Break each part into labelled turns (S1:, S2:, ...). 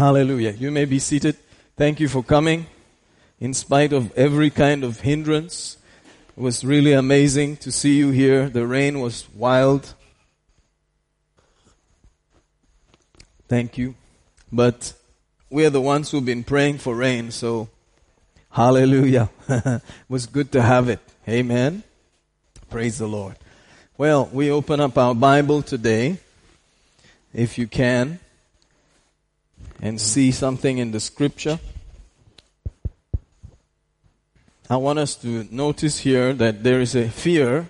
S1: Hallelujah. You may be seated. Thank you for coming. In spite of every kind of hindrance, it was really amazing to see you here. The rain was wild. Thank you. But we're the ones who've been praying for rain, so hallelujah. it was good to have it. Amen. Praise the Lord. Well, we open up our Bible today, if you can, and see something in the scripture. I want us to notice here that there is a fear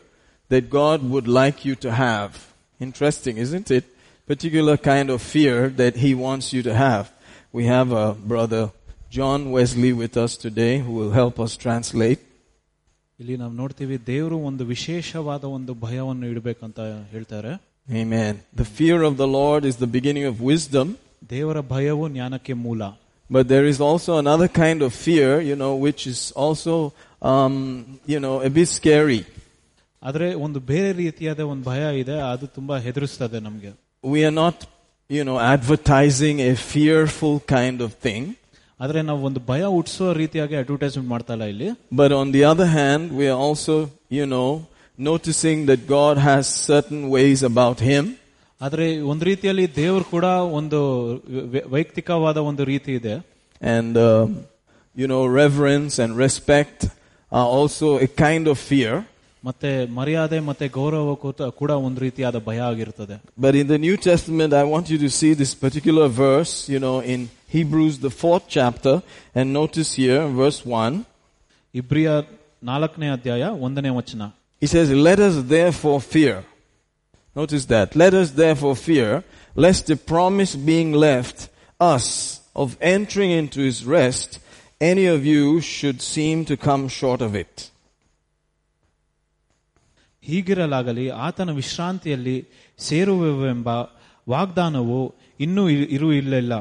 S1: that God would like you to have. Interesting, isn't it? Particular kind of fear that He wants you to have. We have a brother John Wesley with us today who will help us translate.
S2: ಇಲ್ಲಿ ನಾವು ನೋಡ್ತೀವಿ ದೇವರು ಒಂದು ವಿಶೇಷವಾದ ಒಂದು ಭಯವನ್ನು ಇಡಬೇಕಂತ ಹೇಳ್ತಾರೆ
S1: Amen. The fear of the Lord is the beginning of wisdom,
S2: ದೇವರ ಭಯವು ಜ್ಞಾನಕ್ಕೆ ಮೂಲ
S1: but there is also another kind of fear, you know, which is also, um, you know, a bit scary.
S2: ಆದ್ರೆ ಒಂದು ಬೇರೆ ರೀತಿಯಾದ ಒಂದು ಭಯ ಇದೆ ಅದು ತುಂಬಾ ಹೆದರಿಸ್ತದೆ ನಮ್ಗೆ
S1: We are not, you know, advertising a fearful kind of thing.
S2: ಆದ್ರೆ ನಾವು ಒಂದು ಭಯ ಹುಟ್ಟಿಸೋ ರೀತಿಯಾಗಿ ಅಡ್ವರ್ಟೈಸ್ಮೆಂಟ್ ಮಾಡ್ತಾ ಇಲ್ಲ ಇಲ್ಲಿ
S1: But on the other hand, we are also, you know, noticing that God has certain ways about Him.
S2: ಆದ್ರೆ ಒಂದು ರೀತಿಯಲ್ಲಿ ದೇವರು ಕೂಡ ಒಂದು ವೈ- ವೈಯಕ್ತಿಕವಾದ ಒಂದು ರೀತಿ ಇದೆ
S1: And, um, you know, reverence and respect are also a kind of fear.
S2: ಮತ್ತೆ ಮರ್ಯಾದೆ ಮತ್ತೆ ಗೌರವ ಕೂತ- ಕೂಡ ಒಂದು ರೀತಿಯಾದ ಭಯ ಆಗಿರ್ತದೆ
S1: But in the New Testament, I want you to see this particular verse, you know, in Hebrews, the fourth chapter, and notice here, verse 1.
S2: ಇಬ್ರಿಯ ನಾಲ್ಕನೇ ಅಧ್ಯಾಯ ಒಂದನೇ ವಚನ
S1: He says, Let us therefore fear. Notice that. Let us therefore fear, lest the promise being left us of entering into his rest, any of you should seem to come short of it.
S2: ಹೀಗಿರಲಾಗಲಿ ಆತನ ವಿಶ್ರಾಂತಿಯಲ್ಲಿ ಸೇರುವೆವೆಂಬ ವಾಗ್ದಾನವು ಇನ್ನೂ E- ಇರು ಇಲ್ಲಿಲ್ಲ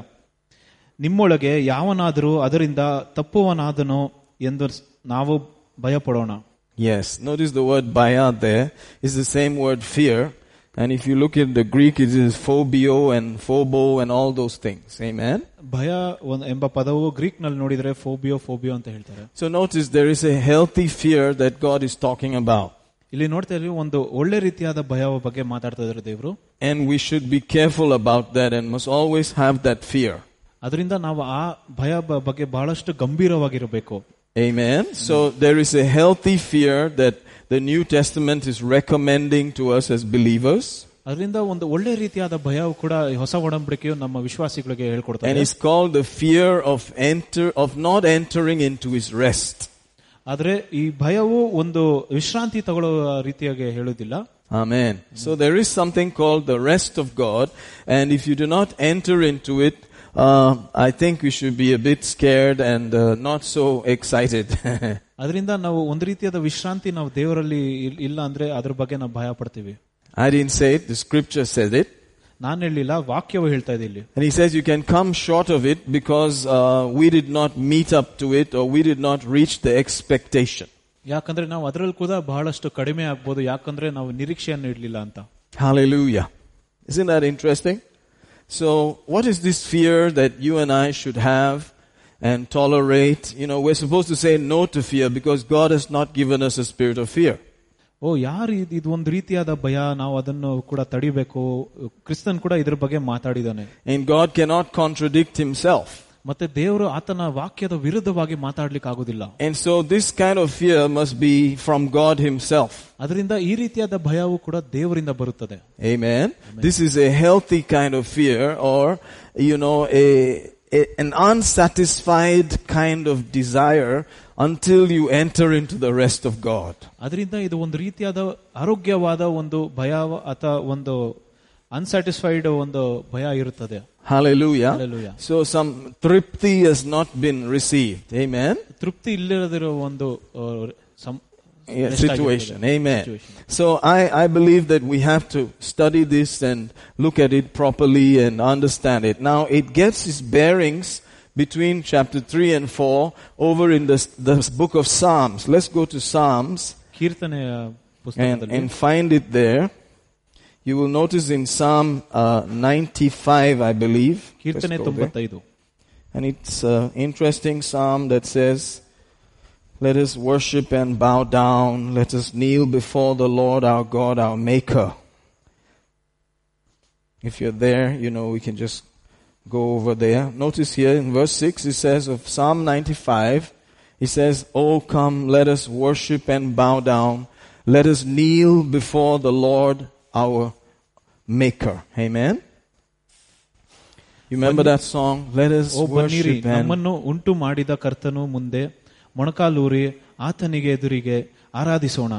S2: ನಿಮ್ಮೊಳಗೆ ಯಾವನಾದರೂ ಅದರಿಂದ ತಪ್ಪುವನಾದನೋ ಎಂದು ನಾವು ಭಯಪಡೋಣ
S1: Yes. Notice the word baya there is the same word fear. And if you look at the Greek, it is phobio and phobo and all those things. Amen.
S2: ಭಯ ಒಂದ್- ಎಂಬ ಪದವು ಗ್ರೀಕ್ ನಲ್ಲಿ ನೋಡಿದ್ರೆ ಫೋಬಿಯೋ ಫೋಬಿಯೋ ಅಂತ ಹೇಳ್ತಾರೆ
S1: So notice there is a healthy fear that God is talking about.
S2: ಇಲ್ಲಿ ನೋಡ್ತಾ ಇದ್ವಿ ಒಂದು ಒಳ್ಳೆ ರೀತಿಯಾದ ಭಯ ಬಗ್ಗೆ ಮಾತಾಡ್ತಾ ಇದ್ದಾರೆ ದೇವರು
S1: And we should be careful about that and must always have that fear.
S2: ಅದರಿಂದ ನಾವು ಆ ಭಯ ಬ- ಬಗ್ಗೆ ಬಹಳಷ್ಟು ಗಂಭೀರವಾಗಿರಬೇಕು
S1: Amen. So there is a healthy fear that the New Testament is recommending to us as believers.
S2: ಅದರಿಂದ ಒಂದು ಒಳ್ಳೆ ರೀತಿಯಾದ ಭಯವು ಕೂಡ ಈ ಹೊಸ ಒಡಂಬಡಿಕೆಯು ನಮ್ಮ ವಿಶ್ವಾಸಿಗಳಿಗೆ
S1: And
S2: ಹೇಳ್ಕೊಡ್ತಾರೆ
S1: it's called the fear of enter, of not entering into his rest.
S2: ಆದ್ರೆ ಈ ಭಯವು ಒಂದು ವಿಶ್ರಾಂತಿ ತಗೊಳ್ಳುವ ರೀತಿಯಾಗಿ ಹೇಳುವುದಿಲ್ಲ
S1: Amen. So there is something called the rest of God, and if you do not enter into it, uh, I think we should be a bit scared and uh, not so excited.
S2: ಅದರಿಂದ ನಾವು ಒಂದು ರೀತಿಯಾದ ವಿಶ್ರಾಂತಿ ನಾವು ದೇವರಲ್ಲಿ ಇಲ್- ಇಲ್ಲ ಅಂದ್ರೆ ಅದ್ರ ಬಗ್ಗೆ ನಾವು ಭಯ ಪಡ್ತೀವಿ
S1: I didn't say it, the scripture said it.
S2: ನಾನು ಹೇಳಿಲ್ಲ ವಾಕ್ಯವು ಹೇಳ್ತಾ ಇದೆ ಇಲ್ಲಿ
S1: And he says you can come short of it because uh, we did not meet up to it or we did not reach the expectation.
S2: ಯಾಕಂದ್ರೆ ನಾವು ಅದರಲ್ಲಿ ಕೂಡ ಬಹಳಷ್ಟು ಕಡಿಮೆ ಆಗ್ಬೋದು ಯಾಕಂದ್ರೆ ನಾವು ನಿರೀಕ್ಷೆಯನ್ನು ಇಡ್ಲಿಲ್ಲ ಅಂತ
S1: Hallelujah. Isn't that interesting? So, what is this fear that you and I should have and tolerate? You know, we're supposed to say no to fear because God has not given us a spirit of fear.
S2: ಓ ಯಾರು ಇದ್- ಇದು ಒಂದು ರೀತಿಯಾದ ಭಯ ನಾವು ಅದನ್ನು ಕೂಡ ತಡಿಬೇಕು ಕ್ರಿಸ್ತನ್ ಕೂಡ ಇದ್ರ ಬಗ್ಗೆ ಮಾತಾಡಿದಾನೆ
S1: And God cannot contradict himself.
S2: ಮತ್ತೆ ದೇವರು ಆತನ ವಾಕ್ಯದ ವಿರುದ್ಧವಾಗಿ ಮಾತಾಡ್ಲಿಕ್ಕೆ ಆಗುದಿಲ್ಲ
S1: And so this kind of fear must be from God himself.
S2: ಅದರಿಂದ ಈ ರೀತಿಯಾದ ಭಯವು ಕೂಡ ದೇವರಿಂದ ಬರುತ್ತದೆ
S1: Amen. This is a healthy kind of fear or, you know, a, a, an unsatisfied kind of desire until you enter into the rest of God.
S2: ಅದರಿಂದ ಇದು ಒಂದು ರೀತಿಯಾದ ಆರೋಗ್ಯವಾದ ಒಂದು ಭಯ ಅಥವಾ ಒಂದು ಅನ್ಸ್ಯಾಟಿಸ್ಫೈಡ್ ಒಂದು ಭಯ ಇರುತ್ತದೆ
S1: Hallelujah.
S2: Hallelujah.
S1: So some tripti has not been received. Amen.
S2: ತೃಪ್ತಿ ಇಲ್ಲದಿರೋ ಒಂದು ಆ, ಸಂ-
S1: Yeah,
S2: ಎಷ್ಟಾಗಿರ್ತದೆ.
S1: situation. Amen.
S2: Situation.
S1: So I, I believe that we have to study this and look at it properly and understand it. Now it gets its bearings between chapter 3 and 4 over in the, the book of Psalms. Let's go to Psalms
S2: ಕೀರ್ತನೆಯ
S1: and,
S2: ಪುಸ್ತಕದಲ್ಲಿ
S1: and find it there. You will notice in Psalm uh, 95, I believe. Let's
S2: ಕೀರ್ತನೆ
S1: go there.
S2: ತೊಂಬತ್ತೈದು
S1: And it's an interesting psalm that says, Let us worship and bow down. Let us kneel before the Lord our God, our Maker. If you're there, you know, we can just go over there. Notice here in verse 6, it says of Psalm 95, he says, Oh, come, let us worship and bow down. Let us kneel before the Lord our Maker. Amen? You remember that song? Let us
S2: ಓ ಬನ್ನಿರಿ
S1: worship and
S2: ನಮ್ಮನ್ನು ಉಂಟು ಮಾಡಿದ ಕರ್ತನು ಮುಂದೆ ಮೊಣಕಾಲೂರಿ ಆತನಿಗೆ ಎದುರಿಗೆ ಆರಾಧಿಸೋಣ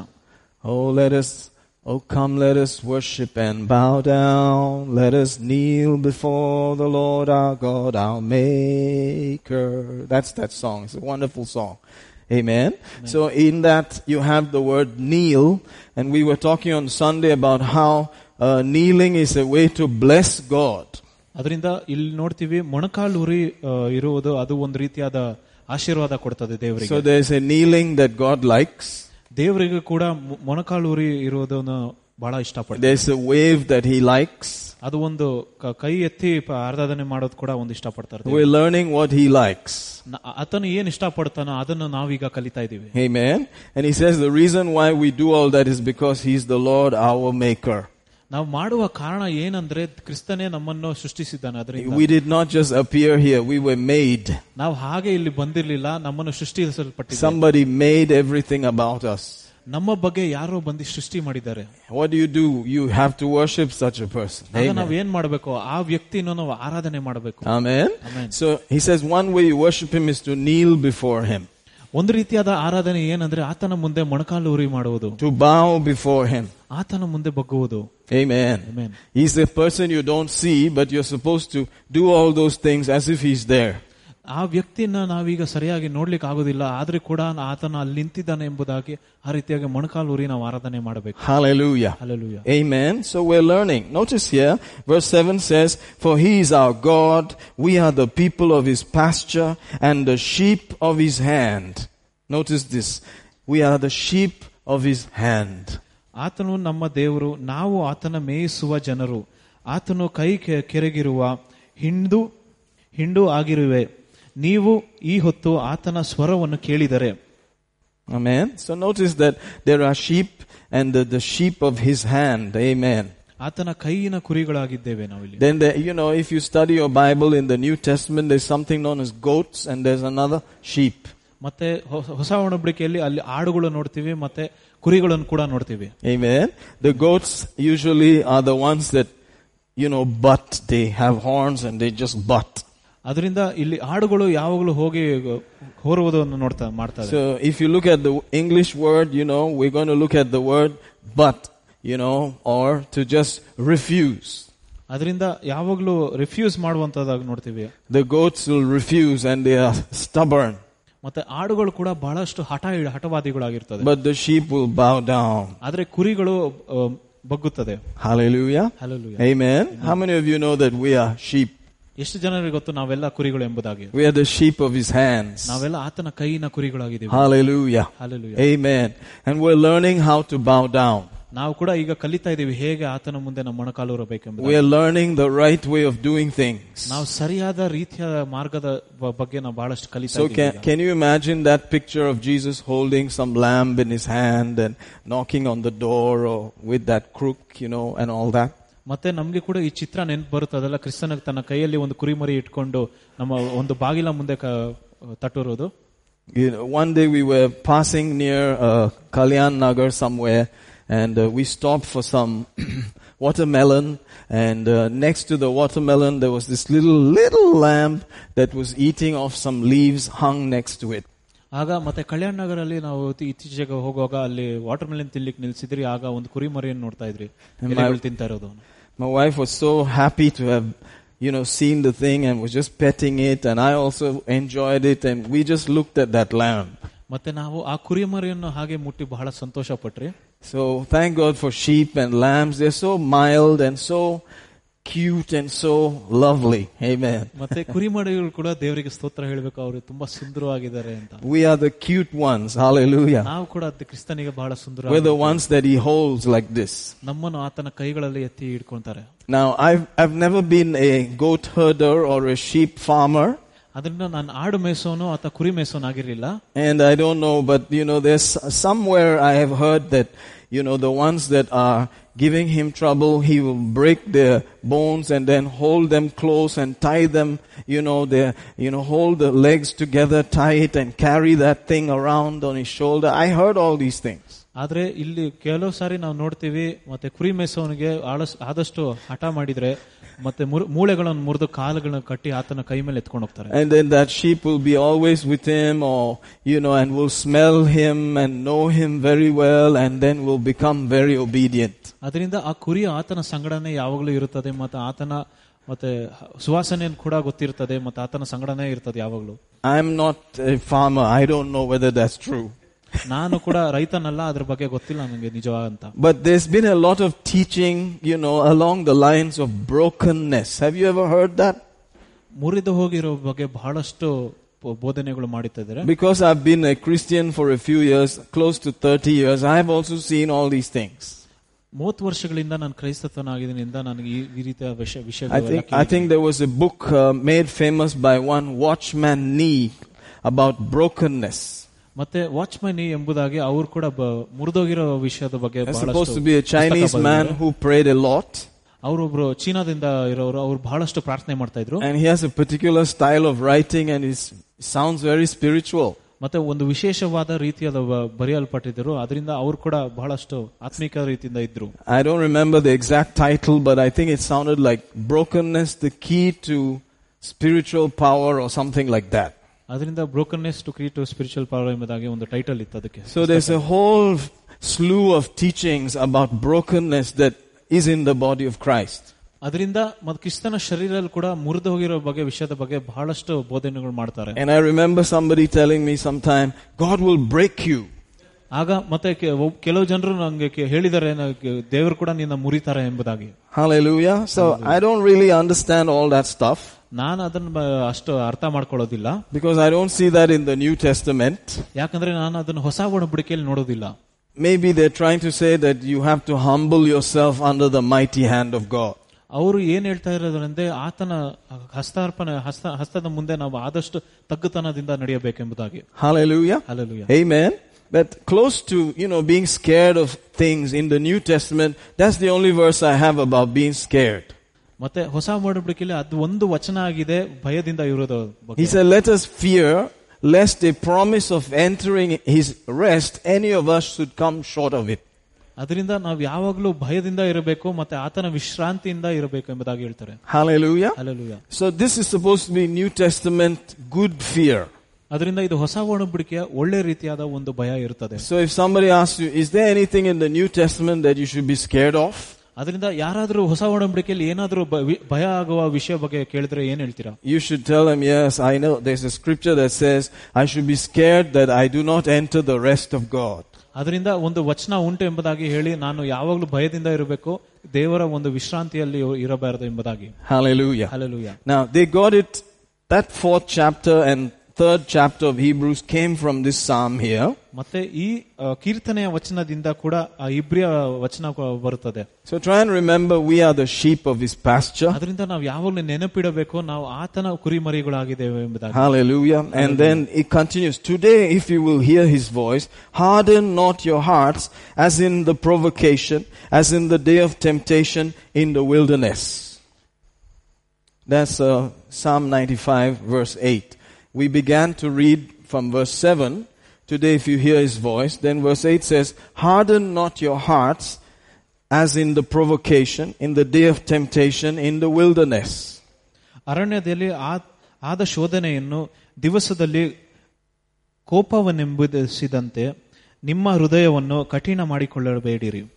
S1: Oh, let us, oh, come, let us worship and bow down. Let us kneel before the Lord our God, our Maker. That's that song. It's a wonderful song. Amen. So in that you have the word kneel, and we were talking on Sunday about how uh, kneeling is a way to bless God.
S2: ಅದರಿಂದ ಇಲ್ಲಿ ನೋಡ್ತೀವಿ ಮೊಣಕಾಲೂರಿ ಆ, ಇರುವುದು ಅದು ಒಂದು ರೀತಿಯಾದ ಆಶೀರ್ವಾದ ಕೊಡ್ತದೆ ದೇವರಿಗೆ
S1: So there's a kneeling that God likes.
S2: ದೇವರಿಗೂ ಕೂಡ ಮೊ- ಮೊಣಕಾಲೂರಿ ಇರುವುದನ್ನು ಬಹಳ ಇಷ್ಟಪಡ್ತಾರೆ
S1: There's a wave that He likes.
S2: ಅದು ಒಂದು ಕ- ಕೈ ಎತ್ತಿ ಪ- ಆರಾಧನೆ ಮಾಡೋದು ಕೂಡ ಒಂದು ಇಷ್ಟಪಡ್ತಾರೆ ದೇವ್ರು.
S1: We're learning what He likes.
S2: ನ- ಆತನು ಏನ್ ಇಷ್ಟಪಡ್ತಾನೋ ಅದನ್ನು ನಾವೀಗ ಕಲಿತಾ ಇದೀವಿ
S1: Amen. And he says the reason why we do all that is because he's the Lord our maker.
S2: ನಾವು ಮಾಡುವ ಕಾರಣ ಏನಂದ್ರೆ ಕ್ರಿಸ್ತನೇ ನಮ್ಮನ್ನು ಸೃಷ್ಟಿಸಿದ್ದಾನೆ ಅದರಿಂದ
S1: We did not just appear here, we were made.
S2: ನಾವು ಹಾಗೆ ಇಲ್ಲಿ ಬಂದಿರ್ಲಿಲ್ಲ ನಮ್ಮನ್ನು ಸೃಷ್ಟಿಸಲ್ಪಟ್ಟಿದೆ
S1: Somebody made everything about us.
S2: ನಮ್ಮ ಬಗ್ಗೆ ಯಾರೋ ಬಂದು ಸೃಷ್ಟಿ ಮಾಡಿದ್ದಾರೆ
S1: What do you do? You have to worship such a person.
S2: ಆಗ
S1: Amen.
S2: ನಾವ್ ಏನ್ ಮಾಡ್ಬೇಕು ಆ ವ್ಯಕ್ತಿನ ನಾವು ಆರಾಧನೆ ಮಾಡಬೇಕು
S1: Amen.
S2: Amen.
S1: So he says one way you worship him is to kneel before him,
S2: ಒಂದು ರೀತಿಯಾದ ಆರಾಧನೆ ಏನಂದ್ರೆ ಆತನ ಮುಂದೆ ಮೊಣಕಾಲೂರಿ ಮಾಡುವುದು
S1: to bow before him.
S2: ಆತನ ಮುಂದೆ ಬಗ್ಗುವುದು
S1: Amen.
S2: Amen.
S1: He's a person you don't see, but you're supposed to do all those things as if he's there.
S2: ಆ ವ್ಯಕ್ತಿನ ನಾವೀಗ ಸರಿಯಾಗಿ ನೋಡ್ಲಿಕ್ಕೆ ಆಗೋದಿಲ್ಲ ಆದ್ರೆ ಕೂಡ ಆತನ ಅಲ್ಲಿ ನಿಂತಿದ್ದಾನೆ ಎಂಬುದಾಗಿ ಆ ರೀತಿಯಾಗಿ ಮೊಣಕಾಲೂರಿ ನಾವು ಆರಾಧನೆ ಮಾಡಬೇಕು
S1: Hallelujah.
S2: Alleluia
S1: Amen. So we're learning. Notice here, verse 7 says, For he is our God, we are the people of his pasture and the sheep of his hand. Notice this. We are the sheep of his hand.
S2: ಆತನು ನಮ್ಮ ದೇವರು ನಾವು ಆತನ ಮೇಯಿಸುವ ಜನರು ಆತನು ಕೈ ಕೆರಗಿರುವ ಹಿಂಡು ಹಿಂಡು ಆಗಿರುವೆ ನೀವು ಈ ಹೊತ್ತು ಆತನ ಸ್ವರವನ್ನು ಕೇಳಿದರೆ
S1: Amen. So notice that there are sheep and the, the sheep of his hand. Amen.
S2: ಆತನ ಕೈಯಿನ ಕುರಿಗಳಾಗಿದ್ದೇವೆ ನಾವಿಲ್ಲಿ
S1: Then, the, you know, if you study your Bible in the New Testament, there's something known as goats and there's another sheep.
S2: ಮತ್ತೆ ಹೊ- ಹೊಸ ಒಡಂಬಡಿಕೆಯಲ್ಲಿ ಅಲ್ಲಿ ಆಡುಗಳು ನೋಡ್ತೀವಿ ಮತ್ತೆ ಕುರಿಗಳನ್ನು ಕೂಡ ನೋಡ್ತೀವಿ
S1: Amen. The goats usually are the ones that, you know, butt. They have horns and they just butt.
S2: ಅದರಿಂದ ಇಲ್ಲಿ ಆಡುಗಳು ಯಾವಾಗಲೂ ಹೋಗಿ ಹೋರುವುದನ್ನು ನೋಡ್ತಾ ಮಾಡ್ತಾರೆ
S1: So if you look at the English word, you know, we're going to look at the word but, you know, or to just refuse.
S2: ಅದರಿಂದ ಯಾವಾಗಲೂ refuse ಮಾಡುವಂತದಾಗ ನೋಡ್ತೀವಿ
S1: The goats will refuse and they are stubborn,
S2: ಮತ್ತೆ ಆಡುಗಳು ಕೂಡ ಬಹಳಷ್ಟು ಹಠ ಹಠವಾದಿಗಳಾಗಿರ್ತದೆ
S1: but the sheep will bow down.
S2: ಆದ್ರೆ ಕುರಿಗಳು ಆ, ಬಗ್ಗುತ್ತದೆ
S1: Hallelujah.
S2: Hallelujah.
S1: Amen. How many of you know that we are sheep?
S2: ಎಷ್ಟು ಜನರಿಗೆ ಗೊತ್ತು ನಾವೆಲ್ಲ ಕುರಿಗಳು ಎಂಬುದಾಗಿ
S1: We are the sheep of his hands.
S2: ನಾವೆಲ್ಲ ಆತನ ಕೈಯಿನ ಕುರಿಗಳಾಗಿದ್ದೀವಿ
S1: Hallelujah.
S2: Hallelujah.
S1: Amen. And we're learning how to bow down.
S2: ನಾವು ಕೂಡ ಈಗ ಕಲಿತಾ ಇದೀವಿ ಹೇಗೆ ಆತನ ಮುಂದೆ ನಮ್ಮ ಮೊಣಕಾಲೂರಬೇಕೆಂಬುದು
S1: We are learning the right way of doing things.
S2: ನಾವು ಸರಿಯಾದ ರೀತಿಯ ಮಾರ್ಗದ ಬ- ಬಗ್ಗೆ ನಾವು ಬಹಳಷ್ಟು ಕಲಿತಾ
S1: So
S2: ಇದ್ದೀವಿ
S1: can,
S2: ಈಗ.
S1: can you imagine that picture of Jesus holding some lamb in his hand and knocking on the door or with that crook, you know, and all that?
S2: ಮತ್ತೆ ನಮ್ಗೆ ಕೂಡ ಈ ಚಿತ್ರ ನೆನಪು ಬರುತ್ತದಲ್ಲ ಕ್ರಿಸ್ತನ ತನ್ನ ಕೈಯಲ್ಲಿ ಒಂದು ಕುರಿಮರಿ ಇಟ್ಕೊಂಡು ನಮ್ಮ ಒಂದು ಬಾಗಿಲ ಮುಂದೆ ಕ- ತಟ್ಟಿರೋದು
S1: You know, one day we were passing near uh, Kalyan Nagar somewhere and uh, we stopped for some watermelon and uh, next to the watermelon there was this little, little lamb that was eating off some leaves hung next to it.
S2: ಆಗ ಮತ್ತೆ ಕಲ್ಯಾಣ ನಗರಲ್ಲಿ ನಾವು ಇತ್ತೀ- ಇತ್ತೀಚೆಗೆ ಹೋಗುವಾಗ ಅಲ್ಲಿ water melon ತಿನ್ಲಿಕ್ಕೆ ನಿಲ್ಸಿದ್ರಿ ಆಗ ಒಂದು ಕುರಿಮರಿಯನ್ನು ನೋಡ್ತಾ ಇದ್ರಿ ಎಲೆಗಳು ತಿಂತಾ ಇರೋದು
S1: My wife was so happy to have, you know, seen the thing and was just petting it and I also enjoyed it and we just looked at that lamb.
S2: ಮತ್ತೆ ನಾವು ಆ ಕುರಿಮರಿಯನ್ನು ಹಾಗೆ ಮುಟ್ಟಿ ಬಹಳ ಸಂತೋಷ ಪಟ್ರಿ
S1: So thank God for sheep and lambs. They're so mild and so cute and so lovely. Amen.
S2: ಮತ್ತೆ ಕುರಿಮರಿಗಳು ಕೂಡ ದೇವರಿಗೆ ಸ್ತೋತ್ರ ಹೇಳ್ಬೇಕು ಅವರು ತುಂಬಾ ಸುಂದರವಾಗಿದ್ದಾರೆ ಅಂತ
S1: We are the cute ones. Hallelujah.
S2: ನಾವು ಕೂಡ ಅದ್ ಕ್ರಿಸ್ತನಿಗೆ ಬಹಳ ಸುಂದರ
S1: We're the ones that he holds like this.
S2: ನಮ್ಮನ್ನು ಆತನ ಕೈಗಳಲ್ಲಿ ಎತ್ತಿ ಹಿಡ್ಕೊಂತಾರೆ
S1: Now, I've, I've never been a goat herder or a sheep farmer.
S2: ಅದರಿಂದ ನಾನು ಆಡು ಮೇಸೋನು ಅಥವಾ ಕುರಿ ಮೇಸೋನು ಆಗಿರ್ಲಿಲ್ಲ
S1: And I don't know, but you know, there's somewhere I have heard that, you know, the ones that are giving him trouble, he will break their bones and then hold them close and tie them, you know, their, you know, hold the legs together tight and carry that thing around on his shoulder. I heard all these things.
S2: ಆದ್ರೆ ಇಲ್ಲಿ ಕೆಲವು ಸಾರಿ ನಾವು ನೋಡ್ತೀವಿ ಮತ್ತೆ ಕುರಿ ಮೇಸೋನಿಗೆ ಆಳಸ್- ಆದಷ್ಟು ಹಠ ಮಾಡಿದ್ರೆ ಮತ್ತೆ ಮುರ್- ಮೂಳೆಗಳನ್ನು ಮುರಿದು ಕಾಲುಗಳನ್ನ ಕಟ್ಟಿ ಆತನ ಕೈ ಮೇಲೆ ಎತ್ಕೊಂಡು ಹೋಗ್ತಾರೆ
S1: And then that sheep will be always with him or, you know, and will smell him and know him very well and then will become very obedient.
S2: ಅದರಿಂದ ಆ ಕುರಿ ಆತನ ಸಂಗಡನೆ ಯಾವಾಗಲೂ ಇರುತ್ತದೆ ಮತ್ತೆ ಆತನ ಮತ್ತೆ ಸುವಾಸನೆಯನ್ನು ಕೂಡ ಗೊತ್ತಿರ್ತದೆ ಮತ್ತೆ ಆತನ ಸಂಗಡನೆ ಇರ್ತದೆ ಯಾವಾಗಲೂ
S1: I'm not a farmer. I don't know whether that's true.
S2: ನಾನು ಕೂಡ ರೈತನಲ್ಲ ಅದ್ರ ಬಗ್ಗೆ ಗೊತ್ತಿಲ್ಲ ನನಗೆ ನಿಜವಾಗಂತ
S1: But there's been a lot of teaching, you know, along the lines of brokenness. Have you ever heard that?
S2: ಮುರಿದು ಹೋಗಿರೋ ಬಗ್ಗೆ ಬಹಳಷ್ಟು ಪ- ಬೋಧನೆಗಳು ಮಾಡುತ್ತಿದ್ದಾರೆ
S1: Because I've been a Christian for a few years, close to 30 years, I have also seen all these things.
S2: ಮೂವತ್ತು ವರ್ಷಗಳಿಂದ ನಾನು ಕ್ರೈಸ್ತತ್ವನಾಗಿದ್ದರಿಂದ ನನಗೆ ಈ ಈ ರೀತಿಯ ವಿಷಯ
S1: I think, I think there was a book uh, made famous by one Watchman Nee about brokenness.
S2: ಮತ್ತೆ ವಾಚ್ಮನಿ ಎಂಬುದಾಗಿ ಅವರು ಕೂಡ ಬ- ಮುರಿದೋಗಿರೋ ವಿಷಯದ ಬಗ್ಗೆ
S1: There's
S2: ಬಹಳಷ್ಟು
S1: supposed to be a Chinese
S2: ಪುಸ್ತಕ
S1: man
S2: ಬರೆದಿದ್ದಾರೆ.
S1: who prayed a lot,
S2: ಅವರೊಬ್ರು ಚೀನಾದಿಂದ ಇರೋರು ಅವ್ರು ಬಹಳಷ್ಟು ಪ್ರಾರ್ಥನೆ ಮಾಡ್ತಾ ಇದ್ರು
S1: and he has a particular style of writing, and it sounds very spiritual.
S2: ಮತ್ತೆ ಒಂದು ವಿಶೇಷವಾದ ರೀತಿಯಾದ ಬ- ಬರೆಯಲ್ಪಟ್ಟಿದ್ರು ಅದರಿಂದ ಅವರು ಕೂಡ ಬಹಳಷ್ಟು ಆತ್ಮಿಕ ರೀತಿಯಿಂದ ಇದ್ರು
S1: I don't remember the exact title, but I think it sounded like brokenness, the key to spiritual power or something like that.
S2: ಅದರಿಂದ brokenness to create spiritual power ಎಂಬುದಾಗಿ ಒಂದು ಟೈಟಲ್ ಇತ್ತು ಅದಕ್ಕೆ
S1: So there's a whole slew of teachings about brokenness that is in the body of Christ.
S2: ಅದರಿಂದ ಮತ್ತೆ ಕ್ರಿಸ್ತನ ಶರೀರಲ್ಲಿ ಕೂಡ ಮುರಿದು ಹೋಗಿರೋ ಬಗ್ಗೆ ವಿಷಯದ ಬಗ್ಗೆ ಬಹಳಷ್ಟು ಬೋಧನೆಗಳು ಮಾಡ್ತಾರೆ
S1: And I remember somebody telling me sometime, God will break you.
S2: ಆಗ ಮತ್ತೆ ಕೆ- ಒಬ್- ಕೆಲವು ಜನರು ನಂಗೆ ಕೆ- ಹೇಳಿದ್ದಾರೆ ನ- ಕೆ- ದೇವರು ಕೂಡ ನಿನ್ನ ಮುರಿತಾರೆ ಎಂಬುದಾಗಿ
S1: Hallelujah. So I don't really understand all that stuff
S2: ನಾನು ಅದನ್ನ ಬ- ಅಷ್ಟು ಅರ್ಥ ಮಾಡ್ಕೊಳ್ಳೋದಿಲ್ಲ
S1: because I don't see that in the New Testament.
S2: ಯಾಕಂದ್ರೆ ನಾನು ಅದನ್ನ ಹೊಸ ಒಡಂಬಡಿಕೆಯಲ್ಲಿ ನೋಡೋದಿಲ್ಲ
S1: Maybe they're trying to say that you have to humble yourself under the mighty hand of God.
S2: ಅವರು ಏನ್ ಹೇಳ್ತಾ ಇರೋದ್ರಂದ್ರೆ ಆತನ ಹಸ್ತಾರ್ಪಣೆ ಹಸ್ತ ಹಸ್ತದ ಮುಂದೆ ನಾವು ಆದಷ್ಟು ತಗ್ಗುತನದಿಂದ ನಡೆಯಬೇಕೆಂಬುದಾಗಿ
S1: Hallelujah.
S2: Alleluia
S1: Amen. But close to, you know, being scared of things in the New Testament, that's the only verse I have about being scared.
S2: ಮತ್ತೆ ಹೊಸ ಒಡಂಬಡಿಕೆಯಲ್ಲಿ ಅದು ಒಂದು ವಚನ ಆಗಿದೆ ಭಯದಿಂದ ಇರೋದು ಬಗ್ಗೆ.
S1: He said, let us fear lest a promise of entering his rest, any of us should come short of it.
S2: ಅದರಿಂದ ನಾವು ಯಾವಾಗಲೂ ಭಯದಿಂದ ಇರಬೇಕು ಮತ್ತೆ ಆತನ ವಿಶ್ರಾಂತಿಯಿಂದ ಇರಬೇಕು ಎಂಬುದಾಗಿ ಹೇಳ್ತಾರೆ
S1: Hallelujah.
S2: Alleluia
S1: So this is supposed to be New Testament good fear.
S2: ಅದರಿಂದ ಇದು ಹೊಸ ಒಡಂಬಡಿಕೆಯ ಒಳ್ಳೆ ರೀತಿಯಾದ ಒಂದು ಭಯ ಇರುತ್ತದೆ
S1: So if somebody asks you, is there anything in the New Testament that you should be scared of?
S2: ಅದರಿಂದ ಯಾರಾದ್ರೂ ಹೊಸ ಒಡಂಬಡಿಕೆಯಲ್ಲಿ ಏನಾದ್ರೂ ಬ- ವಿ- ಭಯ ಆಗುವ ವಿಷಯ ಬಗ್ಗೆ ಕೇಳಿದ್ರೆ ಏನ್ ಹೇಳ್ತೀರಾ
S1: You should tell them, yes, I know there's a scripture that says, I should be scared that I do not enter the rest of God.
S2: ಅದರಿಂದ ಒಂದು ವಚನ ಉಂಟು ಎಂಬುದಾಗಿ ಹೇಳಿ ನಾನು ಯಾವಾಗಲೂ ಭಯದಿಂದ ಇರಬೇಕು ದೇವರ ಒಂದು ವಿಶ್ರಾಂತಿಯಲ್ಲಿ ಇರಬಾರದು ಎಂಬುದಾಗಿ
S1: Hallelujah.
S2: Hallelujah
S1: Now, they got it, that fourth chapter and third chapter of Hebrews came from this psalm here.
S2: ಮತ್ತೆ ಈ ಆ, ಕೀರ್ತನೆಯ ವಚನದಿಂದ ಕೂಡ ಆ ಇಬ್ರಿಯ ವಚನ ಕ- ಬರುತ್ತದೆ
S1: So try and remember we are the sheep of his pasture.
S2: ಅದರಿಂದ ನಾವು ಯಾವಾಗಲೂ ನೆನಪಿಡಬೇಕು ನಾವು ಆತನ ಕುರಿಮರಿಗಳಾಗಿದ್ದೇವೆ ಎಂಬುದಾಗಿ
S1: Hallelujah. And then it continues. Today, if you will hear his voice, harden not your hearts as in the provocation, as in the day of temptation in the wilderness. That's uh, Psalm 95 verse 8. We began to read from verse 7. Today, if you hear his voice, then verse 8 says, harden not your hearts as in the provocation, in the day of temptation in the wilderness.
S2: ಅರಣ್ಯದಲ್ಲಿ ಆ- ಆದ ಶೋಧನೆಯನ್ನು ದಿವಸದಲ್ಲಿ ಕೋಪವನ್ನೆಂಬುದಿಸಿದಂತೆ ನಿಮ್ಮ ಹೃದಯವನ್ನು ಕಠಿಣ ಮಾಡಿಕೊಳ್ಳಬೇಡಿರಿ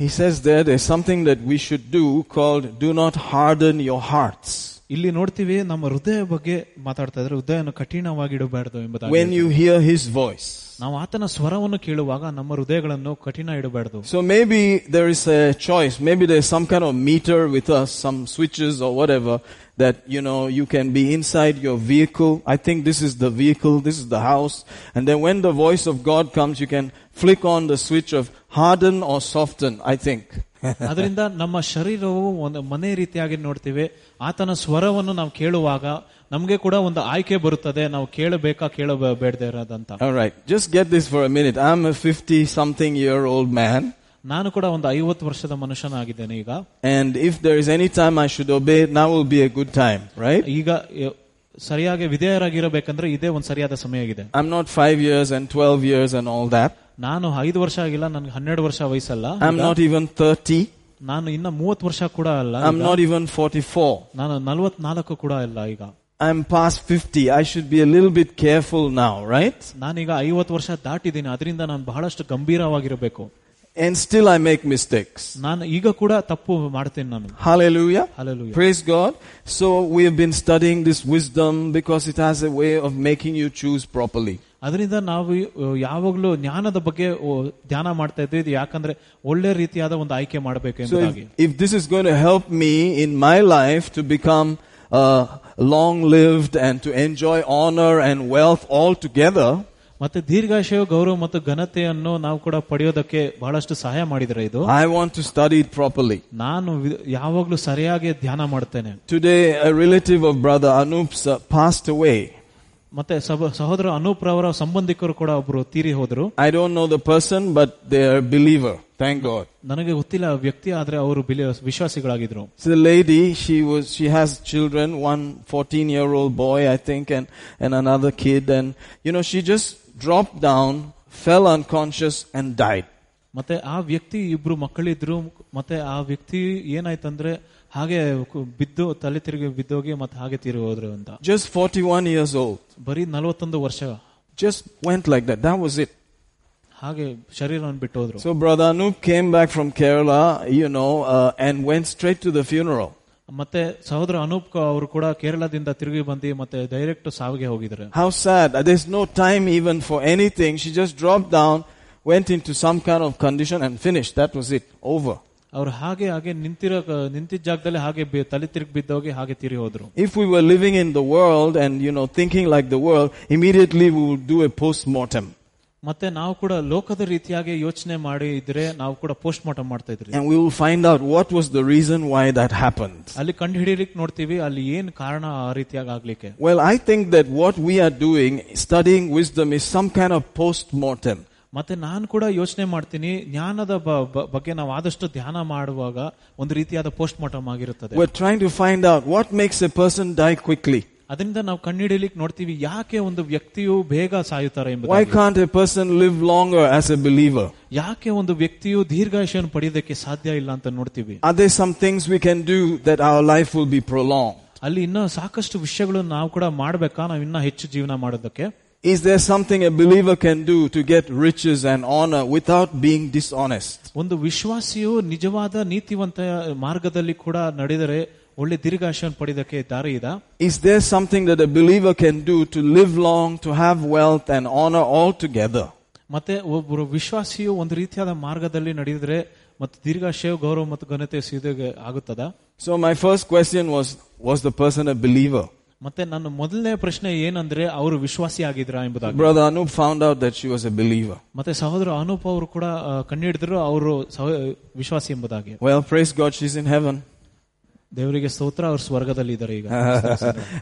S1: He says there, there's something that we should do called do not harden your hearts.
S2: ಇಲ್ಲಿ ನೋಡ್ತೀವಿ ನಮ್ಮ ಹೃದಯ ಬಗ್ಗೆ ಮಾತಾಡ್ತಾ ಇದ್ರೆ ಹೃದಯವನ್ನು ಕಠಿಣವಾಗಿ ಇಡಬಾರ್ದು ಎಂಬುದಾಗಿ
S1: When you hear his voice.
S2: ನಾವು ಆತನ ಸ್ವರವನ್ನು ಕೇಳುವಾಗ ನಮ್ಮ ಹೃದಯಗಳನ್ನು ಕಠಿಣ ಇಡಬಾರ್ದು
S1: So maybe there is a choice. Maybe there's some kind of meter with us, some switches or whatever that, you know, you can be inside your vehicle. I think this is the vehicle, this is the house. And then when the voice of God comes, you can flick on the switch of harden or soften, I think.
S2: ಅದರಿಂದ ನಮ್ಮ ಶರೀರವು ಒಂದು ಮನೆ ರೀತಿಯಾಗಿ ನೋಡ್ತೀವಿ ಆತನ ಸ್ವರವನ್ನು ನಾವು ಕೇಳುವಾಗ ನಮ್ಗೆ ಕೂಡ ಒಂದು ಆಯ್ಕೆ ಬರುತ್ತದೆ ನಾವು ಕೇಳಬೇಕಾ ಕೇಳಬೇಡದೆ ಇರೋದಂತ
S1: All right, just get this for a minute. I'm a 50 something year old man,
S2: ನಾನು ಕೂಡ ಒಂದು ಐವತ್ತು ವರ್ಷದ ಮನುಷ್ಯನಾಗಿದ್ದೇನೆ ಈಗ
S1: and if there is any time I should obey, now will be a good time, right?
S2: ಈಗ ಎ- ಸರಿಯಾಗಿ ವಿಧೇಯರಾಗಿರಬೇಕಂದ್ರೆ ಇದೇ ಒಂದು ಸರಿಯಾದ ಸಮಯ ಆಗಿದೆ
S1: I'm not five years and 12 years and all that.
S2: ನಾನು ಐದು ವರ್ಷ ಆಗಿಲ್ಲ ನನ್ಗೆ ಹನ್ನೆರಡು ವರ್ಷ ವಯಸ್ಸಲ್ಲ
S1: I'm not even 30.
S2: ನಾನು ಇನ್ನ ಮೂವತ್ತು ವರ್ಷ ಕೂಡ ಅಲ್ಲ
S1: I'm not even 44.
S2: ನಾನು ನಲವತ್ನಾಲ್ಕು ಕೂಡ ಇಲ್ಲ ಈಗ
S1: I'm past 50. I should be a little bit careful now, right?
S2: ನಾನೀಗ ಐವತ್ತು ವರ್ಷ ದಾಟಿದ್ದೀನಿ ಅದರಿಂದ ನಾನು ಬಹಳಷ್ಟು ಗಂಭೀರವಾಗಿರಬೇಕು
S1: And still I make mistakes.
S2: ನಾನು ಈಗ ಕೂಡ ತಪ್ಪು ಮಾಡ್ತೇನೆ ನಾನು
S1: Hallelujah.
S2: Hallelujah.
S1: Praise God. So we have been studying this wisdom because it has a way of making you choose properly.
S2: ಅದರಿಂದ ನಾವು ಅಹ್, ಯಾವಾಗ್ಲೂ ಜ್ಞಾನದ ಬಗ್ಗೆ ಅಹ್, ಧ್ಯಾನ ಮಾಡ್ತಾ ಇದ್ವಿ ಇದು ಯಾಕಂದ್ರೆ ಒಳ್ಳೆ ರೀತಿಯಾದ ಒಂದು ಆಯ್ಕೆ ಮಾಡಬೇಕು
S1: So
S2: ಎಂಬುದಾಗಿ
S1: if, if this is going to help me in my life to become uh, long lived and to enjoy honor and wealth all together,
S2: ಮತ್ತೆ ದೀರ್ಘಾಶಯ ಗೌರವ ಮತ್ತು ಘನತೆಯನ್ನು ನಾವು ಕೂಡ ಪಡೆಯೋದಕ್ಕೆ ಬಹಳಷ್ಟು ಸಹಾಯ ಮಾಡಿದ್ರೆ ಇದು
S1: I want to study it properly.
S2: ನಾನು ವಿ- ಯಾವಾಗ್ಲೂ ಸರಿಯಾಗಿ ಧ್ಯಾನ ಮಾಡ್ತೇನೆ
S1: Today, a relative of Brother Anup's uh, passed away.
S2: ಮತ್ತೆ ಸಬ- ಸಹೋದರ ಅನೂಪ್ ರವರ ಸಂಬಂಧಿಕರು ಕೂಡ ಒಬ್ರು ತೀರಿ ಹೋದ್ರು
S1: I don't know the person, but they are a believer. Thank God.
S2: ನನಗೆ ಗೊತ್ತಿಲ್ಲ ಆ ವ್ಯಕ್ತಿ ಆದ್ರೆ ಅವರು ಬಿಲಿ- ವಿಶ್ವಾಸಿಗಳಾಗಿದ್ರು
S1: So the lady, she was, she has children, one 14 year old boy, I think, and, and another kid. And, you know, she just dropped down, fell unconscious and died.
S2: ಮತ್ತೆ ಆ ವ್ಯಕ್ತಿ ಇಬ್ರು ಮಕ್ಕಳಿದ್ರು ಮತ್ತೆ ಆ ವ್ಯಕ್ತಿ ಏನಾಯ್ತಂದ್ರೆ ಹಾಗೆ ಕು- ಬಿದ್ದು ತಲೆ ತಿರುಗಿ ಬಿದ್ದೋಗಿ ಮತ್ತೆ ಹಾಗೆ ತೀರಿ ಹೋದ್ರು ಅಂತ
S1: Just 41 years old.
S2: ಬರೀ ನಲವತ್ತೊಂದು ವರ್ಷ
S1: Just went like that. That was it.
S2: ಹಾಗೆ ಶರೀರವನ್ನು ಬಿಟ್ಟು ಹೋದ್ರು
S1: So Brother Anup came back from Kerala, you know, uh, and went straight to the funeral.
S2: ಮತ್ತೆ ಸಹೋದರ ಅನೂಪ್ ಅವರು ಕೂಡ ಕೇರಳದಿಂದ ತಿರುಗಿ ಬಂದು ಮತ್ತೆ ಡೈರೆಕ್ಟ್ ಸಾವಿಗೆ ಹೋಗಿದ್ದಾರೆ
S1: How sad. There's no time even for anything. She just dropped down, went into some kind of condition and finished. That was it. Over.
S2: ಅವ್ರು ಹಾಗೆ ಹಾಗೆ ನಿಂತಿರೋ ನಿಂತಿದ್ದ ಜಾಗದಲ್ಲಿ ಹಾಗೆ ಬಿ- ತಲೆ ತಿರುಗಿ ಬಿದ್ದೋಗಿ ಹಾಗೆ ತೀರಿ ಹೋದ್ರು
S1: If we were living in the world and, you know, thinking like the world, immediately we would do a post-mortem.
S2: ಮತ್ತೆ ನಾವು ಕೂಡ ಲೋಕದ ರೀತಿಯಾಗಿ ಯೋಚನೆ ಮಾಡಿ ಇದ್ರೆ ನಾವು ಕೂಡ ಪೋಸ್ಟ್ ಮಾರ್ಟಮ್ ಮಾಡ್ತಾ ಇದ್ರಿ
S1: And we will find out what was the reason why that happened.
S2: ಅಲ್ಲಿ ಕಂಡು ಹಿಡಿಲಿಕ್ಕೆ ನೋಡ್ತೀವಿ ಅಲ್ಲಿ ಏನ್ ಕಾರಣ ಆ ರೀತಿಯಾಗಿ ಆಗ್ಲಿಕ್ಕೆ
S1: Well, I think that what we are doing, studying wisdom, is some kind of post-mortem.
S2: ಮತ್ತೆ ನಾನು ಕೂಡ ಯೋಚನೆ ಮಾಡ್ತೀನಿ ಜ್ಞಾನದ ಬ- ಬ- ಬಗ್ಗೆ ನಾವು ಆದಷ್ಟು ಧ್ಯಾನ ಮಾಡುವಾಗ ಒಂದು ರೀತಿಯಾದ ಪೋಸ್ಟ್ ಮಾರ್ಟಮ್ ಆಗಿರುತ್ತದೆ
S1: We're trying to find out what makes a person die quickly.
S2: ಅದರಿಂದ ನಾವು ಕಂಡುಹಿಡಿಯಲಿಕ್ಕೆ ನೋಡ್ತೀವಿ ಯಾಕೆ ಒಂದು ವ್ಯಕ್ತಿಯು ಬೇಗ ಸಾಯುತ್ತಾರೆ
S1: Why
S2: ಎಂಬುದಾಗಿ
S1: can't a person live longer as a believer?
S2: ಯಾಕೆ ಒಂದು ವ್ಯಕ್ತಿಯು ದೀರ್ಘಾಯುಷ್ಯವನ್ನು ಪಡೆಯೋದಕ್ಕೆ ಸಾಧ್ಯ ಇಲ್ಲ ಅಂತ ನೋಡ್ತೀವಿ
S1: Are there some things we can do that our life will be prolonged?
S2: ಅಲ್ಲಿ ಇನ್ನೂ ಸಾಕಷ್ಟು ವಿಷಯಗಳನ್ನು ನಾವು ಕೂಡ ಮಾಡ್ಬೇಕಾ ನಾವು ಇನ್ನೂ ಹೆಚ್ಚು ಜೀವನ ಮಾಡೋದಕ್ಕೆ
S1: Is there something a believer can do to get riches and honor without being dishonest?
S2: ಒಂದು ವಿಶ್ವಾಸಿಯು ನಿಜವಾದ ನೀತಿವಂತ ಮಾರ್ಗದಲ್ಲಿ ಕೂಡ ನಡೆದರೆ ಒಳ್ಳೆ ದೀರ್ಘಾಯುಷ್ಯವನ್ನು ಪಡೆಯೋದಕ್ಕೆ ದಾರಿ ಇದೆ
S1: Is there something that a believer can do to live long, to have wealth and honor all together?
S2: ಮತ್ತೆ ಒಬ್ಬರು ವಿಶ್ವಾಸಿಯು ಒಂದು ರೀತಿಯಾದ ಮಾರ್ಗದಲ್ಲಿ ನಡೆದಿದ್ರೆ ಮತ್ತು ದೀರ್ಘಾಶಯ ಗೌರವ ಮತ್ತು ಘನತೆ ಸಿದ್ಧಗೆ ಆಗುತ್ತದ
S1: So my first question was, was the person a believer?
S2: ಮತ್ತೆ ನನ್ನ ಮೊದಲನೇ ಪ್ರಶ್ನೆ ಏನಂದ್ರೆ ಅವರು ವಿಶ್ವಾಸಿ ಆಗಿದ್ರ ಎಂಬುದಾಗಿ
S1: Brother Anup found out that she was a believer.
S2: ಮತ್ತೆ ಸಹೋದರ ಅನೂಪ್ ಅವರು ಕೂಡ ಆ, ಕಂಡುಹಿಡಿದ್ರು ಅವರು ಸಹ- ವಿಶ್ವಾಸಿ ಎಂಬುದಾಗಿ
S1: Well, praise God, she's in heaven.
S2: ದೇವರಿಗೆ ಸ್ತೋತ್ರ ಅವರು ಸ್ವರ್ಗದಲ್ಲಿ ಇದ್ದಾರೆ ಈಗ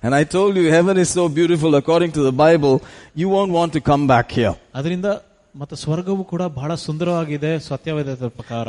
S1: and I told you, heaven is so beautiful according to the Bible, you won't want to come back here.
S2: ಅದರಿಂದ ಮತ್ತೆ ಸ್ವರ್ಗವು ಕೂಡ ಬಹಳ ಸುಂದರವಾಗಿದೆ ಸತ್ಯವೇದದ ಪ್ರಕಾರ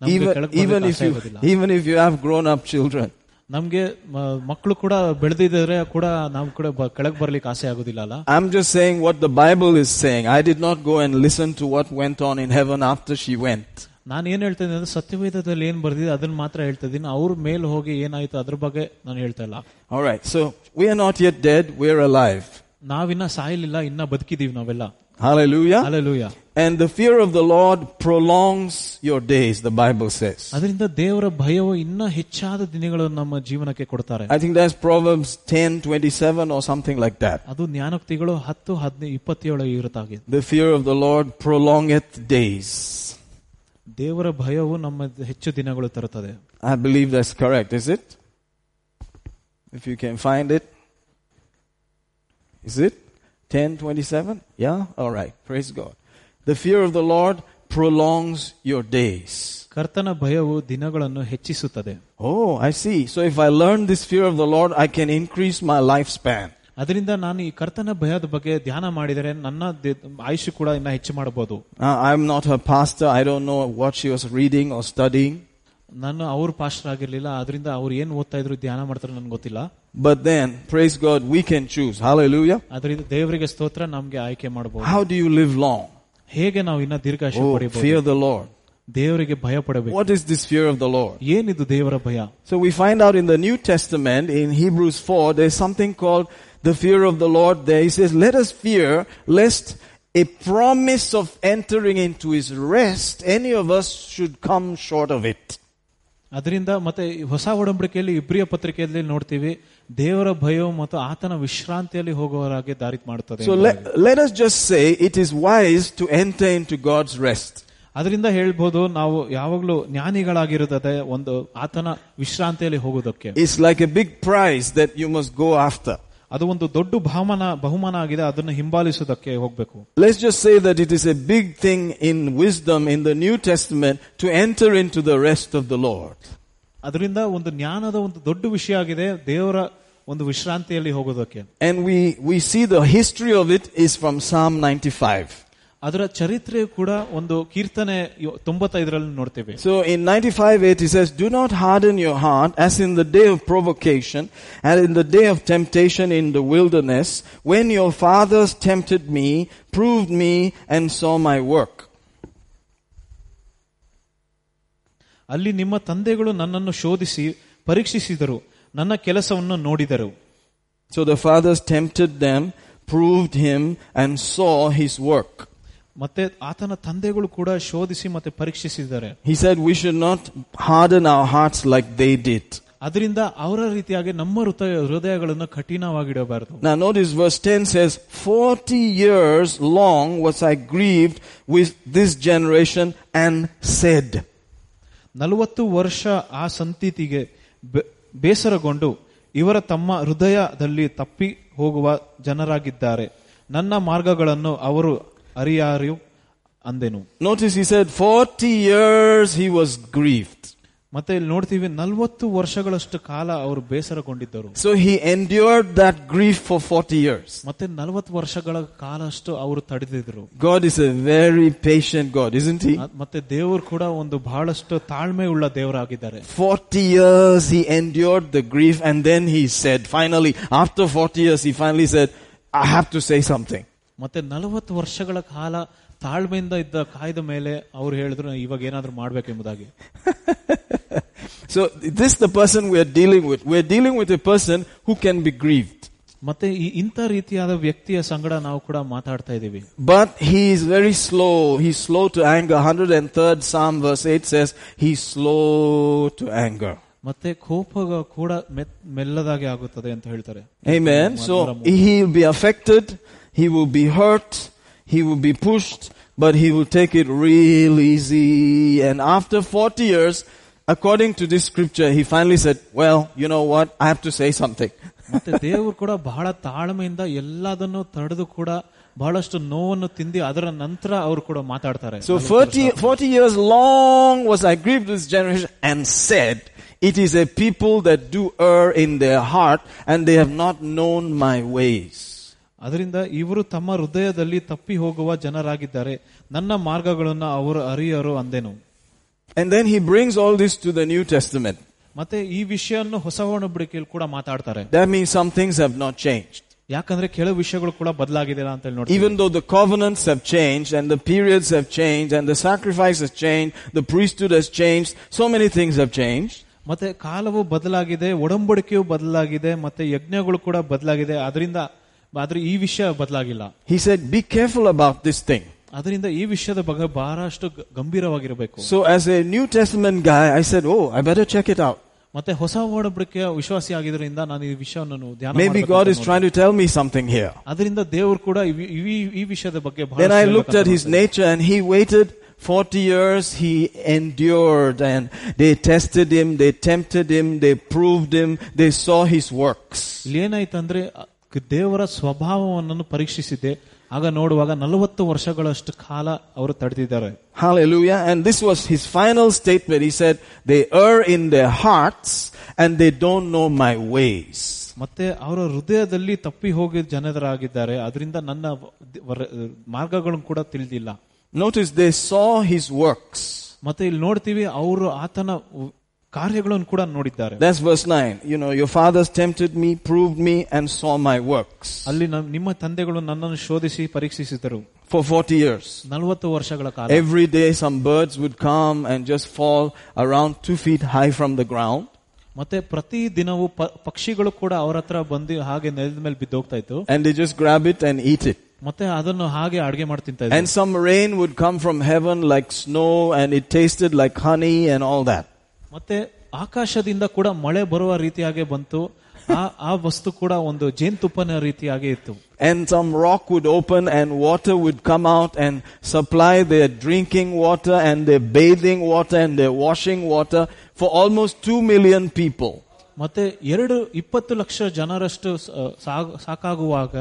S2: ನಮ್ಗೆ
S1: Even,
S2: ಕೆಳಗ್
S1: even,
S2: ಬರ್ಲಿಕ್ಕೆ
S1: if
S2: ಆಸೆ
S1: you,
S2: ಆಗೋದಿಲ್ಲ.
S1: even if you have grown up children.
S2: ನಮ್ಗೆ ಮ- ಮಕ್ಕಳು ಕೂಡ ಬೆಳೆದಿದ್ರೆ ಕೂಡ ನಾವು ಕೂಡ ಬ- ಕೆಳಗ್ ಬರ್ಲಿಕ್ಕೆ ಆಸೆ ಆಗುದಿಲ್ಲ ಅಲ್ಲ
S1: I'm just saying what the Bible is saying. I did not go and listen to what went on in heaven after she went.
S2: ನಾನು ಏನ್ ಹೇಳ್ತಾ ಇದ್ದೀನಿ ಅಂದ್ರೆ ಸತ್ಯವೇದದಲ್ಲಿ ಏನ್ ಬರ್ದಿದೆ ಅದನ್ನ ಮಾತ್ರ ಹೇಳ್ತಾ ಇದ್ದೀನಿ ಅವ್ರ ಮೇಲೆ ಹೋಗಿ ಏನಾಯ್ತು ಅದ್ರ ಬಗ್ಗೆ ನಾನು ಹೇಳ್ತಾ ಇಲ್ಲ
S1: All right. So we are not yet dead. We're alive.
S2: ನಾವಿನ್ನ ಸಾಯಲಿಲ್ಲ ಇನ್ನ ಬದುಕಿದೀವಿ ನಾವೆಲ್ಲ
S1: Hallelujah.
S2: Alleluia
S1: And the fear of the Lord prolongs your days, the Bible says.
S2: ಅದರಿಂದ ದೇವರ ಭಯವು ಇನ್ನ ಹೆಚ್ಚಾದ ದಿನಗಳನ್ನು ನಮ್ಮ ಜೀವನಕ್ಕೆ ಕೊಡ್ತಾರೆ
S1: I think that's Proverbs 10, 27 or something like that.
S2: ಅದು ಜ್ಞಾನೋಕ್ತಿಗಳು ಹತ್ತು ಹದಿನೈದು ಇಪ್ಪತ್ತೇಳು ಇರುತ್ತಾಗಿದೆ
S1: The fear of the Lord prolongeth days.
S2: ದೇವರ ಭಯವು ನಮ್ಮ ಹೆಚ್ಚು ದಿನಗಳು ತರುತ್ತದೆ
S1: I believe that's correct, is it? If you can find it. Is it? 1027? Yeah? All right. Praise God. The fear of the Lord prolongs your days.
S2: ಕರ್ತನ ಭಯವು ದಿನಗಳನ್ನು ಹೆಚ್ಚಿಸುತ್ತದೆ
S1: Oh, I see. So if I learn this fear of the Lord, I can increase my lifespan.
S2: ಅದರಿಂದ ನಾನು ಈ ಕರ್ತನ ಭಯದ ಬಗ್ಗೆ ಧ್ಯಾನ ಮಾಡಿದರೆ ನನ್ನ ದಿ- ಆಯುಷ್ಯ ಕೂಡ ಇನ್ನ ಹೆಚ್ಚು ಮಾಡಬಹುದು
S1: Uh, I'm not her pastor. I don't know what she was reading or studying.
S2: ನಾನು ಅವ್ರ ಪಾಸ್ಟರ್ ಆಗಿರ್ಲಿಲ್ಲ ಅದರಿಂದ ಅವ್ರು ಏನ್ ಓದ್ತಾ ಇದ್ರು ಧ್ಯಾನ ಮಾಡ್ತಾರೆ ನನ್ಗೆ ಗೊತ್ತಿಲ್ಲ
S1: But then, praise God, we can choose. Hallelujah.
S2: ಅದರಿಂದ ದೇವರಿಗೆ ಸ್ತೋತ್ರ ನಮ್ಗೆ ಆಯ್ಕೆ ಮಾಡಬಹುದು
S1: How do you live long?
S2: ಹೇಗೆ ನಾವು ಇನ್ನ ದೀರ್ಘಾಶೆ
S1: Oh,
S2: ಪಡಿಬಹುದು
S1: fear the Lord.
S2: ದೇವರಿಗೆ ಭಯ ಪಡಬೇಕು
S1: What is this fear of the Lord?
S2: ಏನಿದು ದೇವರ ಭಯ
S1: So we find out in the New Testament, in Hebrews 4, there's something called the fear of the Lord there. He says, let us fear lest a promise of entering into his rest, any of us should come short of it.
S2: ಅದರಿಂದ ಮತ್ತೆ ಈ ಹೊಸ ಒಡಂಬಡಿಕೆಯಲ್ಲಿ ಇಬ್ರಿಯ ಪತ್ರಿಕೆಯಲ್ಲಿ ನೋಡ್ತೀವಿ ದೇವರ ಭಯವು ಮತ್ತು ಆತನ ವಿಶ್ರಾಂತಿಯಲ್ಲಿ ಹೋಗುವವರಾಗೆ ದಾರಿ ಮಾಡುತ್ತದೆ
S1: So let, let us just say it is wise to enter into God's rest.
S2: ಅದರಿಂದ ಹೇಳ್ಬೋದು ನಾವು ಯಾವಾಗ್ಲೂ ಜ್ಞಾನಿಗಳಾಗಿರುತ್ತದೆ ಒಂದು ಆತನ ವಿಶ್ರಾಂತಿಯಲ್ಲಿ ಹೋಗೋದಕ್ಕೆ
S1: It's like a big prize that you must go after.
S2: ಅದು ಒಂದು ದೊಡ್ಡ ಬಹುಮಾನ ಬಹುಮಾನ ಆಗಿದೆ ಅದನ್ನು ಹಿಂಬಾಲಿಸುವುದಕ್ಕೆ ಹೋಗ್ಬೇಕು
S1: Let's just say that it is a big thing in wisdom in the New Testament to enter into the rest of the Lord.
S2: ಅದರಿಂದ ಒಂದು ಜ್ಞಾನದ ಒಂದು ದೊಡ್ಡ ವಿಷಯ ಆಗಿದೆ ದೇವರ ಒಂದು ವಿಶ್ರಾಂತಿಯಲ್ಲಿ ಹೋಗೋದಕ್ಕೆ
S1: And we, we see the history of it is from Psalm 95.
S2: ಅದರ ಚರಿತ್ರೆ ಕೂಡ ಒಂದು ಕೀರ್ತನೆ ಇವ- ತೊಂಬತ್ತೈದರಲ್ಲಿ ನೋಡ್ತೇವೆ
S1: So in 95:8 he says, Do not harden your heart as in the day of provocation and in the day of temptation in the wilderness, when your fathers tempted me, proved me, and saw my work.
S2: ಅಲ್ಲಿ ನಿಮ್ಮ ತಂದೆಗಳು ನನ್ನನ್ನು ಶೋಧಿಸಿ ಪರೀಕ್ಷಿಸಿದರು ನನ್ನ ಕೆಲಸವನ್ನು ನೋಡಿದರು
S1: So the fathers tempted them, proved him, and saw his work.
S2: ಮತ್ತೆ ಆತನ ತಂದೆಗಳು ಕೂಡ ಶೋಧಿಸಿ ಮತ್ತೆ ಪರೀಕ್ಷಿಸಿದ್ದಾರೆ
S1: He said we should not harden our hearts like they did.
S2: ಅದರಿಂದ ಅವರ ರೀತಿಯಾಗಿ ನಮ್ಮ ಹೃದಯ ಹೃದಯಗಳನ್ನು ಕಠಿಣವಾಗಿಡಬಾರದು
S1: Now notice verse 10 says, 40 years long was I grieved with this generation and said.
S2: ನಲವತ್ತು ವರ್ಷ ಆ ಸಂತತಿಗೆ ಬೇಸರಗೊಂಡು ಇವರ ತಮ್ಮ ಹೃದಯದಲ್ಲಿ ತಪ್ಪಿ ಹೋಗುವ ಜನರಾಗಿದ್ದಾರೆ ನನ್ನ ಮಾರ್ಗಗಳನ್ನು ಅವರು ಅರಿಯಾರು ಅಂದೆನು
S1: notice he said 40 years he was grieved.
S2: ಮತ್ತೆ ಇಲ್ಲಿ ನೋಡ್ತೀವಿ ನಲವತ್ತು ವರ್ಷಗಳಷ್ಟು ಕಾಲ ಅವರು ಬೇಸರಗೊಂಡಿದ್ದರು
S1: So he endured that grief for 40 years.
S2: ಮತ್ತೆ ನಲವತ್ತು ವರ್ಷಗಳ ಕಾಲಷ್ಟು ಅವರು ತಡೆದಿದ್ರು
S1: God is a very patient God, isn't he?
S2: ಅದ್- ಮತ್ತೆ ದೇವರು ಕೂಡ ಒಂದು ಬಹಳಷ್ಟು ತಾಳ್ಮೆ ಉಳ್ಳ ದೇವರಾಗಿದ್ದಾರೆ
S1: 40 years he endured the grief and then he said, finally, after 40 years, he finally said, I have to say something.
S2: ಮತ್ತೆ ನಲವತ್ತು ವರ್ಷಗಳ ಕಾಲ ತಾಳ್ಮೆಯಿಂದ ಇದ್ದ ಕಾಯ್ದ ಮೇಲೆ ಅವ್ರು ಹೇಳಿದ್ರು ಇವಾಗ ಏನಾದ್ರೂ ಮಾಡ್ಬೇಕೆಂಬುದಾಗಿ
S1: So this is the person we are dealing with. We are dealing with a person who can be grieved.
S2: ಮತ್ತೆ ಈ ಇಂಥ ರೀತಿಯಾದ ವ್ಯಕ್ತಿಯ ಸಂಗಡ ನಾವು ಕೂಡ ಮಾತಾಡ್ತಾ ಇದ್ದೀವಿ
S1: But he is very slow. He's slow to anger. 103rd Psalm verse 8 says, he's slow to anger.
S2: ಮತ್ತೆ ಕೋಪ ಕೂಡ ಮೆತ್- ಮೆಲ್ಲದಾಗೆ ಆಗುತ್ತದೆ ಅಂತ ಹೇಳ್ತಾರೆ
S1: Amen. So he'll be affected. He will be hurt. He will be pushed, but he will take it real easy. And after 40 years, according to this scripture, he finally said, well, you know what? I have to say something.
S2: ಮತ್ತೆ ದೇವರು ಕೂಡ ಬಹಳ ತಾಳ್ಮೆಯಿಂದ ಎಲ್ಲದನ್ನು ತಡೆದು ಕೂಡ ಬಹಳಷ್ಟು ನೋವನ್ನು ತಿಂದಿ ಅದರ ನಂತರ ಅವರು ಕೂಡ ಮಾತಾಡ್ತಾರೆ
S1: So 40, 40 years long was I grieved this generation and said, it is a people that do err in their heart and they have not known my ways.
S2: ಅದರಿಂದ ಇವರು ತಮ್ಮ ಹೃದಯದಲ್ಲಿ ತಪ್ಪಿ ಹೋಗುವ ಜನರಾಗಿದ್ದಾರೆ ನನ್ನ ಮಾರ್ಗಗಳನ್ನು ಅವರು ಅರಿಯರು ಅಂದೆನು
S1: And then he brings all this to the New Testament.
S2: ಮತ್ತೆ ಈ ವಿಷಯವನ್ನು ಹೊಸ ಒಡಂಬಡಿಕೆಯಲ್ಲಿ ಕೂಡ ಮಾತಾಡ್ತಾರೆ
S1: That means some things have not changed.
S2: ಯಾಕಂದ್ರೆ ಕೆಲವು ವಿಷಯಗಳು ಕೂಡ ಬದಲಾಗಿದೆ ಅಂತ ಹೇಳಿ ನೋಡಿ
S1: Even though the covenants have changed and the periods have changed and the sacrifice has changed, the priesthood has changed, so many things have changed.
S2: ಮತ್ತೆ ಕಾಲವು ಬದಲಾಗಿದೆ ಒಡಂಬಡಿಕೆಯು ಬದಲಾಗಿದೆ ಮತ್ತೆ ಯಜ್ಞಗಳು ಕೂಡ ಬದಲಾಗಿದೆ ಅದರಿಂದ ಆದ್ರೆ ಈ ವಿಷಯ ಬದಲಾಗಿಲ್ಲ
S1: He said, be careful about this thing.
S2: ಅದರಿಂದ ಈ ವಿಷಯದ ಬಗ್ಗೆ ಬಹಳಷ್ಟು ಗ- ಗಂಭೀರವಾಗಿರಬೇಕು
S1: So as a New Testament guy, I said, oh, I better check it out.
S2: ಮತ್ತೆ ಹೊಸ ಒಡಂಬಡಿಕೆಯ ವಿಶ್ವಾಸಿ ಆಗಿದ್ರಿಂದ ನಾನು ಈ ವಿಷಯವನ್ನು ಧ್ಯಾನ
S1: Maybe
S2: ಮಾಡ್ಬೇಕಂತ
S1: God is
S2: ನೋಡಿದೆ.
S1: trying to tell me something here.
S2: ಅದರಿಂದ ದೇವರು ಕೂಡ ಈ- ಈ- ಈ ವಿಷಯದ ಬಗ್ಗೆ ಬಹಳ
S1: Then I looked at his nature and he waited 40 years, he endured and they tested him, they tempted him, they proved him, they saw his works.
S2: ಇಲ್ಲಿ ಏನಾಯ್ತಂದ್ರೆ ಅ- ಕ- ದೇವರ ಸ್ವಭಾವವನ್ನು ಪರೀಕ್ಷಿಸಿದ್ದೆ ಆಗ ನೋಡುವಾಗ ನಲವತ್ತು ವರ್ಷಗಳಷ್ಟು ಕಾಲ ಅವರು ತಡೆದಿದ್ದಾರೆ
S1: Hallelujah. And this was his final statement. He said, they err in their hearts and they don't know my ways.
S2: ಮತ್ತೆ ಅವರ ಹೃದಯದಲ್ಲಿ ತಪ್ಪಿ ಹೋಗಿದ ಜನರಾಗಿದ್ದಾರೆ ಅದರಿಂದ ನನ್ನ ಮಾರ್ಗಗಳನ್ನು ಕೂಡ ತಿಳಿದಿಲ್ಲ
S1: Notice they saw his works
S2: ಮತ್ತೆ ಇಲ್ಲಿ ನೋಡ್ತೀವಿ ಅವರು ಆತನ ಕಾರ್ಯಗಳನ್ನು ಕೂಡ ನೋಡಿದ್ದಾರೆ
S1: That's verse 9. You know, your fathers tempted me, proved me, and saw my works
S2: ಅಲ್ಲಿ ನಮ್- ನಿಮ್ಮ ತಂದೆಗಳು ನನ್ನನ್ನು ಶೋಧಿಸಿ ಪರೀಕ್ಷಿಸಿದರು
S1: for 40 years.
S2: ನಲವತ್ತು ವರ್ಷಗಳ ಕಾಲ
S1: Every day some birds would come and just fall around two feet high from the ground.
S2: ಮತ್ತೆ ಪ್ರತಿ ದಿನವೂ ಪ- ಪಕ್ಷಿಗಳು ಕೂಡ ಅವರ ಹತ್ರ ಬಂದು ಹಾಗೆ ನೆಲದ ಮೇಲೆ ಬಿದ್ದೋಗ್ತಾ ಇತ್ತು
S1: And they just grab it and eat it.
S2: ಮತ್ತೆ ಅದನ್ನು ಹಾಗೆ ಅಡಿಗೆ ಮಾಡಿ ತಿಂತಾ ಇದ್ರು
S1: And some rain would come from heaven like snow and it tasted like honey and all that.
S2: ಮತ್ತೆ ಆಕಾಶದಿಂದ ಕೂಡ ಮಳೆ ಬರುವ ರೀತಿಯಾಗೆ ಬಂತು ಆ ಆ ವಸ್ತು ಕೂಡ ಒಂದು ಜೇನುತುಪ್ಪನ ರೀತಿಯಾಗಿ ಇತ್ತು
S1: And some rock would open and water would come out and supply their drinking water and their bathing water and their washing water for almost two million people.
S2: ಮತ್ತೆ ಎರಡು ಇಪ್ಪತ್ತು ಲಕ್ಷ ಜನರಷ್ಟು ಸಾಕಾಗುವಾಗ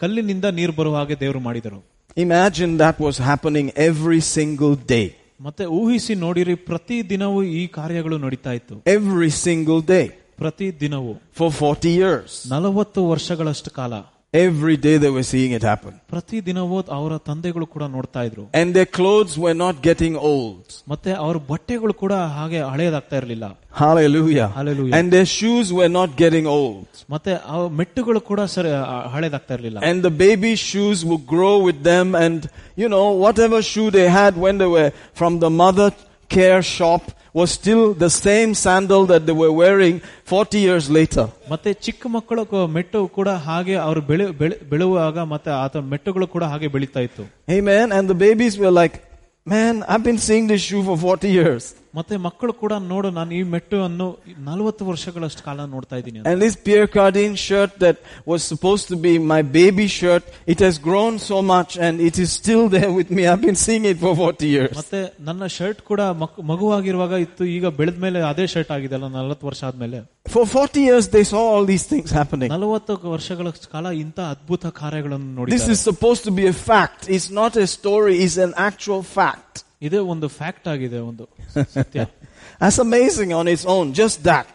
S2: ಕಲ್ಲಿನಿಂದ ನೀರು ಬರುವ ಹಾಗೆ ದೇವರು ಮಾಡಿದರು
S1: Imagine that was happening every single day.
S2: ಮತ್ತೆ ಊಹಿಸಿ ನೋಡಿರಿ ಪ್ರತಿ ದಿನವೂ ಈ ಕಾರ್ಯಗಳು ನಡೀತಾ ಇತ್ತು
S1: Every single day
S2: ಪ್ರತಿ ದಿನವೂ
S1: for 40 years.
S2: ನಲವತ್ತು ವರ್ಷಗಳಷ್ಟು ಕಾಲ
S1: Every day they were seeing it happen.
S2: ಪ್ರತಿ ದಿನವೂ ಅವರ ತಂದೆಗಳು ಕೂಡ ನೋಡ್ತಾ ಇದ್ರು
S1: And their clothes were not getting old.
S2: ಮತ್ತೆ ಅವ್ರ ಬಟ್ಟೆಗಳು ಕೂಡ ಹಾಗೆ ಹಳೆಯದಾಗ್ತಾ ಇರಲಿಲ್ಲ
S1: Hallelujah.
S2: Hallelujah.
S1: And their shoes were not getting old.
S2: ಮತ್ತೆ ಆ ಮೆಟ್ಟುಗಳು ಕೂಡ ಸರಿ ಆ, ಹಳೆದಾಗ್ತಾ ಇರಲಿಲ್ಲ
S1: And the baby shoes would grow with them and, you know, whatever shoe they had when they were from the mother care shop was still the same sandal that they were wearing 40 years later.
S2: ಮತ್ತೆ ಚಿಕ್ಕ ಮಕ್ಕಳ ಕ- ಮೆಟ್ಟು ಕೂಡ ಹಾಗೆ ಅವರು ಬೆಳೆ ಬೆಳೆ- ಬೆಳೆಯುವಾಗ ಮತ್ತೆ ಆತ ಮೆಟ್ಟುಗಳು ಕೂಡ ಹಾಗೆ ಬೆಳೀತಾ ಇತ್ತು
S1: Amen. And the babies were like, man, I've been seeing this shoe for 40 years.
S2: ಮತ್ತೆ ಮಕ್ಕಳು ಕೂಡ ನೋಡು ನಾನು ಈ ಮೆಟ್ಟು ಅನ್ನು ನಲವತ್ತು ವರ್ಷಗಳಷ್ಟು ಕಾಲ ನೋಡ್ತಾ ಇದ್ದೀನಿ ಅಂತ.
S1: And this Pierre Cardin shirt that was supposed to be my baby shirt, it has grown so much and it is still there with me. I've been seeing it for 40 years.
S2: ಮತ್ತೆ ನನ್ನ shirt ಕೂಡ ಮಕ್- ಮಗುವಾಗಿರುವಾಗ ಇತ್ತು ಈಗ ಬೆಳೆದ ಮೇಲೆ ಅದೇ shirt ಆಗಿದೆ ಅಲ್ಲ ನಲವತ್ತು ವರ್ಷ ಆದ್ಮೇಲೆ
S1: For 40 years they saw all these things happening.
S2: ನಲವತ್ತು ವರ್ಷಗಳ ಕಾಲ ಇಂಥ ಅದ್ಭುತ ಕಾರ್ಯಗಳನ್ನು
S1: This
S2: ನೋಡಿ
S1: is supposed to be a fact. It's not a story, it's an actual fact.
S2: ಇದೇ ಒಂದು ಫ್ಯಾಕ್ಟ್ ಆಗಿದೆ ಒಂದು ಸತ್ಯ
S1: That's amazing on its own, just that.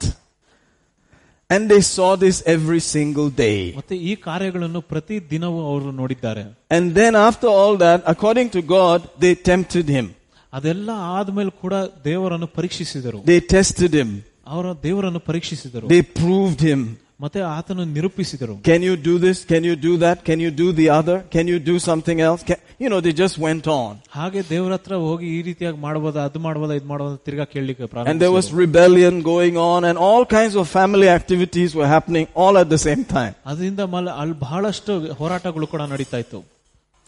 S1: And they saw this every single day.
S2: ಮತ್ತೆ ಈ ಕಾರ್ಯಗಳನ್ನು ಪ್ರತಿ ದಿನವೂ ಅವರು ನೋಡಿದ್ದಾರೆ
S1: And then after all that, according to God, they tempted him.
S2: ಅದೆಲ್ಲ ಆದ್ಮೇಲೆ ಕೂಡ ದೇವರನ್ನು ಪರೀಕ್ಷಿಸಿದರು
S1: They tested him.
S2: ಅವರ ದೇವರನ್ನು ಪರೀಕ್ಷಿಸಿದರು
S1: They proved him.
S2: ಮತ್ತೆ ಆತನು ನಿರೂಪಿಸಿದರು
S1: Can you do this? Can you do that? Can you do the other? Can you do something else? Can, you know, they just went on.
S2: ಹಾಗೆ ದೇವರ ಹತ್ರ ಹೋಗಿ ಈ ರೀತಿಯಾಗಿ ಮಾಡಬಹುದಾ ಅದು ಮಾಡಬಹುದಾ ಇದು ಮಾಡಬಹುದಾ ತಿರ್ಗಾ ಕೇಳಲಿಕ್ಕೆ
S1: And there was
S2: ಪ್ರಾರಂಭಿಸಿದರು.
S1: rebellion going on and all kinds of family activities were happening all at the same time.
S2: ಅದರಿಂದ ಮಲ- ಅಲ್ಲಿ ಬಹಳಷ್ಟು ಹೋರಾಟಗಳು ಕೂಡ ನಡೀತಾ ಇತ್ತು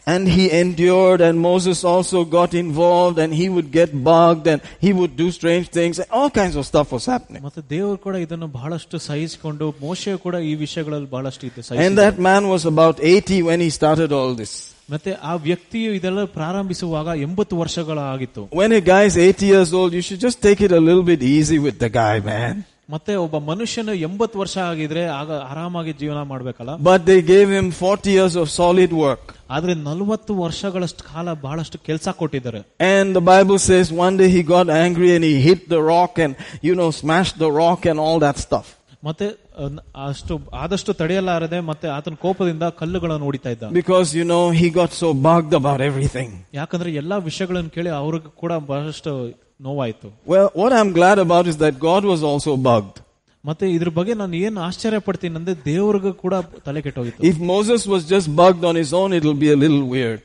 S1: And he endured and Moses also got involved and he would get bugged and he would do strange things and all kinds of stuff was happening.
S2: ಮತ್ತೆ ದೇವರು ಕೂಡ ಇದನ್ನು ಬಹಳಷ್ಟು ಸಹಿಸಿಕೊಂಡು ಮೋಶೆ ಕೂಡ ಈ ವಿಷಯಗಳಲ್ಲಿ ಬಹಳಷ್ಟು ಇತ್ತು
S1: And
S2: ಸಹಿಸಿದ.
S1: that man was about 80 when he started all this.
S2: ಮತ್ತೆ ಆ ವ್ಯಕ್ತಿಯು ಇದೆಲ್ಲ ಪ್ರಾರಂಭಿಸುವಾಗ ಎಂಬತ್ತು ವರ್ಷಗಳ ಆಗಿತ್ತು
S1: When a guy is 80 years old, you should just take it a little bit easy with the guy, man.
S2: ಮತ್ತೆ ಒಬ್ಬ ಮನುಷ್ಯನು ಎಂಬತ್ತು ವರ್ಷ ಆಗಿದ್ರೆ ಆಗ ಆರಾಮಾಗಿ ಜೀವನ ಮಾಡ್ಬೇಕಲ್ಲ
S1: But they gave him 40 years of solid work.
S2: ಆದ್ರೆ ನಲವತ್ತು ವರ್ಷಗಳಷ್ಟು ಕಾಲ ಬಹಳಷ್ಟು ಕೆಲಸ ಕೊಟ್ಟಿದ್ದಾರೆ
S1: And the Bible says one day he got angry and he hit the rock and, you know, smashed the rock and all that stuff.
S2: ಮತ್ತೆ ಅಹ್, ಅಷ್ಟು ಆದಷ್ಟು ತಡೆಯಲಾರದೆ ಮತ್ತೆ ಆತನ ಕೋಪದಿಂದ ಕಲ್ಲುಗಳನ್ನು ಹೊಡಿತಾ ಇದ್ದ
S1: Because, you know, he got so bugged about everything.
S2: ಯಾಕಂದ್ರೆ ಎಲ್ಲಾ ವಿಷಯಗಳನ್ನು ಕೇಳಿ ಅವ್ರಿಗೆ ಕೂಡ ಬಹಳಷ್ಟು ನೋವಾಯ್ತು
S1: Well, what I'm glad about is that God was also bugged.
S2: ಮತ್ತೆ ಇದ್ರ ಬಗ್ಗೆ ನಾನು ಏನ್ ಆಶ್ಚರ್ಯ ಪಡ್ತೀನಿ ಅಂದ್ರೆ ದೇವ್ರಿಗೂ ಕೂಡ ತಲೆ ಕೆಟ್ಟೋಗಿತ್ತು
S1: If Moses was just bugged on his own, it'll be a little weird.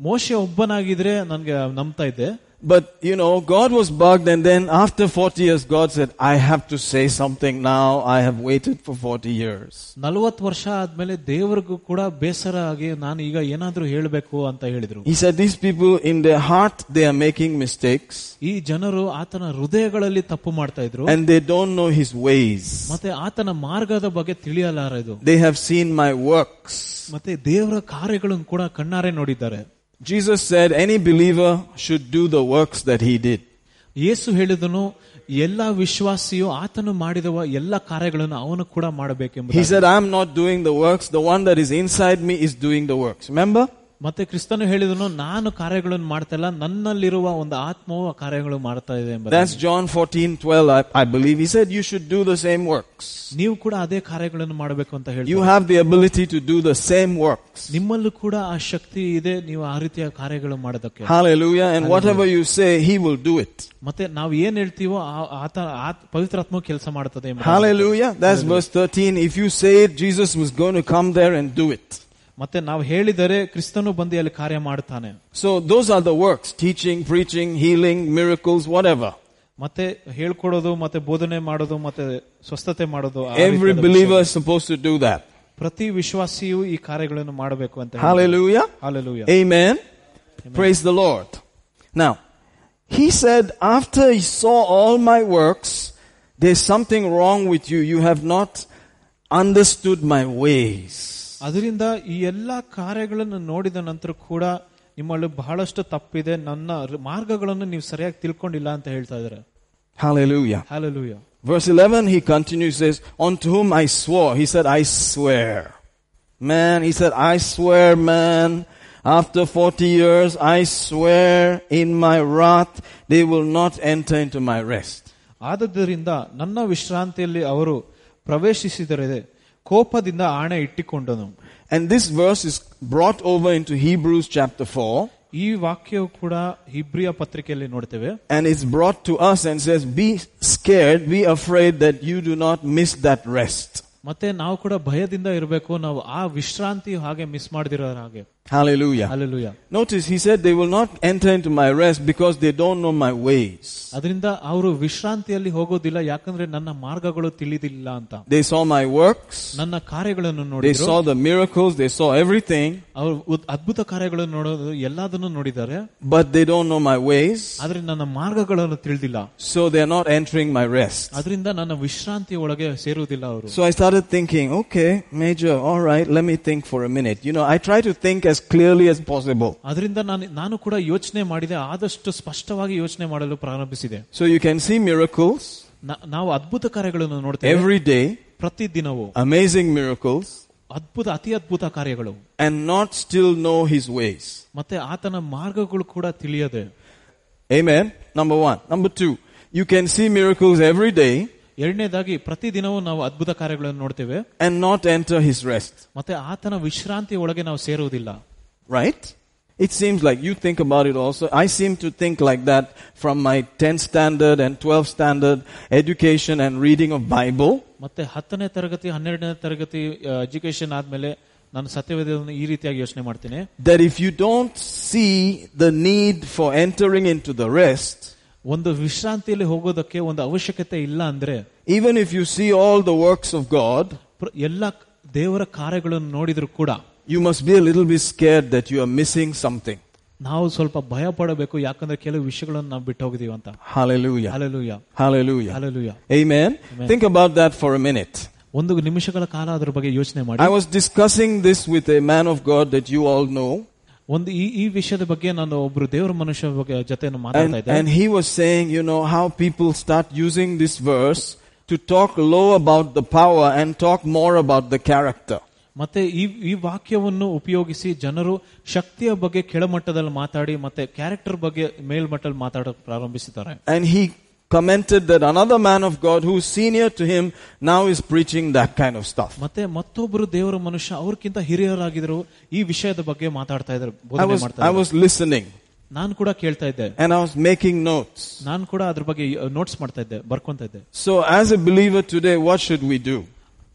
S2: ಮೋಶೆ ಒಬ್ಬನಾಗಿದ್ರೆ ನನ್ಗೆ ನಂಬ್ತಾ ಇದ್ದೆ
S1: But, you know, God was bugged and then after 40 years, God said, I have to say something now. I have waited for 40 years.
S2: ನಲವತ್ತು ವರ್ಷ ಆದ್ಮೇಲೆ ದೇವ್ರಿಗೂ ಕೂಡ ಬೇಸರ ಆಗಿ ನಾನು ಈಗ ಏನಾದ್ರೂ ಹೇಳ್ಬೇಕು ಅಂತ ಹೇಳಿದ್ರು
S1: He said, these people in their heart, they are making mistakes
S2: ಈ ಜನರು ಆತನ ಹೃದಯಗಳಲ್ಲಿ ತಪ್ಪು ಮಾಡ್ತಾ ಇದ್ರು
S1: and they don't know his ways.
S2: ಮತ್ತೆ ಆತನ ಮಾರ್ಗದ ಬಗ್ಗೆ ತಿಳಿಯಲಾರದು
S1: They have seen my works.
S2: ಮತ್ತೆ ದೇವರ ಕಾರ್ಯಗಳನ್ನು ಕೂಡ ಕಣ್ಣಾರೆ ನೋಡಿದ್ದಾರೆ
S1: Jesus said any believer should do the works that he did.
S2: ಯೇಸು ಹೇಳಿದನು ಎಲ್ಲ ವಿಶ್ವಾಸಿಯು ಆತನು ಮಾಡಿದವ ಎಲ್ಲ ಕಾರ್ಯಗಳನ್ನು ಅವನು ಕೂಡ ಮಾಡಬೇಕೆಂಬ
S1: He said, I'm not doing the works, the one that is inside me is doing the works. Remember?
S2: ಮತ್ತೆ ಕ್ರಿಸ್ತನು ಹೇಳಿದನು ನಾನು ಕಾರ್ಯಗಳನ್ನು ಮಾಡ್ತಾ ಇಲ್ಲ ನನ್ನಲ್ಲಿರುವ ಒಂದು ಆತ್ಮವು ಆ ಕಾರ್ಯಗಳು ಮಾಡ್ತಾ ಇದೆ ಎಂಬ
S1: That's John 14, 12, I, I believe. He said, You should do the same works.
S2: ನೀವು ಕೂಡ ಅದೇ ಕಾರ್ಯಗಳನ್ನು ಮಾಡಬೇಕು ಅಂತ
S1: You
S2: ಹೇಳ್ತಾರೆ
S1: have the ability to do the same works.
S2: ನಿಮ್ಮಲ್ಲೂ ಕೂಡ ಆ ಶಕ್ತಿ ಇದೆ ನೀವು ಆ ರೀತಿಯ ಕಾರ್ಯಗಳು ಮಾಡೋದಕ್ಕೆ
S1: Hallelujah. And whatever you say, He will do it.
S2: ಮತ್ತೆ ನಾವು ಏನ್ ಹೇಳ್ತೀವೋ ಆ- ಆತ ಆತ್- ಪವಿತ್ರಾತ್ಮ ಕೆಲಸ ಮಾಡ್ತದೆ ಎಂಬುದಾಗಿ.
S1: Hallelujah. That's verse 13. If you say it, Jesus was going to come there and do it.
S2: ಮತ್ತೆ ನಾವು ಹೇಳಿದರೆ ಕ್ರಿಸ್ತನು ಬಂದು ಅಲ್ಲಿ ಕಾರ್ಯ ಮಾಡ್ತಾನೆ
S1: So those are the works. Teaching, preaching, healing, miracles, whatever.
S2: ಮತ್ತೆ ಹೇಳ್ಕೊಡೋದು ಮತ್ತೆ ಬೋಧನೆ ಮಾಡೋದು ಮತ್ತೆ ಸ್ವಸ್ಥತೆ ಮಾಡೋದು ಆ
S1: Every
S2: ರೀತಿಯಾದ
S1: believer
S2: ವಿಷಯ.
S1: is supposed to do that.
S2: ಪ್ರತಿ ವಿಶ್ವಾಸಿಯು ಈ ಕಾರ್ಯಗಳನ್ನು ಮಾಡಬೇಕು ಅಂತ
S1: Hallelujah.
S2: Hallelujah
S1: Amen. Praise the Lord. Now, he said, after he saw all my works, there's something wrong with you. You have not understood my ways.
S2: ಅದರಿಂದ ಈ ಎಲ್ಲಾ ಕಾರ್ಯಗಳನ್ನು ನೋಡಿದ ನಂತರ ಕೂಡ ನಿಮ್ಮಲ್ಲಿ ಬಹಳಷ್ಟು ತಪ್ಪಿದೆ ನನ್ನ ರ- ಮಾರ್ಗಗಳನ್ನು ನೀವು ಸರಿಯಾಗಿ ತಿಳ್ಕೊಂಡಿಲ್ಲ ಅಂತ ಹೇಳ್ತಾ ಇದಾರೆ
S1: Hallelujah.
S2: Hallelujah
S1: Verse 11, he continues, says, unto whom I swore. He said, I swear. Man, he said, I swear, man, after 40 years, I swear in my wrath, they will not enter into my rest.
S2: ಆದದ್ದರಿಂದ ನನ್ನ ವಿಶ್ರಾಂತಿಯಲ್ಲಿ ಅವರು ಪ್ರವೇಶಿಸಿದರೆ ಕೋಪದಿಂದ ಆಣೆ ಇಟ್ಟಿಕೊಂಡನು
S1: And this verse is brought over into Hebrews chapter 4,
S2: ಈ ವಾಕ್ಯವು ಕೂಡ ಹಿಬ್ರಿಯ ಪತ್ರಿಕೆಯಲ್ಲಿ ನೋಡ್ತೇವೆ
S1: and it's brought to us and says, Be scared, be afraid that you do not miss that rest.
S2: ಮತ್ತೆ ನಾವು ಕೂಡ ಭಯದಿಂದ ಇರಬೇಕು ನಾವು ಆ ವಿಶ್ರಾಂತಿ ಹಾಗೆ ಮಿಸ್ ಮಾಡದಿರೋ ಹಾಗೆ
S1: Hallelujah.
S2: Alleluia
S1: Notice he said they will not enter into my rest because they don't know my ways.
S2: ಅದರಿಂದ ಅವರು ವಿಶ್ರಾಂತಿಯಲ್ಲಿ ಹೋಗೋದಿಲ್ಲ ಯಾಕಂದ್ರೆ ನನ್ನ ಮಾರ್ಗಗಳು ತಿಳಿದಿಲ್ಲ ಅಂತ
S1: They saw my works,
S2: ನನ್ನ ಕಾರ್ಯಗಳನ್ನು
S1: they
S2: ನೋಡಿದ್ರು
S1: saw the miracles, they saw everything,
S2: ಅವರು ಉದ್- ಅದ್ಭುತ ಕಾರ್ಯಗಳನ್ನು ನೋಡೋದು ಎಲ್ಲದನ್ನು ನೋಡಿದ್ದಾರೆ
S1: but they don't know my ways,
S2: ಆದ್ರೆ ನನ್ನ ಮಾರ್ಗಗಳನ್ನು ತಿಳಿದಿಲ್ಲ
S1: so they're not entering my rest.
S2: ಅದರಿಂದ ನನ್ನ ವಿಶ್ರಾಂತಿ ಒಳಗೆ ಸೇರುವುದಿಲ್ಲ ಅವರು
S1: So I started thinking, okay, Major, all right, let me think for a minute. You know, I try to think as clearly as possible.
S2: ಅದರಿಂದ ನಾನು ನಾನು ಕೂಡ ಯೋಚನೆ ಮಾಡಿದೆ ಆದಷ್ಟು ಸ್ಪಷ್ಟವಾಗಿ ಯೋಚನೆ ಮಾಡಲು ಪ್ರಾರಂಭಿಸಿದೆ
S1: So you can see miracles
S2: ನ- ನಾವು ಅದ್ಭುತ ಕಾರ್ಯಗಳನ್ನು ನೋಡ್ತೇವೆ
S1: every day,
S2: ಪ್ರತಿ ದಿನವೂ
S1: amazing miracles,
S2: ಅದ್ಭುತ ಅತಿ ಅದ್ಭುತ ಕಾರ್ಯಗಳು
S1: and not still know his ways.
S2: ಮತ್ತೆ ಆತನ ಮಾರ್ಗಗಳು ಕೂಡ ತಿಳಿಯದೆ
S1: Amen. Number one. Number two, you can see miracles every day
S2: ಎರಡನೇದಾಗಿ ಪ್ರತಿ ದಿನವೂ ನಾವು ಅದ್ಭುತ ಕಾರ್ಯಗಳನ್ನು ನೋಡ್ತೇವೆ
S1: and not enter his rest.
S2: ಮತ್ತೆ ಆತನ ವಿಶ್ರಾಂತಿ ಒಳಗೆ ನಾವು ಸೇರುವುದಿಲ್ಲ
S1: Right? It seems like you think about it also. I seem to think like that from my 10th standard and 12th standard education and reading of Bible.
S2: ಮತ್ತೆ ಹತ್ತನೇ ತರಗತಿ ಹನ್ನೆರಡನೇ ತರಗತಿ ಎಜುಕೇಶನ್ ಆದ್ಮೇಲೆ ನಾನು ಸತ್ಯವೇದವನ್ನು ಈ ರೀತಿಯಾಗಿ ಯೋಚನೆ ಮಾಡ್ತೀನಿ
S1: That if you don't see the need for entering into the rest,
S2: ಒಂದು ವಿಶ್ರಾಂತಿಯಲ್ಲಿ ಹೋಗೋದಕ್ಕೆ ಒಂದು ಅವಶ್ಯಕತೆ ಇಲ್ಲ ಅಂದ್ರೆ
S1: even if you see all the works of God,
S2: ಪ್ರ- ಎಲ್ಲ ದೇವರ ಕಾರ್ಯಗಳನ್ನು ನೋಡಿದ್ರು ಕೂಡ
S1: you must be a little bit scared that you are missing something.
S2: ನಾವು ಸ್ವಲ್ಪ ಭಯ ಪಡಬೇಕು ಯಾಕಂದ್ರೆ ಕೆಲವು ವಿಷಯಗಳನ್ನು ನಾವು ಬಿಟ್ಟು ಹೋಗಿದೀವಿ ಅಂತ
S1: Hallelujah.
S2: Hallelujah
S1: Hallelujah.
S2: Hallelujah
S1: Amen.
S2: Amen.
S1: Think about that for a minute.
S2: ಒಂದು ನಿಮಿಷಗಳ ಕಾಲ ಅದ್ರ ಬಗ್ಗೆ ಯೋಚನೆ ಮಾಡಿ
S1: I was discussing this with a man of God that you all know,
S2: ಒಂದು ಈ ಈ ವಿಷಯದ ಬಗ್ಗೆ ನಾನು ಒಬ್ರು ದೇವರ ಮನುಷ್ಯ ಬಗ್ಗೆ ಜೊತೆ ಮಾತಾಡ್ತಾ
S1: and,
S2: ಇದ್ದೆ
S1: and he was saying, you know, how people start using this verse to talk low about the power and talk more about the character.
S2: ಮತ್ತೆ ಈ ಈ ವಾಕ್ಯವನ್ನು ಉಪಯೋಗಿಸಿ ಜನರು ಶಕ್ತಿಯ ಬಗ್ಗೆ ಕೆಳಮಟ್ಟದಲ್ಲಿ ಮಾತಾಡಿ ಮತ್ತೆ ಕ್ಯಾರೆಕ್ಟರ್ ಬಗ್ಗೆ ಮೇಲ್ಮಟ್ಟದಲ್ಲಿ ಮಾತಾಡೋಕೆ ಪ್ರಾರಂಭಿಸಿದ್ದಾರೆ
S1: And he commented that another man of God who's senior to him now is preaching that kind of stuff.
S2: ಮತ್ತೆ ಮತ್ತೊಬ್ಬರು ದೇವರ ಮನುಷ್ಯ ಅವ್ರಕ್ಕಿಂತ ಹಿರಿಯರಾಗಿದ್ರು ಈ ವಿಷಯದ ಬಗ್ಗೆ ಮಾತಾಡ್ತಾ ಇದ್ದಾರೆ
S1: I
S2: ಬೋಧನೆ
S1: was,
S2: ಮಾಡ್ತಾ
S1: I
S2: ಇದ್ದಾರೆ.
S1: was listening
S2: ನಾನು ಕೂಡ ಕೇಳ್ತಾ ಇದ್ದೆ
S1: and I was making notes.
S2: ನಾನು ಕೂಡ ಅದ್ರ ಬಗ್ಗೆ ನೋಟ್ಸ್ ಮಾಡ್ತಾ ಇದ್ದೆ ಬರ್ಕೊಂತ ಇದ್ದೆ
S1: So as a believer today, what should we do?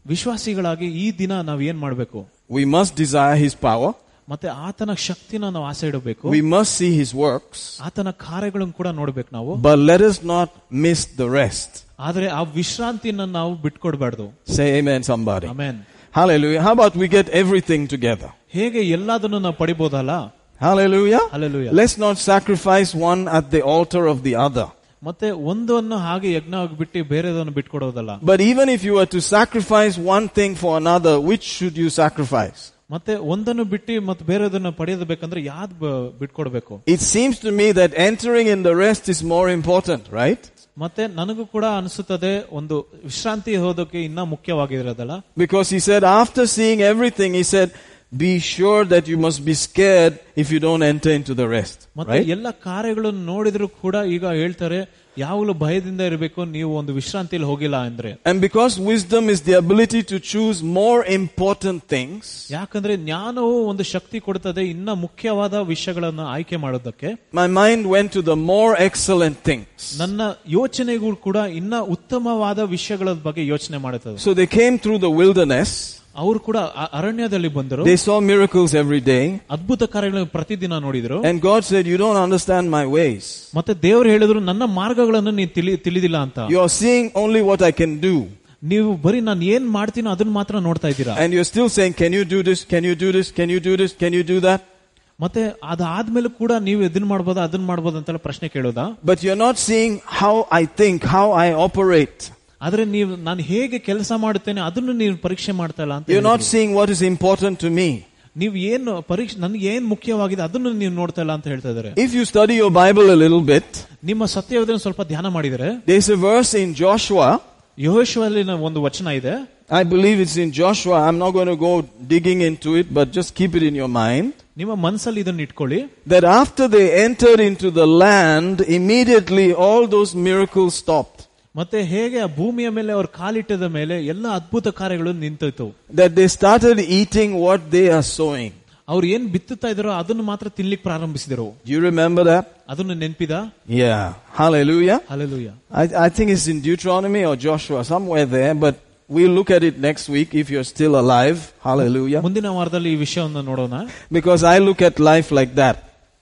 S2: ವಿಶ್ವಾಸಿಗಳಾಗಿ ಈ ದಿನ ನಾವ್ ಏನ್ ಮಾಡ್ಬೇಕು
S1: We must desire his power.
S2: ಮತ್ತೆ ಆತನ ಶಕ್ತಿನ ನಾವು ಆಸೆ ಇಡಬೇಕು
S1: We must see his works.
S2: ಆತನ ಕಾರ್ಯಗಳನ್ನು ಕೂಡ ನೋಡ್ಬೇಕು ನಾವು
S1: But let us not miss the rest.
S2: ಆದ್ರೆ ಆ ವಿಶ್ರಾಂತಿನ ನಾವು ಬಿಟ್ಕೊಡ್ಬಾರ್ದು
S1: Say amen, somebody.
S2: Amen
S1: Hallelujah. How about we get everything together?
S2: ಹೇಗೆ ಎಲ್ಲದನ್ನು ನಾವು ಪಡಿಬೋದಲ್ಲ
S1: Hallelujah.
S2: Hallelujah.
S1: Let's not sacrifice one at the altar of the other.
S2: ಮತ್ತೆ ಒಂದನ್ನು ಹಾಗೆ ಯಜ್ಞ ಬಿಟ್ಟು ಬೇರೆದನ್ನು ಬಿಟ್ಕೊಡೋದಲ್ಲ
S1: But even if you were to sacrifice one thing for another, which should you sacrifice?
S2: ಮತ್ತೆ ಒಂದನ್ನು ಬಿಟ್ಟು ಮತ್ತೆ ಬೇರೆದನ್ನ ಪಡೆಯೋದು ಬೇಕಂದ್ರೆ ಯಾವ್ದು ಬ- ಬಿಟ್ಕೊಡ್ಬೇಕು
S1: It seems to me that entering in the rest is more important, right?
S2: ಮತ್ತೆ ನನಗೂ ಕೂಡ ಅನಿಸುತ್ತದೆ ಒಂದು ವಿಶ್ರಾಂತಿ ಹೋದಕ್ಕೆ ಇನ್ನ ಮುಖ್ಯವಾಗಿರೋದಲ್ಲ
S1: Because he said, after seeing everything, he said, be sure that you must be scared if you don't enter into the rest.
S2: ಮತ್ತೆ
S1: Right?
S2: ಎಲ್ಲ ಕಾರ್ಯಗಳನ್ನು ನೋಡಿದ್ರು ಕೂಡ ಈಗ ಹೇಳ್ತಾರೆ ಯಾವಾಗಲೂ ಭಯದಿಂದ ಇರಬೇಕು ನೀವು ಒಂದು ವಿಶ್ರಾಂತಿಯಲ್ಲಿ ಹೋಗಿಲ್ಲ ಅಂದ್ರೆ
S1: And because wisdom is the ability to choose more important things,
S2: ಯಾಕಂದ್ರೆ ಜ್ಞಾನವು ಒಂದು ಶಕ್ತಿ ಕೊಡ್ತದೆ ಇನ್ನ ಮುಖ್ಯವಾದ ವಿಷಯಗಳನ್ನ ಆಯ್ಕೆ ಮಾಡೋದಕ್ಕೆ
S1: my mind went to the more excellent things.
S2: ನನ್ನ ಯೋಚನೆಗಳು ಕೂಡ ಇನ್ನ ಉತ್ತಮವಾದ ವಿಷಯಗಳ ಬಗ್ಗೆ ಯೋಚನೆ ಮಾಡುತ್ತದೆ
S1: So they came through the wilderness.
S2: ಅವರು ಕೂಡ ಅ- ಅರಣ್ಯದಲ್ಲಿ ಬಂದರು
S1: They saw miracles every day.
S2: ಅದ್ಭುತ ಕಾರ್ಯಗಳನ್ನು ಪ್ರತಿದಿನ ನೋಡಿದ್ರು
S1: And God said, you don't understand my ways.
S2: ಮತ್ತೆ ದೇವರು ಹೇಳಿದ್ರು ನನ್ನ ಮಾರ್ಗಗಳನ್ನು ನೀವು ತಿಳಿ ತಿಳಿದಿಲ್ಲ ಅಂತ
S1: You're seeing only what I can do.
S2: ನೀವು ಬರೀ ನಾನು ಏನ್ ಮಾಡ್ತೀನೋ ಅದನ್ನ ಮಾತ್ರ ನೋಡ್ತಾ ಇದ್ದೀರಾ
S1: And you're still saying, can you do this? Can you do this? Can you do this? Can you do that?
S2: ಮತ್ತೆ ಅದಾದ್ಮೇಲೆ ಕೂಡ ನೀವು ಇದನ್ನ ಮಾಡ್ಬೋದಾ ಅದನ್ನ ಮಾಡ್ಬೋದಾ ಅಂತೆಲ್ಲ ಪ್ರಶ್ನೆ ಕೇಳೋದಾ
S1: But you're not seeing how I think, how I operate.
S2: ಆದ್ರೆ ನೀವು ನಾನು ಹೇಗೆ ಕೆಲಸ ಮಾಡುತ್ತೇನೆ ಅದನ್ನು ನೀವು ಪರೀಕ್ಷೆ ಮಾಡ್ತಾ ಇಲ್ಲ ಅಂತ
S1: You're not
S2: ಹೇಳಿದ್ರು.
S1: seeing what is important to me.
S2: ನೀವು ಏನು ಪರೀಕ್ಷೆ ನನ್ಗೆ ಏನ್ ಮುಖ್ಯವಾಗಿದೆ ಅದನ್ನು ನೀವು ನೋಡ್ತಾ ಇಲ್ಲ ಅಂತ ಹೇಳ್ತಾ ಇದಾರೆ
S1: If you study your Bible a little bit,
S2: ನಿಮ್ಮ ಸತ್ಯವೇದನ ಸ್ವಲ್ಪ ಧ್ಯಾನ ಮಾಡಿದರೆ
S1: there's a verse in Joshua.
S2: ಯಹೋಶುವಲ್ಲಿ ಒಂದು ವಚನ ಇದೆ
S1: I believe it's in Joshua. I'm not going to go digging into it, but just keep it in your mind.
S2: ನಿಮ್ಮ ಮನಸ್ಸಲ್ಲಿ ಇದನ್ನ ಇಟ್ಕೊಳ್ಳಿ
S1: That after they entered into the land, immediately all those miracles stopped.
S2: ಮತ್ತೆ ಹೇಗೆ ಆ ಭೂಮಿಯ ಮೇಲೆ ಅವ್ರು ಕಾಲಿಟ್ಟದ ಮೇಲೆ ಎಲ್ಲ ಅದ್ಭುತ ಕಾರ್ಯಗಳು ನಿಂತೋಯ್ತು
S1: That they started eating what they are sowing.
S2: ಅವ್ರು ಏನ್ ಬಿತ್ತುತ್ತಾ ಇದಾರೋ ಅದನ್ನು ಮಾತ್ರ ತಿನ್ಲಿಕ್ಕೆ ಪ್ರಾರಂಭಿಸಿದರು
S1: Do you remember that?
S2: ಅದನ್ನು ನೆನ್ಪಿದ
S1: Yeah. Hallelujah.
S2: Alleluia
S1: I, I think it's in Deuteronomy or Joshua, somewhere there, but we'll look at it next week if you're still alive. Hallelujah.
S2: ಮುಂದಿನ ವಾರದಲ್ಲಿ ಈ ವಿಷಯವನ್ನು ನೋಡೋಣ
S1: Because I look at life like that.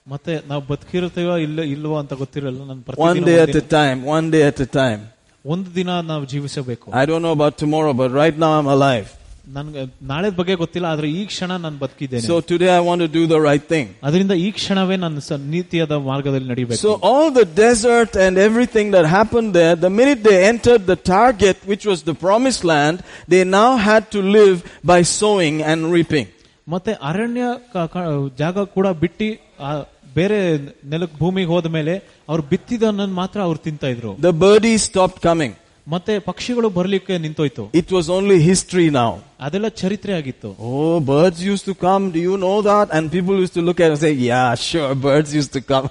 S2: ಮತ್ತೆ ನಾವು ಬದುಕಿರುತ್ತೇವೋ ಇಲ್ಲ ಇಲ್ವೋ ಅಂತ ಗೊತ್ತಿರಲ್ಲ ನಾನು
S1: One
S2: ಪ್ರತಿದಿನ
S1: day
S2: ಒಂದ್
S1: at a
S2: ದಿನ-
S1: time, one day at a time.
S2: ಒಂದು ದಿನ ನಾವು ಜೀವಿಸಬೇಕು
S1: I don't know about tomorrow, but right now I'm alive.
S2: ನನ್ಗೆ ನಾಳೆ ಬಗ್ಗೆ ಗೊತ್ತಿಲ್ಲ ಆದ್ರೆ ಈ ಕ್ಷಣ ನಾನು ಬದುಕಿದ್ದೇನೆ
S1: So today I want to do the right thing.
S2: ಅದರಿಂದ ಈ ಕ್ಷಣವೇ ನನ್ನ ಸ- ನೀತಿಯಾದ ಮಾರ್ಗದಲ್ಲಿ ನಡಿಬೇಕು
S1: So all the desert and everything that happened there, the minute they entered the target, which was the promised land, they now had to live by sowing and reaping.
S2: ಮತ್ತೆ ಅರಣ್ಯ ಕ- ಕ- ಜಾಗ ಕೂಡ ಬಿಟ್ಟು ಆ ಬೇರೆ ನೆಲಕ್ಕೆ ಭೂಮಿಗೆ ಹೋದ ಮೇಲೆ ಅವ್ರು ಬಿತ್ತಿದ ಮಾತ್ರ ಅವ್ರು ತಿಂತ ಇದ್ರು.
S1: The bird is stop coming
S2: ಮತ್ತೆ ಪಕ್ಷಿಗಳು ಬರ್ಲಿಕ್ಕೆ ನಿಂತೋಯ್ತು.
S1: ಇಟ್ ವಾಸ್ ಓನ್ಲಿ ಹಿಸ್ಟ್ರಿ ನಾವು
S2: ಅದೆಲ್ಲ ಚರಿತ್ರೆ ಆಗಿತ್ತು.
S1: ಓ birds use to come you know that and people use to look yeah sure birds use to come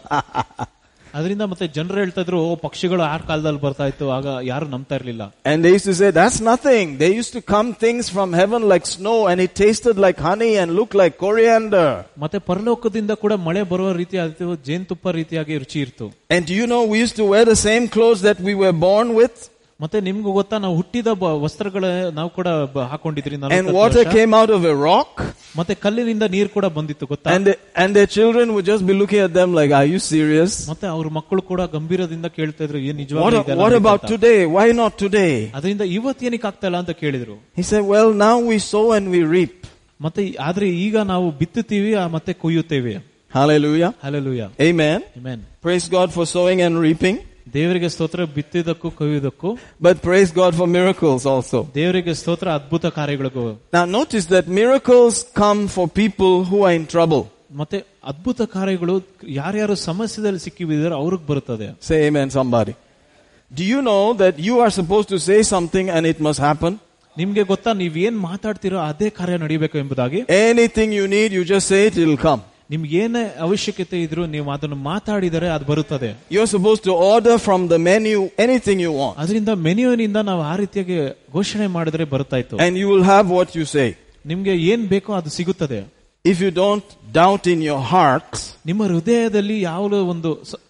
S1: sure, birds used to come.
S2: ಅದರಿಂದ ಮತ್ತೆ ಜನರು ಹೇಳ್ತಾ ಇದ್ರು ಓ ಪಕ್ಷಿಗಳು ಆ ಕಾಲದಲ್ಲಿ ಬರ್ತಾ ಇತ್ತು ಆಗ ಯಾರು ನಂಬ್ತಾ ಇರ್ಲಿಲ್ಲ
S1: and they used to say, that's nothing. They used to come things from heaven like snow and it tasted like honey and looked like coriander.
S2: ಮತ್ತೆ ಪರಲೋಕದಿಂದ ಕೂಡ ಮಳೆ ಬರುವ ರೀತಿ ಆಯ್ತು ಜೇನುತುಪ್ಪ ರೀತಿಯಾಗಿ ರುಚಿ ಇರ್ತು
S1: And do you know, we used to wear the same clothes that we were born with?
S2: ಮತ್ತೆ ನಿಮ್ಗೂ ಗೊತ್ತಾ ನಾವು ಹುಟ್ಟಿದ ಬ- ವಸ್ತ್ರಗಳ ನಾವು ಕೂಡ ಬ- ಹಾಕೊಂಡಿದ್ರಿ
S1: And
S2: ನಲವತ್ತತ್ತು
S1: water
S2: ವರ್ಷ.
S1: came out of a rock.
S2: ಮತ್ತೆ ಕಲ್ಲಿನಿಂದ ನೀರು ಕೂಡ ಬಂದಿತ್ತು ಗೊತ್ತಾ
S1: And, the, and their children would just be looking at them like, are you serious?
S2: ಮತ್ತೆ ಅವ್ರ ಮಕ್ಕಳು ಕೂಡ ಗಂಭೀರದಿಂದ ಕೇಳ್ತಾ ಇದ್ರು ಏನ್
S1: What,
S2: ನಿಜವಾಗ್ಲೂ
S1: what about today? Why not today?
S2: ಅದರಿಂದ ಇವತ್ತು ಏನಕ್ಕೆ ಆಗ್ತಾ ಇಲ್ಲ ಅಂತ ಕೇಳಿದ್ರು
S1: He said, well, now we sow and we reap.
S2: ಮತ್ತೆ ಆದ್ರೆ ಈಗ ನಾವು ಬಿತ್ತುತ್ತೀವಿ ಆ ಮತ್ತೆ ಕೊಯ್ಯುತ್ತೇವೆ
S1: Hallelujah.
S2: Hallelujah
S1: Amen.
S2: Amen.
S1: Praise God for sowing and reaping.
S2: ದೇವರಿಗೆ ಸ್ತೋತ್ರ ಬಿತ್ತಿದ್ದಕ್ಕೂ ಕೊಯ್ಯುವುದಕ್ಕೂ
S1: But praise God for miracles also.
S2: ದೇವರಿಗೆ ಸ್ತೋತ್ರ ಅದ್ಭುತ ಕಾರ್ಯಗಳಿಗೂ
S1: Now notice that miracles come for people who are in trouble.
S2: ಮತ್ತೆ ಅದ್ಭುತ ಕಾರ್ಯಗಳು ಯಾರ್ಯಾರು ಸಮಸ್ಯೆದಲ್ಲಿ ಸಿಕ್ಕಿಬಿದ್ದಾರೆ ಅವ್ರಿಗೆ ಬರುತ್ತದೆ
S1: Say amen somebody. Do you know that you are supposed to say something and it must happen?
S2: ನಿಮ್ಗೆ ಗೊತ್ತಾ ನೀವ್ ಏನ್ ಮಾತಾಡ್ತೀರೋ ಅದೇ ಕಾರ್ಯ ನಡಿಬೇಕು ಎಂಬುದಾಗಿ
S1: Anything you need, you just say it, it'll come.
S2: ನಿಮ್ಗೆ ಏನೇ ಅವಶ್ಯಕತೆ ಇದ್ರು ನೀವು ಅದನ್ನು ಮಾತಾಡಿದರೆ ಅದು ಬರುತ್ತದೆ
S1: You're supposed to order from the menu anything you want.
S2: ಅದರಿಂದ ಮೆನ್ಯೂನಿಂದ ನಾವು ಆ ರೀತಿಯಾಗಿ ಘೋಷಣೆ ಮಾಡಿದ್ರೆ ಬರ್ತಾ ಇತ್ತು
S1: And you will have what you say.
S2: ನಿಮ್ಗೆ ಏನ್ ಬೇಕೋ ಅದು ಸಿಗುತ್ತದೆ
S1: If you don't doubt in your heart,
S2: ನಿಮ್ಮ ಹೃದಯದಲ್ಲಿ ಯಾವ ಒಂದು ಸ-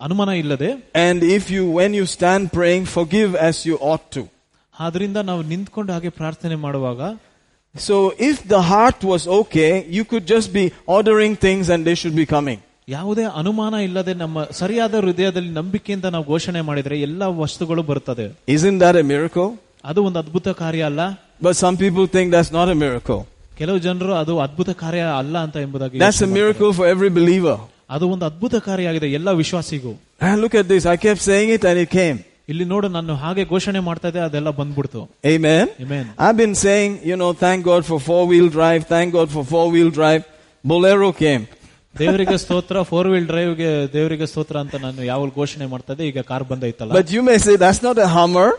S2: ಅನುಮಾನ ಇಲ್ಲದೆ
S1: and if you, when you stand praying, forgive as you ought to.
S2: ಆದ್ರಿಂದ ನಾವು ನಿಂತ್ಕೊಂಡು ಹಾಗೆ ಪ್ರಾರ್ಥನೆ ಮಾಡುವಾಗ
S1: So if the heart was okay, you could just be ordering things and they should be coming.
S2: ಯಾವುದೇ ಅನುಮಾನ ಇಲ್ಲದೆ ನಮ್ಮ ಸರಿಯಾದ ಹೃದಯದಲ್ಲಿ ನಂಬಿಕೆಯಿಂದ ನಾವು ಘೋಷಣೆ ಮಾಡಿದ್ರೆ ಎಲ್ಲ ವಸ್ತುಗಳು ಬರುತ್ತದೆ
S1: Isn't that a miracle?
S2: ಅದು ಒಂದು ಅದ್ಭುತ ಕಾರ್ಯ ಅಲ್ಲ
S1: But some people think that's not a miracle.
S2: ಕೆಲವು ಜನರು ಅದು ಅದ್ಭುತ ಕಾರ್ಯ ಅಲ್ಲ ಅಂತ ಎಂಬುದಾಗಿ
S1: That's a
S2: ಯೋಚನೆ ಮಾಡ್ತಾರೆ.
S1: miracle for every believer.
S2: ಅದು ಒಂದು ಅದ್ಭುತ ಕಾರ್ಯ ಆಗಿದೆ ಎಲ್ಲ ವಿಶ್ವಾಸಿಗೂ
S1: And look at this. I kept saying it and it came.
S2: ಇಲ್ಲಿ ನೋಡು ನಾನು ಹಾಗೆ ಘೋಷಣೆ ಮಾಡ್ತಾ ಇದ್ದೆ ಅದೆಲ್ಲ ಬಂದ್ಬಿಡ್ತು
S1: Amen.
S2: Amen.
S1: I've been saying, you know, thank God for four wheel drive, thank God for four wheel drive. Bolero came.
S2: ದೇವರಿಗೆ ಸ್ತೋತ್ರ ಫೋರ್ ವೀಲ್ ಡ್ರೈವ್ ಗೆ ದೇವರಿಗೆ ಸ್ತೋತ್ರ ಅಂತ ನಾನು ಯಾವಾಗ ಘೋಷಣೆ ಮಾಡ್ತಾ ಇದ್ದೆ ಈಗ ಕಾರ್ ಬಂದೈತಲ್ಲ
S1: But you may say that's not a Hummer.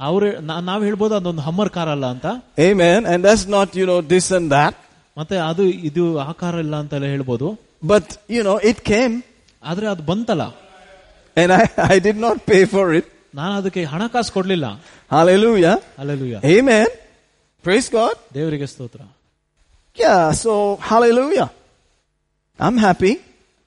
S2: ಅವ್ರು na ನಾವ್ ಹೇಳ್ಬೋದು ಅದೊಂದು ಹಮ್ಮರ್ ಕಾರ್ ಅಲ್ಲ ಅಂತ
S1: Amen. And that's not, you know, this and that.
S2: ಮತ್ತೆ ಅದು ಇದು ಆ ಕಾರ್ ಇಲ್ಲ ಅಂತ ಹೇಳ್ಬೋದು
S1: But, you know, it came
S2: ಆದ್ರೆ ಅದು ಬಂತಲ್ಲ
S1: and I, I did not pay for it.
S2: ನಾನು ಅದಕ್ಕೆ ಹಣಕಾಸು ಕೊಡ್ಲಿಲ್ಲ
S1: Hallelujah.
S2: ಅಲ್ಲೆಲುಯ್ಯ
S1: Amen. Praise God.
S2: ದೇವರಿಗೆ ಸ್ತೋತ್ರ
S1: Yeah, so hallelujah. I'm happy.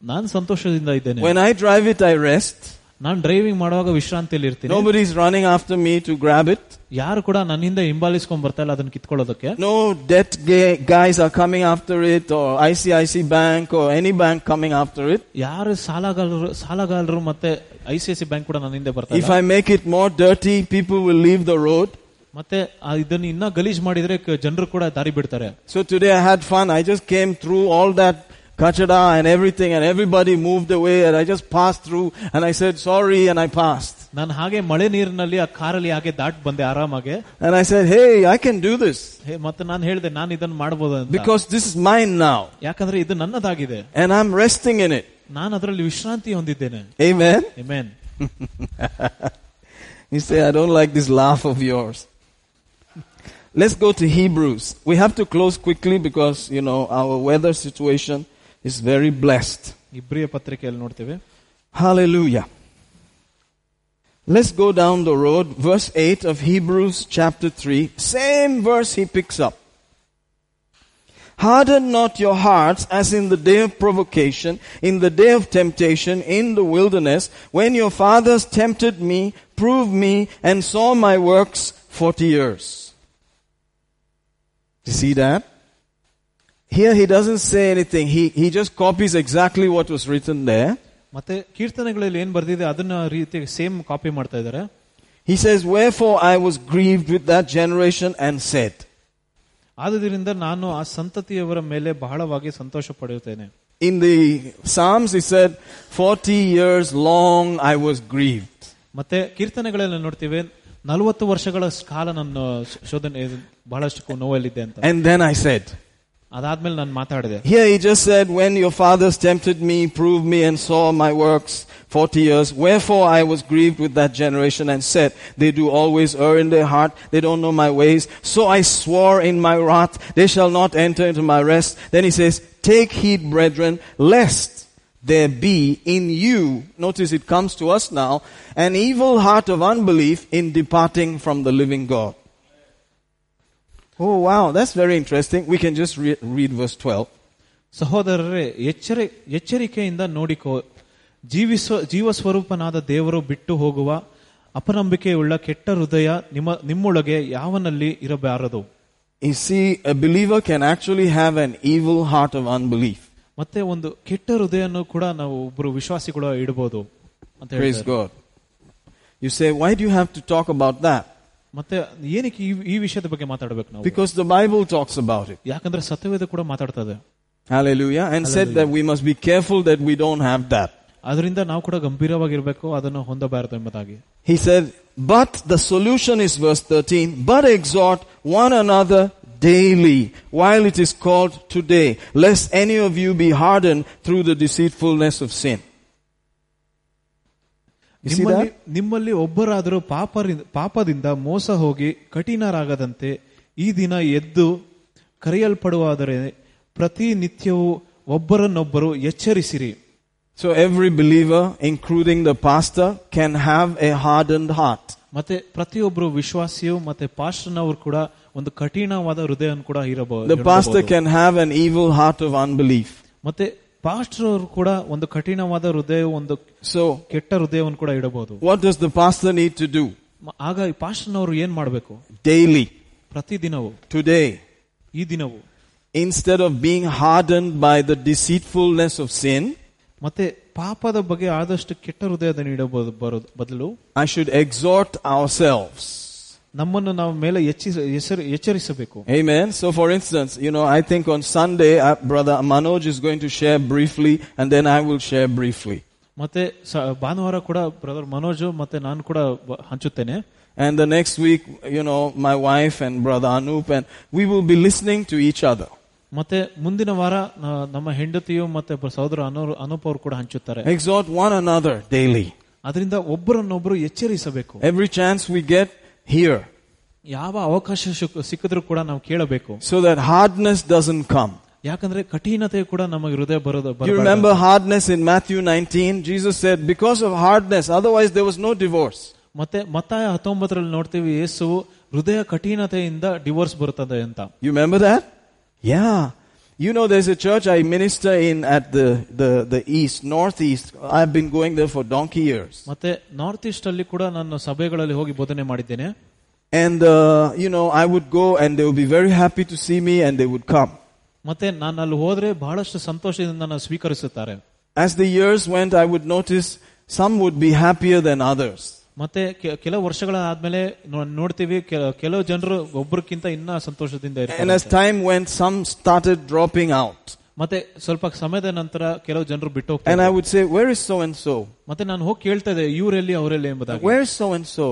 S2: ನಾನು ಸಂತೋಷದಿಂದ ಇದ್ದೇನೆ
S1: When I drive it, I rest.
S2: ನಾನು ಡ್ರೈವಿಂಗ್ ಮಾಡುವಾಗ ವಿಶ್ರಾಂತಿಯಲ್ಲಿ ಇರ್ತೀನಿ
S1: Nobody's running after me to grab it.
S2: ಯಾರು ಕೂಡ ನನ್ನಿಂದ ಹಿಂಬಾಲಿಸ್ಕೊಂಡ್ ಬರ್ತಾ ಇಲ್ಲ ಅದನ್ನ ಕಿತ್ಕೊಳ್ಳೋದಕ್ಕೆ
S1: No debt ga- guys are coming after it or ICIC Bank or any bank coming after it.
S2: ಯಾರು ಸಾಲಗಾರರು ಸಾಲಗಾರರು ಮತ್ತೆ I C I C bank ಕೂಡ ನನ್ನ ಹಿಂದೆ ಬರ್ತಾ
S1: If
S2: ಇಲ್ಲ.
S1: I make it more dirty, people will leave the road.
S2: ಮತ್ತೆ ಆ ಇದನ್ನ ಇನ್ನ ಗಲೀಜ್ ಮಾಡಿದ್ರೆ ಜನರು ಕೂಡ ದಾರಿ ಬಿಡ್ತಾರೆ
S1: So today I had fun. I just came through all that kachada and everything and everybody moved away and I just passed through and I said sorry and I passed.
S2: ನಾನು ಹಾಗೆ ಮಳೆ ನೀರಿನಲ್ಲಿ ಆ ಕಾರಲ್ಲಿ ಹಾಗೆ ದಾಟ್ ಬಂದೆ ಆರಾಮಾಗೆ
S1: And I said, hey, I can do this
S2: ಹೇ, ಮತ್ತೆ ನಾನು ಹೇಳಿದೆ ನಾನು ಇದನ್ನ ಮಾಡಬಹುದು ಅಂತ
S1: because this is mine now
S2: ಯಾಕಂದ್ರೆ ಇದು ನನ್ನದಾಗಿದೆ
S1: and I'm resting in it.
S2: ನಾನು ಅದರಲ್ಲಿ ವಿಶ್ರಾಂತಿ ಹೊಂದಿದ್ದೇನೆ
S1: Amen.
S2: Amen.
S1: You say, I don't like this laugh of yours. Let's go to Hebrews. We have to close quickly because, you know, our weather situation is very blessed.
S2: ಇಬ್ರಿಯ ಪತ್ರಿಕೆಯಲ್ಲಿ ನೋಡ್ತೇವೆ
S1: Hallelujah. Let's go down the road. Verse 8 of Hebrews chapter 3. Same verse he picks up. Harden not your hearts as in the day of provocation, in the day of temptation in the wilderness, when your fathers tempted me, proved me, and saw my works forty years. You see that? Here he doesn't say anything. He, he just copies exactly what was written there.
S2: ಮತ್ತೆ ಕೀರ್ತನೆಗಳಲ್ಲಿ ಏನ್ ಬರ್ದಿದೆ ಅದನ್ನ ರೀತಿ same copy ಮಾಡ್ತಾ ಇದ್ದಾರೆ
S1: He says, Wherefore I was grieved with that generation and said,
S2: ಆದುದರಿಂದ ನಾನು ಆ ಸಂತತಿಯವರ ಮೇಲೆ ಬಹಳವಾಗಿ ಸಂತೋಷ ಪಡೆಯುತ್ತೇನೆ
S1: In the Psalms, he said, 40 years long I was grieved.
S2: ಮತ್ತೆ ಕೀರ್ತನೆಗಳಲ್ಲಿ ನೋಡ್ತೀವಿ ನಲವತ್ತು ವರ್ಷಗಳ ಕಾಲ ನಾನು ಶೋಧನೆ ಬಹಳಷ್ಟು ನೋವಲ್ಲಿದ್ದೆ ಅಂತ
S1: And then I said,
S2: ಅದಾದ್ಮೇಲೆ ನಾನು ಮಾತಾಡಿದೆ
S1: Here he just said, When your fathers tempted me, proved me, and saw my works 40 years, wherefore I was grieved with that generation and said, They do always err in their heart, they don't know my ways. So I swore in my wrath, they shall not enter into my rest. Then he says, Take heed, brethren, lest there be in you, notice it comes to us now, an evil heart of unbelief in departing from the living God. Oh wow, that's very interesting. We can just re- read verse 12.
S2: ಸಹೋದರರೇ ಎಚ್ಚರಿ ಎಚ್ಚರಿಕೆಯಿಂದ ನೋಡಿಕೋ ಜೀವಿಸ್ವ ಜೀವ ಸ್ವರೂಪನಾದ ದೇವರು ಬಿಟ್ಟು ಹೋಗುವ ಅಪನಂಬಿಕೆಯುಳ್ಳ ಕೆಟ್ಟ ಹೃದಯ ನಿಮ್ಮ ನಿಮ್ಮೊಳಗೆ ಯಾವನಲ್ಲಿ ಇರಬಾರದು
S1: You see, a believer can actually have an evil heart of unbelief.
S2: ಮತ್ತೆ ಒಂದು ಕೆಟ್ಟ ಹೃದಯನು ಕೂಡ ನಾವು ಒಬ್ರು ವಿಶ್ವಾಸಿಗಳು ಇಡಬಹುದು ಅಂತ
S1: Praise
S2: ಹೇಳ್ತಾರೆ.
S1: God. You say, why do you have to talk about that?
S2: ಮತ್ತೆ ಏನಕ್ಕೆ ಈ ಈ ವಿಷಯದ ಬಗ್ಗೆ ಮಾತಾಡ್ಬೇಕು ನಾವು
S1: Because the Bible talks about it.
S2: ಯಾಕಂದ್ರೆ ಸತ್ಯವೇದ ಕೂಡ ಮಾತಾಡ್ತದೆ
S1: Hallelujah. And said that we must be careful that we don't have that.
S2: ಅದರಿಂದ ನಾವು ಕೂಡ ಗಂಭೀರವಾಗಿರ್ಬೇಕು ಅದನ್ನು ಹೊಂದಬಾರದು ಎಂಬುದಾಗಿ
S1: He said, but the solution is verse 13, but exhort one another daily while it is called today, lest any of you be hardened through the deceitfulness of sin.
S2: ನಿಮ್ಮಲ್ಲಿ ಒಬ್ಬರಾದರೂ ಪಾಪರಿಂದ ಪಾಪದಿಂದ ಮೋಸ ಹೋಗಿ ಕಠಿಣರಾಗದಂತೆ ಈ ದಿನ ಎದ್ದು ಕರೆಯಲ್ಪಡುವಾದರೆ ಪ್ರತಿ ನಿತ್ಯವೂ ಒಬ್ಬರನ್ನೊಬ್ಬರು ಎಚ್ಚರಿಸಿರಿ.
S1: So every believer including the pastor can have a hard and heart
S2: ಮತ್ತೆ ಪ್ರತಿಯೊಬ್ಬರು ವಿಶ್ವಾಸಿಯು ಮತ್ತೆ ಪಾಸ್ಟರ್ನವರು ಕೂಡ ಒಂದು ಕಠಿಣವಾದ ಹೃದಯ ಕೂಡ ಇರಬಹುದು
S1: the pastor can have an evil heart of unbelief
S2: ಮತ್ತೆ ಪಾಸ್ಟರ್ ಅವರು ಕೂಡ ಒಂದು ಕಠಿಣವಾದ ಹೃದಯ ಒಂದು
S1: ಸೊ
S2: ಕೆಟ್ಟ ಹೃದಯವನ್ನು ಕೂಡ ಇಡಬಹುದು.
S1: What is the pastor need to do
S2: ಆಗ ಈ ಪಾಸ್ಟರ್ ಅವರು ಏನ್ ಮಾಡಬೇಕು?
S1: ಡೈಲಿ
S2: ಪ್ರತಿದಿನವು.
S1: ಟುಡೇ
S2: ಈ ದಿನವು.
S1: Instead of being hardened by the deceitfulness of sin
S2: ಮತ್ತೆ ಪಾಪದ ಬಗ್ಗೆ ಆದಷ್ಟು ಕೆಟ್ಟ ಹೃದಯದ ನೀಡಬಹುದು ಬದಲು
S1: I should exhort ourselves
S2: ನಮ್ಮನ್ನು ನಾವು ಮೇಲೆ ಎಚ್ಚಿಸ ಹೆಸರು ಎಚ್ಚರಿಸಬೇಕು
S1: Amen. So for instance, you know, I think on Sunday, uh, brother Manoj is going to share briefly and then I will share briefly.
S2: ಮತ್ತೆ ಸ- ಭಾನುವಾರ ಕೂಡ ಬ್ರದರ್ ಮನೋಜ್ ಮತ್ತೆ ನಾನು ಕೂಡ ಬ- ಹಂಚುತ್ತೇನೆ
S1: And the next week, you know, my wife and brother Anup and we will be listening to each other.
S2: ಮತ್ತೆ ಮುಂದಿನ ವಾರ ನ- ನಮ್ಮ ಹೆಂಡತಿಯು ಮತ್ತೆ ಬ- ಸಹೋದರ ಅನು ಅನೂಪ್ ಅವರು ಕೂಡ ಹಂಚುತ್ತಾರೆ
S1: Exhort one another daily.
S2: ಅದರಿಂದ ಒಬ್ಬರನ್ನೊಬ್ಬರು ಎಚ್ಚರಿಸಬೇಕು
S1: Every chance we get, hear.
S2: ಯಾವ ಅವಕಾಶ ಸಿಕ್- ಸಿಕ್ಕಿದ್ರೂ ಕೂಡ ನಾವು ಕೇಳಬೇಕು
S1: So that hardness doesn't come.
S2: ಯಾಕಂದ್ರೆ ಕಠಿಣತೆ ಕೂಡ ನಮಗೆ ಹೃದಯ ಬರೋದು
S1: You
S2: ಬರಬಾರ್ದು.
S1: remember hardness in Matthew 19? Jesus said, because of hardness, otherwise there was no divorce.
S2: ಮತ್ತೆ ಮತ್ತಾಯ ಹತ್ತೊಂಬತ್ತರಲ್ಲಿ ನೋಡ್ತೀವಿ ಯೇಸುವು ಹೃದಯ ಕಠಿಣತೆಯಿಂದ ಡಿವೋರ್ಸ್ ಬರುತ್ತದೆ ಅಂತ
S1: You remember that? Yeah. You know, there's a church I minister in at the, the, the east, northeast. I've been going there for donkey years.
S2: ಮತ್ತೆ north East ಅಲ್ಲಿ ಕೂಡ ನಾನು ಸಭೆಗಳಲ್ಲಿ ಹೋಗಿ ಬೋಧನೆ ಮಾಡಿದ್ದೇನೆ
S1: And, uh, you know, I would go and they would be very happy to see me and they would come.
S2: ಮತ್ತೆ ನಾನು ಅಲ್ಲಿ ಹೋದ್ರೆ ಬಹಳಷ್ಟು ಸಂತೋಷದಿಂದ ನನ್ನ ಸ್ವೀಕರಿಸುತ್ತಾರೆ
S1: As the years went, I would notice some would be happier than others.
S2: ಮತ್ತೆ K- ಕೆಲವು ವರ್ಷಗಳ ಆದ್ಮೇಲೆ ನೋ- ನೋಡ್ತೀವಿ ಕೆ- ಕೆಲವು ಜನರು ಒಬ್ಬರಿಗಿಂತ ಇನ್ನ ಸಂತೋಷದಿಂದ
S1: And
S2: ಇರ್ತಾರೆ
S1: as time went, some started dropping out.
S2: ಮತ್ತೆ ಸ್ವಲ್ಪ ಸಮಯದ ನಂತರ ಕೆಲವು ಜನರು ಬಿಟ್ಟು
S1: And I
S2: ಹೋಗ್ತಾರೆ
S1: would say, where is so and so?
S2: ಮತ್ತೆ ನಾನು ಹೋಗಿ ಕೇಳ್ತಾ ಇದ್ದೆ ಇವರೆಲ್ಲಿ ಅವರೆಲ್ಲಿ ಎಂಬುದಾಗಿ
S1: Where is so and so?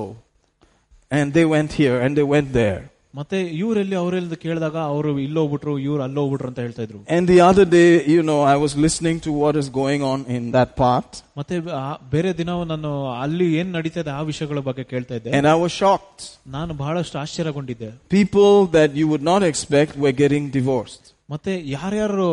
S1: And they went here and they went there.
S2: ಮತ್ತೆ ಇವರೆಲ್ಲಿ ಅವರೆಲ್ಲಿ ಕೇಳಿದಾಗ ಅವರು ಇಲ್ಲೋಗ್ಬಿಟ್ರು ಇವ್ರು ಅಲ್ಲೋಗ್ಬಿಟ್ರು ಅಂತ ಹೇಳ್ತಾ ಇದ್ರು
S1: And the other day, you know, I was listening to what is going on in that part.
S2: ಮತ್ತೆ ಆ- ಬೇರೆ ದಿನ ನಾನು ಅಲ್ಲಿ ಏನ್ ನಡೀತಾ ಇದೆ ಆ ವಿಷಯಗಳ ಬಗ್ಗೆ ಕೇಳ್ತಾ ಇದ್ದೆ
S1: And I was shocked.
S2: ನಾನು ಬಹಳಷ್ಟು ಆಶ್ಚರ್ಯಗೊಂಡಿದ್ದೆ
S1: People that you would not expect were getting divorced.
S2: ಮತ್ತೆ ಯಾರ್ಯಾರು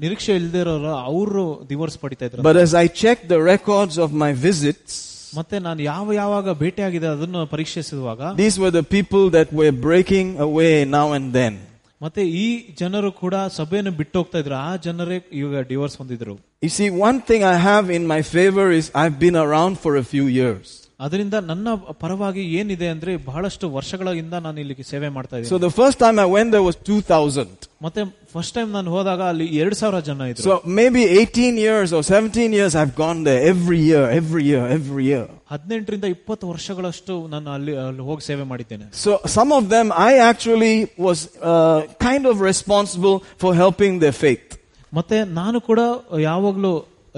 S2: ನಿರೀಕ್ಷೆ ಇಲ್ದೇ ಇರೋರು ಅವರು ಡಿವೋರ್ಸ್ ಪಡಿತಾ ಇದ್ರು
S1: But as I checked the records of my visits,
S2: ಮತ್ತೆ ನಾನು ಯಾವ ಯಾವಾಗ ಭೇಟಿಯಾಗಿದೆ ಅದನ್ನು ಪರೀಕ್ಷಿಸುವಾಗ
S1: these were the people that were breaking away now and then.
S2: ಮತ್ತೆ ಈ ಜನರು ಕೂಡ ಸಭೆಯನ್ನು ಬಿಟ್ಟು ಹೋಗ್ತಾ ಇದ್ರು ಆ ಜನರೇ ಇವಾಗ divorce ಹೊಂದಿದ್ರು
S1: You see, one thing I have in my favor is I've been around for a few years.
S2: ಅದರಿಂದ ನನ್ನ ಪರವಾಗಿ ಏನಿದೆ ಅಂದ್ರೆ ಬಹಳಷ್ಟು ವರ್ಷಗಳಿಂದ ನಾನು ಇಲ್ಲಿ ಸೇವೆ ಮಾಡ್ತಾ
S1: So
S2: ಇದ್ದೀನಿ
S1: the first time I went there was 2000.
S2: ಮತ್ತೆ ಫಸ್ಟ್ ಟೈಮ್ ನಾನು ಹೋದಾಗ ಅಲ್ಲಿ ಎರಡ್ ಸಾವಿರ ಜನ ಇದ್ರು
S1: So maybe 18 years or 17 years I've gone there every year, every year, every year.
S2: ಹದಿನೆಂಟರಿಂದ ಇಪ್ಪತ್ತು ವರ್ಷಗಳಷ್ಟು ನಾನು ಅಲ್ಲಿ ಅಲ್ಲಿ ಹೋಗಿ ಸೇವೆ ಮಾಡಿದ್ದೇನೆ
S1: So some of them I actually was uh, kind of responsible for helping their faith.
S2: ಮತ್ತೆ ನಾನು ಕೂಡ ಯಾವಾಗ್ಲೂ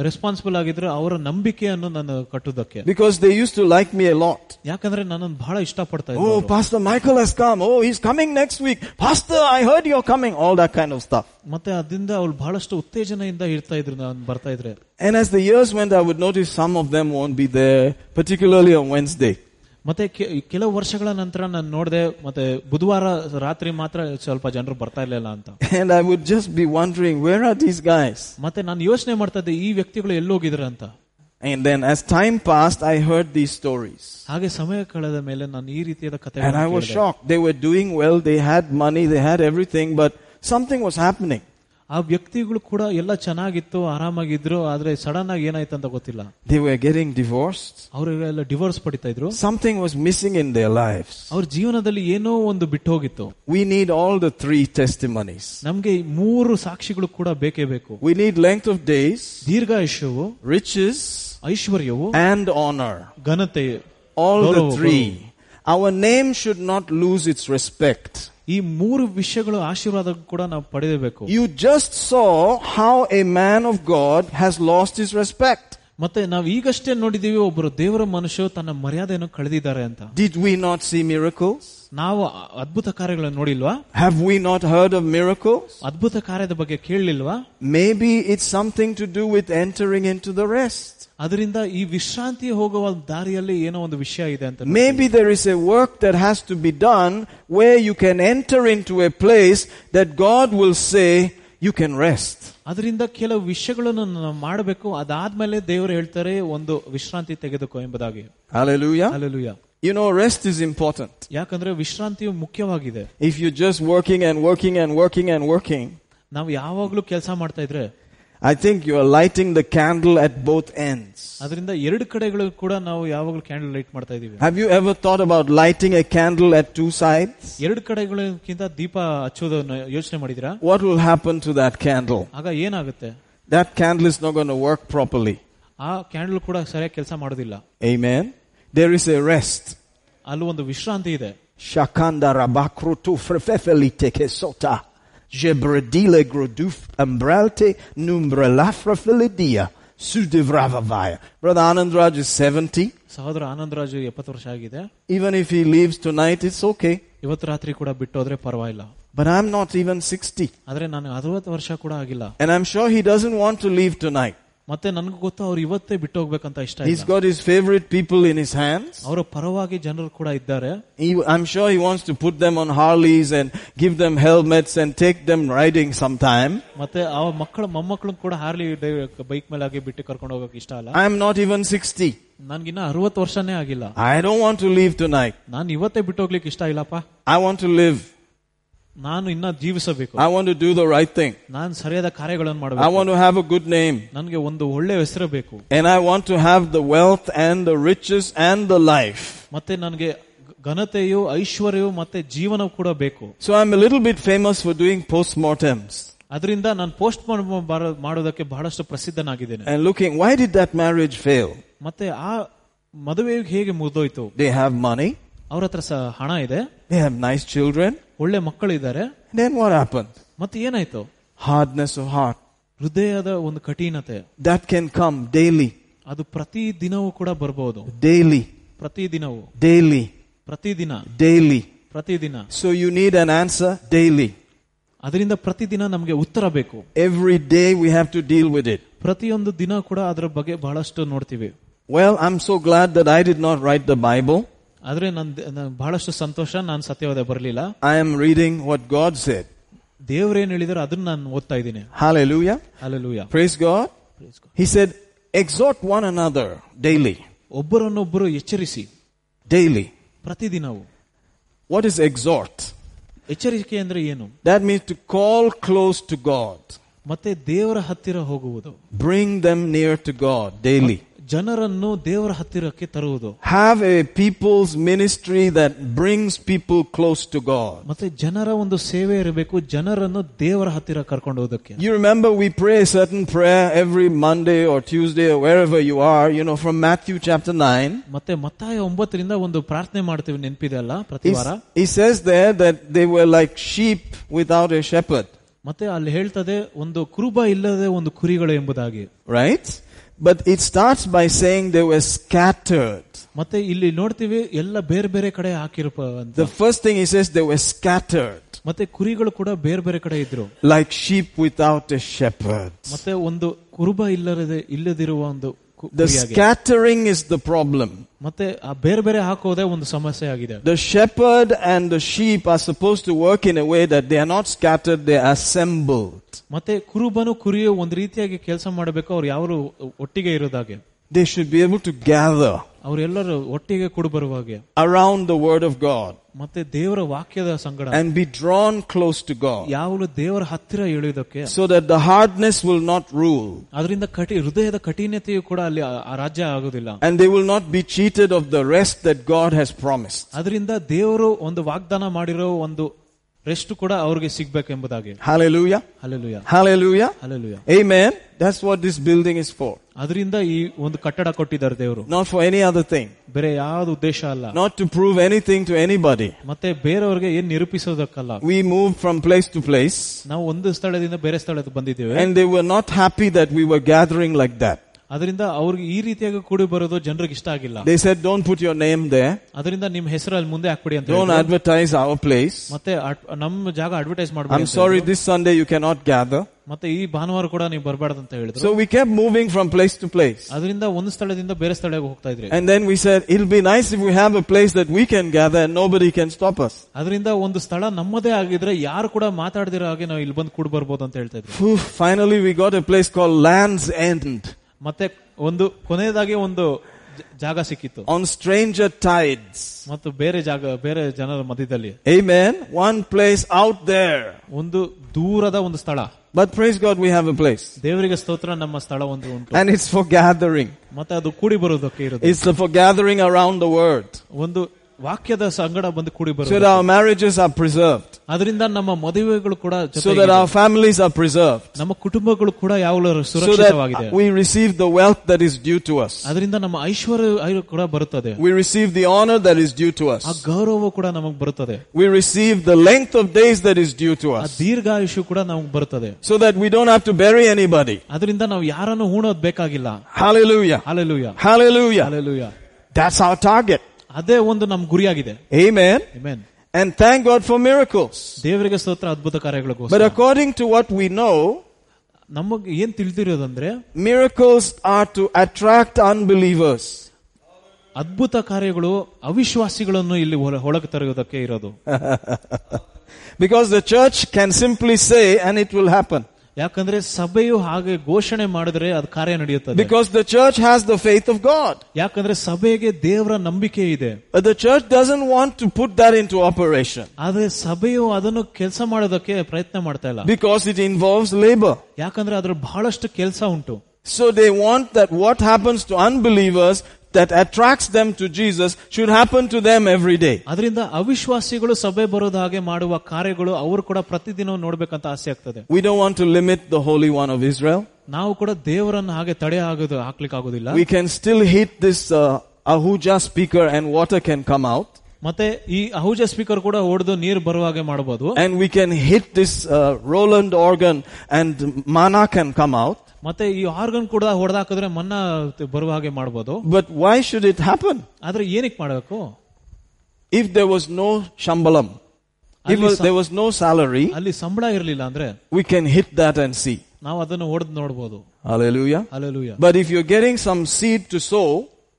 S2: ರೆಸ್ಪಾನ್ಸಿಬಲ್ ಆಗಿದ್ರೆ ಅವರ ನಂಬಿಕೆಯನ್ನು ನಾನು ಕಟ್ಟುದಕ್ಕೆ
S1: Because they used to like me a lot.
S2: ಯಾಕಂದ್ರೆ ನನ್ನನ್ನು ಬಹಳ ಇಷ್ಟಪಡ್ತಾ ಇದ್ರು
S1: Oh,
S2: ಅವ್ರು.
S1: Pastor Michael has come. Oh, he's coming next week. Pastor, I heard you're coming. All that kind of stuff.
S2: ಮತ್ತೆ ಅದರಿಂದ ಅವ್ರು ಬಹಳಷ್ಟು ಉತ್ತೇಜನೆಯಿಂದ ಇರ್ತಾ ಇದ್ರು ನಾನು ಬರ್ತಾ ಇದ್ರೆ
S1: And as the years went, I would notice some of them won't be there, particularly on Wednesday.
S2: ಮತ್ತೆ ಕೆ- ಕೆಲವು ವರ್ಷಗಳ ನಂತರ ನಾನು ನೋಡಿದೆ ಮತ್ತೆ ಬುಧವಾರ ರಾತ್ರಿ ಮಾತ್ರ ಸ್ವಲ್ಪ ಜನರು ಬರ್ತಾ ಇರ್ಲಿಲ್ಲ ಅಂತ
S1: And I would just be wondering, where are these guys?
S2: ಮತ್ತೆ ನಾನು ಯೋಚನೆ ಮಾಡ್ತಾ ಇದ್ದೆ ಈ ವ್ಯಕ್ತಿಗಳು ಎಲ್ಲೋಗಿದ್ರ ಅಂತ
S1: And then as time passed, I heard these stories.
S2: ಹಾಗೆ ಸಮಯ ಕಳೆದ ಮೇಲೆ ನಾನು ಈ ರೀತಿಯಾದ
S1: And I was
S2: ಕಥೆ
S1: shocked. They were doing well, they had money, they had everything, but something was happening.
S2: ಆ ವ್ಯಕ್ತಿಗಳು ಕೂಡ ಎಲ್ಲ ಚೆನ್ನಾಗಿತ್ತು ಆರಾಮಾಗಿದ್ರು ಆದ್ರೆ ಸಡನ್ ಆಗಿ ಏನಾಯ್ತು ಅಂತ ಗೊತ್ತಿಲ್ಲ
S1: They were getting divorced.
S2: ಅವರಿಗೆಲ್ಲ ಡಿವೋರ್ಸ್ ಪಡಿತಾ ಇದ್ರು
S1: Something was missing in their lives.
S2: ಅವ್ರ ಜೀವನದಲ್ಲಿ ಏನೋ ಒಂದು ಬಿಟ್ಟು ಹೋಗಿತ್ತು
S1: We need all the three testimonies.
S2: ನಮ್ಗೆ ಈ ಮೂರು ಸಾಕ್ಷಿಗಳು ಕೂಡ ಬೇಕೇ ಬೇಕು
S1: We need length of days,
S2: ದೀರ್ಘಾಯುಷ್ಯವು
S1: riches,
S2: ಐಶ್ವರ್ಯವು
S1: and honor.
S2: ಘನತೆ
S1: All the
S2: ಗೌರವ,
S1: three. Our name should not lose its respect.
S2: ಈ ಮೂರು ವಿಷಯಗಳು ಆಶೀರ್ವಾದ ಕೂಡ ನಾವು ಪಡೆಯಬೇಕು
S1: You just saw how a man of God has lost his respect.
S2: ಮತ್ತೆ ನಾವು ಈಗಷ್ಟೇ ನೋಡಿದೀವಿ ಒಬ್ಬರು ದೇವರ ಮನುಷ್ಯ ತನ್ನ ಮರ್ಯಾದೆಯನ್ನು ಕಳೆದಿದ್ದಾರೆ ಅಂತ
S1: Did we not see miracles?
S2: ನಾವು ಅ- ಅದ್ಭುತ ಕಾರ್ಯಗಳನ್ನು ನೋಡಿಲ್ವಾ
S1: Have we not heard of miracles?
S2: ಅದ್ಭುತ ಕಾರ್ಯದ ಬಗ್ಗೆ ಕೇಳಲಿಲ್ವಾ
S1: Maybe it's something to do with entering into the rest.
S2: ಅದರಿಂದ ಈ ವಿಶ್ರಾಂತಿ ಹೋಗುವ ದಾರಿಯಲ್ಲಿ ಏನೋ ಒಂದು ವಿಷಯ ಇದೆ ಅಂತ ನೋಡ್ತೀವಿ.
S1: Maybe there is a work that has to be done where you can enter into a place that God will say, you can rest.
S2: ಅದರಿಂದ ಕೆಲವು ವಿಷಯಗಳನ್ನು ನಾವು ಮಾಡಬೇಕು ಅದಾದ್ಮೇಲೆ ದೇವರು ಹೇಳ್ತಾರೆ ಒಂದು ವಿಶ್ರಾಂತಿ ತೆಗೆದುಕೋ ಎಂಬುದಾಗಿ
S1: Hallelujah.
S2: Alleluia
S1: You know, rest is important.
S2: ಯಾಕಂದ್ರೆ ವಿಶ್ರಾಂತಿಯು ಮುಖ್ಯವಾಗಿದೆ
S1: If you're just working and working and working and working,
S2: ನಾವು ಯಾವಾಗ್ಲೂ ಕೆಲಸ ಮಾಡ್ತಾ ಇದ್ರೆ
S1: I think you are lighting the candle at both ends.
S2: ಅದರಿಂದ ಎರಡು ಕಡೆಗಳು ಕೂಡ ನಾವು ಯಾವಾಗ್ಲೂ ಕ್ಯಾಂಡಲ್ ಲೈಟ್ ಮಾಡ್ತಾ ಇದೀವಿ
S1: Have you ever thought about lighting a candle at two sides?
S2: ಎರಡು ಕಡೆಗಳಿಗಿಂತ ದೀಪ ಹಚ್ಚೋದನ್ನ ಯೋಚನೆ ಮಾಡಿದಿರಾ
S1: What will happen to that candle?
S2: ಆಗ ಏನಾಗುತ್ತೆ
S1: That candle is not going to work properly.
S2: ಆ ಕ್ಯಾಂಡಲ್ ಕೂಡ ಸರಿಯಾಗಿ ಕೆಲಸ ಮಾಡೋದಿಲ್ಲ
S1: Amen. There is a rest.
S2: ಅಲ್ಲಿ ಒಂದು ವಿಶ್ರಾಂತಿ ಇದೆ
S1: Shakanda rabakrutu frefefeli tekesota. Jebredile gruduf umbralte numbrelafra filidia. Sudivravavaya. Brother Anandraj is 70.
S2: ಸಹೋದರ ಆನಂದರಾಜು ಎಪ್ಪತ್ತು ವರ್ಷ ಆಗಿದೆ
S1: Even if he leaves tonight, it's okay.
S2: ಇವತ್ತು ರಾತ್ರಿ ಕೂಡ ಬಿಟ್ಟು ಹೋದ್ರೆ ಪರವಾಗಿಲ್ಲ
S1: But I'm not even 60.
S2: ಆದ್ರೆ ನಾನು ಅರವತ್ತು ವರ್ಷ ಕೂಡ ಆಗಿಲ್ಲ
S1: And I'm sure he doesn't want to leave tonight.
S2: ಮತ್ತೆ ನನ್ಗೂ ಗೊತ್ತು ಅವ್ರು ಇವತ್ತೇ ಬಿಟ್ಟು ಹೋಗ್ಬೇಕಂತ ಇಷ್ಟ
S1: He's
S2: ಇಲ್ಲ
S1: got his favorite people in his hands.
S2: ಅವರ ಪರವಾಗಿ ಜನರು ಕೂಡ ಇದ್ದಾರೆ
S1: He, I'm sure he wants to put them on Harleys and give them helmets and take them riding sometime.
S2: ಮತ್ತೆ ಆ ಮಕ್ಕಳ ಮೊಮ್ಮಕ್ಕಳು ಕೂಡ ಹಾರ್ಲಿ ಬೈಕ್ ಮೇಲೆ ಆಗಿ ಬಿಟ್ಟು ಕರ್ಕೊಂಡು ಹೋಗಕ್ ಇಷ್ಟ ಅಲ್ಲ
S1: I'm not even 60.
S2: ನನ್ಗಿನ್ನ ಅರವತ್ತು ವರ್ಷನೇ ಆಗಿಲ್ಲ
S1: I don't want to leave tonight.
S2: ನಾನು ಇವತ್ತೇ ಬಿಟ್ಟು ಹೋಗ್ಲಿಕ್ಕೆ ಇಷ್ಟ ಇಲ್ಲಪ್ಪ
S1: I want to live.
S2: ನಾನು ಇನ್ನ ಜೀವಿಸಬೇಕು
S1: I want to do the right thing.
S2: ನಾನು ಸರಿಯಾದ ಕಾರ್ಯಗಳನ್ನು
S1: I
S2: ಮಾಡಬೇಕು
S1: want to have a good name.
S2: ನನಗೆ ಒಂದು ಒಳ್ಳೆ ಹೆಸರು ಬೇಕು
S1: And I want to have the wealth and the riches and the life.
S2: ಮತ್ತೆ ನನಗೆ ಘನತೆಯು ಐಶ್ವರ್ಯವು ಮತ್ತೆ ಜೀವನ ಕೂಡ ಬೇಕು
S1: So I'm a little bit famous for doing postmortems
S2: ಅದರಿಂದ ನಾನು ಪೋಸ್ಟ್ ಮಾಡೋದಕ್ಕೆ ಬಹಳಷ್ಟು ಪ್ರಸಿದ್ಧನಾಗಿದ್ದೇನೆ
S1: and looking, why did that marriage fail?
S2: ಮತ್ತೆ ಆ ಮದುವೆ ಹೇಗೆ ಮುರಿದೋಯ್ತು
S1: They have money,
S2: ಅವ್ರ ಹತ್ರ ಸಹ ಹಣ ಇದೆ
S1: they have nice children.
S2: ಒಳ್ಳೆ ಮಕ್ಕಳಿದ್ದಾರೆ
S1: And then what happened?
S2: ಮತ್ತೆ ಏನಾಯ್ತು
S1: Hardness of heart.
S2: ಹೃದಯದ ಒಂದು ಕಠಿಣತೆ
S1: That can come daily,
S2: ಅದು ಪ್ರತಿ ದಿನವೂ ಕೂಡ ಬರ್ಬೋದು
S1: daily,
S2: ಪ್ರತಿ ದಿನವೂ
S1: daily,
S2: ಪ್ರತಿದಿನ
S1: daily.
S2: ಪ್ರತಿದಿನ
S1: So you need an answer daily.
S2: ಅದರಿಂದ ಪ್ರತಿದಿನ ನಮಗೆ ಉತ್ತರ ಬೇಕು
S1: Every day we have to deal with it.
S2: ಪ್ರತಿಯೊಂದು ದಿನ ಕೂಡ ಅದರ ಬಗ್ಗೆ ಬಹಳಷ್ಟು ನೋಡ್ತೀವಿ
S1: Well, I'm so glad that I did not write the Bible.
S2: ಆದ್ರೆ ನನ್ ನನ್ ಬಹಳಷ್ಟು ಸಂತೋಷ ನಾನು ಸತ್ಯವಾದ ಬರಲಿಲ್ಲ
S1: I am reading what God said.
S2: ದೇವ್ರೇನ್ ಹೇಳಿದಾರೆ ಅದನ್ನ ನಾನು ಓದ್ತಾ ಇದ್ದೀನಿ
S1: Hallelujah.
S2: Alleluia
S1: Praise God. He said, exhort one another daily.
S2: ಒಬ್ಬರನ್ನೊಬ್ಬರು ಎಚ್ಚರಿಸಿ
S1: Daily.
S2: ಪ್ರತಿದಿನವು
S1: What is exhort?
S2: ಎಚ್ಚರಿಕೆ ಅಂದ್ರೆ ಏನು
S1: That means to call close to God.
S2: ಮತ್ತೆ ದೇವರ ಹತ್ತಿರ ಹೋಗುವುದು
S1: Bring them near to God daily.
S2: ಜನರನ್ನು ದೇವರ ಹತ್ತಿರಕ್ಕೆ ತರುವುದು
S1: Have a people's ministry that brings people close to God.
S2: ಮತ್ತೆ ಜನರ ಒಂದು ಸೇವೆ ಇರಬೇಕು ಜನರನ್ನು ದೇವರ ಹತ್ತಿರ ಕರ್ಕೊಂಡು ಹೋದಕ್ಕೆ
S1: You remember we pray a certain prayer every Monday or Tuesday or wherever you are, you know, from Matthew chapter 9.
S2: ಮತ್ತೆ ಮತ್ತಾಯ ಒಂಬತ್ತರಿಂದ ಒಂದು ಪ್ರಾರ್ಥನೆ ಮಾಡ್ತೀವಿ ನೆನಪಿದೆ ಅಲ್ಲ ಪ್ರತಿ
S1: He,
S2: ವಾರ
S1: he says there that they were like sheep without a shepherd,
S2: ಮತ್ತೆ ಅಲ್ಲಿ ಹೇಳ್ತದೆ ಒಂದು ಕುರುಬ ಇಲ್ಲದೆ ಒಂದು ಕುರಿಗಳು ಎಂಬುದಾಗಿ
S1: right? But it starts by saying they were scattered.
S2: ಮತ್ತೆ ಇಲ್ಲಿ ನೋಡ್ತೀವಿ ಎಲ್ಲ ಬೇರೆ ಬೇರೆ ಕಡೆ ಹಾಕಿರಪ ಅಂತ
S1: The first thing he says, they were scattered
S2: ಮತ್ತೆ ಕುರಿಗಳು ಕೂಡ ಬೇರೆ ಬೇರೆ ಕಡೆ ಇದ್ರು
S1: like sheep without a shepherd.
S2: ಮತ್ತೆ ಒಂದು ಕುರುಬ ಇಲ್ಲದೆ ಇಲ್ಲದಿರುವ ಒಂದು ಕು-
S1: The
S2: ಕುರಿಯಾಗಿ.
S1: scattering is the problem.
S2: ಮತ್ತೆ ಆ ಬೇರೆ ಬೇರೆ ಹಾಕೋದೇ ಒಂದು ಸಮಸ್ಯೆ ಆಗಿದೆ
S1: The shepherd and the sheep are supposed to work in a way that they are not scattered, they are assembled.
S2: ಮತ್ತೆ ಕುರುಬನು ಕುರಿಯು ಒಂದು ರೀತಿಯಾಗಿ ಕೆಲಸ ಮಾಡಬೇಕು ಅವ್ರು ಯಾರು ಒಟ್ಟಿಗೆ ಇರೋದಾಗೆ
S1: They should be able to gather
S2: ಅವರೆಲ್ಲರೂ ಒಟ್ಟಿಗೆ ಕೂಡಿ ಬರುವ ಹಾಗೆ
S1: around the word of God
S2: ಮತ್ತೆ ದೇವರ ವಾಕ್ಯದ ಸಂಗಡ
S1: and be drawn close to God
S2: ಯಾವಾಗಲೂ ದೇವರ ಹತ್ತಿರ ಎಳೆಯುವುದಕ್ಕೆ
S1: so that the hardness will not rule
S2: ಅದರಿಂದ ಕಠಿ ಹೃದಯದ ಕಠಿಣತೆಯು ಕೂಡ ಅಲ್ಲಿ ಆ- ಆ ರಾಜ್ಯ ಆಗುದಿಲ್ಲ
S1: and they will not be cheated of the rest that God has promised.
S2: ಅದರಿಂದ ದೇವರು ಒಂದು ವಾಗ್ದಾನ ಮಾಡಿರೋ ಒಂದು ರೆಸ್ಟ್ ಕೂಡ ಅವ್ರಿಗೆ ಸಿಗ್ಬೇಕೆಂಬುದಾಗಿ
S1: Hallelujah.
S2: Alleluia
S1: Hallelujah.
S2: Alleluia
S1: Amen. That's what this building is for.
S2: ಅದರಿಂದ ಈ ಒಂದು ಕಟ್ಟಡ ಕೊಟ್ಟಿದ್ದಾರೆ ದೇವರು
S1: Not for any other thing.
S2: ಬೇರೆ ಯಾವ್ದು ಉದ್ದೇಶ ಅಲ್ಲ
S1: Not to prove anything to anybody.
S2: ಮತ್ತೆ ಬೇರೆಯವ್ರಿಗೆ ಏನ್ ನಿರೂಪಿಸೋದಕ್ಕಲ್ಲ
S1: We moved from place to place
S2: ನಾವು ಒಂದು ಸ್ಥಳದಿಂದ ಬೇರೆ ಸ್ಥಳಕ್ಕೆ ಬಂದಿದ್ದೇವೆ
S1: and they were not happy that we were gathering like that.
S2: ಅದರಿಂದ ಅವ್ರಿಗೆ ಈ ರೀತಿಯಾಗಿ ಕೂಡಿ ಬರೋದು ಜನರಿಗೆ ಇಷ್ಟ ಆಗಿಲ್ಲ
S1: They said, don't put your name there.
S2: ಅದರಿಂದ ನಿಮ್ ಹೆಸರು ಅಲ್ಲಿ ಮುಂದೆ ಹಾಕ್ಬಿಡಿ ಅಂತ
S1: Don't
S2: ಹೇಳಿದ್ರು.
S1: advertise our place.
S2: ಮತ್ತೆ ಅಡ್- ನಮ್ಮ ಜಾಗ ಅಡ್ವರ್ಟೈಸ್
S1: I'm
S2: ಮಾಡಬೇಡಿ
S1: sorry, this Sunday you cannot gather.
S2: ಮತ್ತೆ ಈ ಭಾನುವಾರ ಕೂಡ ನೀವು ಬರಬಾರ್ದು ಅಂತ ಹೇಳಿದ್ರು
S1: So we kept moving from place to place.
S2: ಅದರಿಂದ ಒಂದು ಸ್ಥಳದಿಂದ ಬೇರೆ ಸ್ಥಳಕ್ಕೆ ಹೋಗ್ತಾ ಇದ್ರಿ
S1: And then we said, it'll be nice if we have a place that we can gather and nobody can stop us.
S2: ಅದರಿಂದ ಒಂದು ಸ್ಥಳ ನಮ್ಮದೇ ಆಗಿದ್ರೆ ಯಾರು ಕೂಡ ಮಾತಾಡ್ದಿರೋ ಹಾಗೆ ನಾವು ಇಲ್ಲಿ ಬಂದು ಕೂಡ್ ಬರ್ಬೋದು ಅಂತ ಹೇಳ್ತಾ ಇದ್ವಿ
S1: Phew, finally we got a place called Land's End
S2: ಮತ್ತೆ ಒಂದು ಕೊನೆಯದಾಗಿ ಒಂದು ಜ- ಜಾಗ ಸಿಕ್ಕಿತ್ತು
S1: on stranger tides.
S2: ಮತ್ತು ಬೇರೆ ಜಾಗ ಬೇರೆ ಜನರ ಮಧ್ಯದಲ್ಲಿ
S1: Amen. One place out there.
S2: ಒಂದು ದೂರದ ಒಂದು ಸ್ಥಳ
S1: But praise God, we have a place.
S2: ದೇವರಿಗೆ ಸ್ತೋತ್ರ ನಮ್ಮ ಸ್ಥಳ ಒಂದು ಉಂಟು
S1: And it's for gathering.
S2: ಮತ್ತೆ ಅದು ಕೂಡಿ ಬರೋದಕ್ಕೆ ಇರೋದು
S1: It's for gathering around the word.
S2: ಒಂದು ವಾಕ್ಯದ ಸಂಗಡ ಬಂದು ಕೂಡಿ
S1: so that
S2: ಬರುವುದು
S1: our marriages are preserved,
S2: ಅದರಿಂದ ನಮ್ಮ ಮದುವೆಗಳು ಕೂಡ
S1: so that
S2: ಜೊತೆಗಿದೆ.
S1: our families are preserved,
S2: ನಮ್ಮ ಕುಟುಂಬಗಳು ಕೂಡ ಯಾವಾಗಲೂ
S1: so
S2: ಸುರಕ್ಷಿತವಾಗಿದೆ
S1: that we receive the wealth that is due to us.
S2: ಅದರಿಂದ ನಮ್ಮ ಐಶ್ವರ್ಯ ಐ- ಕೂಡ ಬರುತ್ತದೆ
S1: We receive the honor that is due to
S2: ಆ
S1: us.
S2: ಗೌರವ ಕೂಡ ನಮಗ್ ಬರುತ್ತದೆ
S1: We receive the length of days that is due to
S2: ಆ
S1: us.
S2: ದೀರ್ಘಾಯುಷು ಕೂಡ ನಮಗ್ ಬರುತ್ತದೆ
S1: So that we don't have to bury anybody.
S2: ಅದರಿಂದ ನಾವು ಯಾರನ್ನು ಹೂಣೋದ್ ಬೇಕಾಗಿಲ್ಲ
S1: Hallelujah.
S2: Hallelujah
S1: Hallelujah.
S2: Hallelujah
S1: That's our target.
S2: ಅದೇ ಒಂದು ನಮ್ ಗುರಿಯಾಗಿದೆ
S1: Amen.
S2: Amen.
S1: And thank God for miracles.
S2: ದೇವರಿಗೆ ಸ್ತೋತ್ರ ಅದ್ಭುತ
S1: But
S2: ಕಾರ್ಯಗಳಿಗೋಸ್ಕರ
S1: according to what we know,
S2: ನಮಗ್ ಏನ್ ತಿಳಿದಿರೋದಂದ್ರೆ
S1: miracles are to attract unbelievers.
S2: ಅದ್ಭುತ ಕಾರ್ಯಗಳು ಅವಿಶ್ವಾಸಿಗಳನ್ನು ಇಲ್ಲಿ ಹೊರ- ಒಳಗೆ ತರುವುದಕ್ಕೆ ಇರೋದು
S1: Because the church can simply say and it will happen.
S2: ಯಾಕಂದ್ರೆ ಸಭೆಯು ಹಾಗೆ ಘೋಷಣೆ ಮಾಡಿದ್ರೆ ಅದು ಕಾರ್ಯ ನಡೆಯುತ್ತದೆ.
S1: Because the church has the faith of God
S2: ಯಾಕಂದ್ರೆ ಸಭೆಗೆ ದೇವರ ನಂಬಿಕೆ ಇದೆ.
S1: The church doesn't want to put there into operation
S2: ಆದ್ರೆ ಸಭೆಯು ಅದನ್ನು ಕೆಲಸ ಮಾಡೋದಕ್ಕೆ ಪ್ರಯತ್ನ ಮಾಡ್ತಾ ಇಲ್ಲ.
S1: ಬಿಕಾಸ್ ಇಟ್ ಇನ್ವಾಲ್ವ್ಸ್ ಲೇಬರ್
S2: ಯಾಕಂದ್ರೆ ಅದ್ರ ಬಹಳಷ್ಟು ಕೆಲಸ ಉಂಟು.
S1: So they want that what happens to unbelievers that attracts them to Jesus should happen to them every day.
S2: ಅದರಿಂದ ಅವಿಶ್ವಾಸಿಗಳು ಸಭೆ ಬರೋದ ಹಾಗೆ ಮಾಡುವ ಕಾರ್ಯಗಳು ಅವರು ಕೂಡ ಪ್ರತಿದಿನ ನೋಡ್ಬೇಕಂತ ಆಸೆ ಆಗ್ತದೆ
S1: We don't want to limit the Holy One of Israel.
S2: ನಾವು ಕೂಡ ದೇವರನ್ನು ಹಾಗೆ ತಡೆ ಆಗೋದು ಹಾಕ್ಲಿಕ್ಕೆ ಆಗೋದಿಲ್ಲ
S1: We can still hit this uh, Ahuja speaker and water can come out.
S2: ಮತ್ತೆ ಈ ಅಹುಜ ಸ್ಪೀಕರ್ ಕೂಡ ಹೊಡೆದು ನೀರು ಬರುವ ಹಾಗೆ ಮಾಡಬಹುದು
S1: And we can hit this uh, Roland organ and mana can come out.
S2: ಮತ್ತೆ ಈ ಆರ್ಗನ್ ಕೂಡ ಹೊಡೆದಾಕಿದ್ರೆ ಮನ್ನಾ ಬರುವ ಹಾಗೆ ಮಾಡಬಹುದು
S1: But why should it happen?
S2: ಆದ್ರೆ ಏನಕ್ಕೆ ಮಾಡಬೇಕು
S1: If there was no shambalam, if
S2: Ali
S1: was-
S2: sa-
S1: there was no salary,
S2: ಅಲ್ಲಿ ಸಂಬಳ ಇರಲಿಲ್ಲ ಅಂದ್ರೆ
S1: we can hit that and see.
S2: ನಾವು ಅದನ್ನು ಹೊಡೆದು ನೋಡಬಹುದು
S1: Hallelujah.
S2: Alleluia
S1: But if you're getting some seed to sow,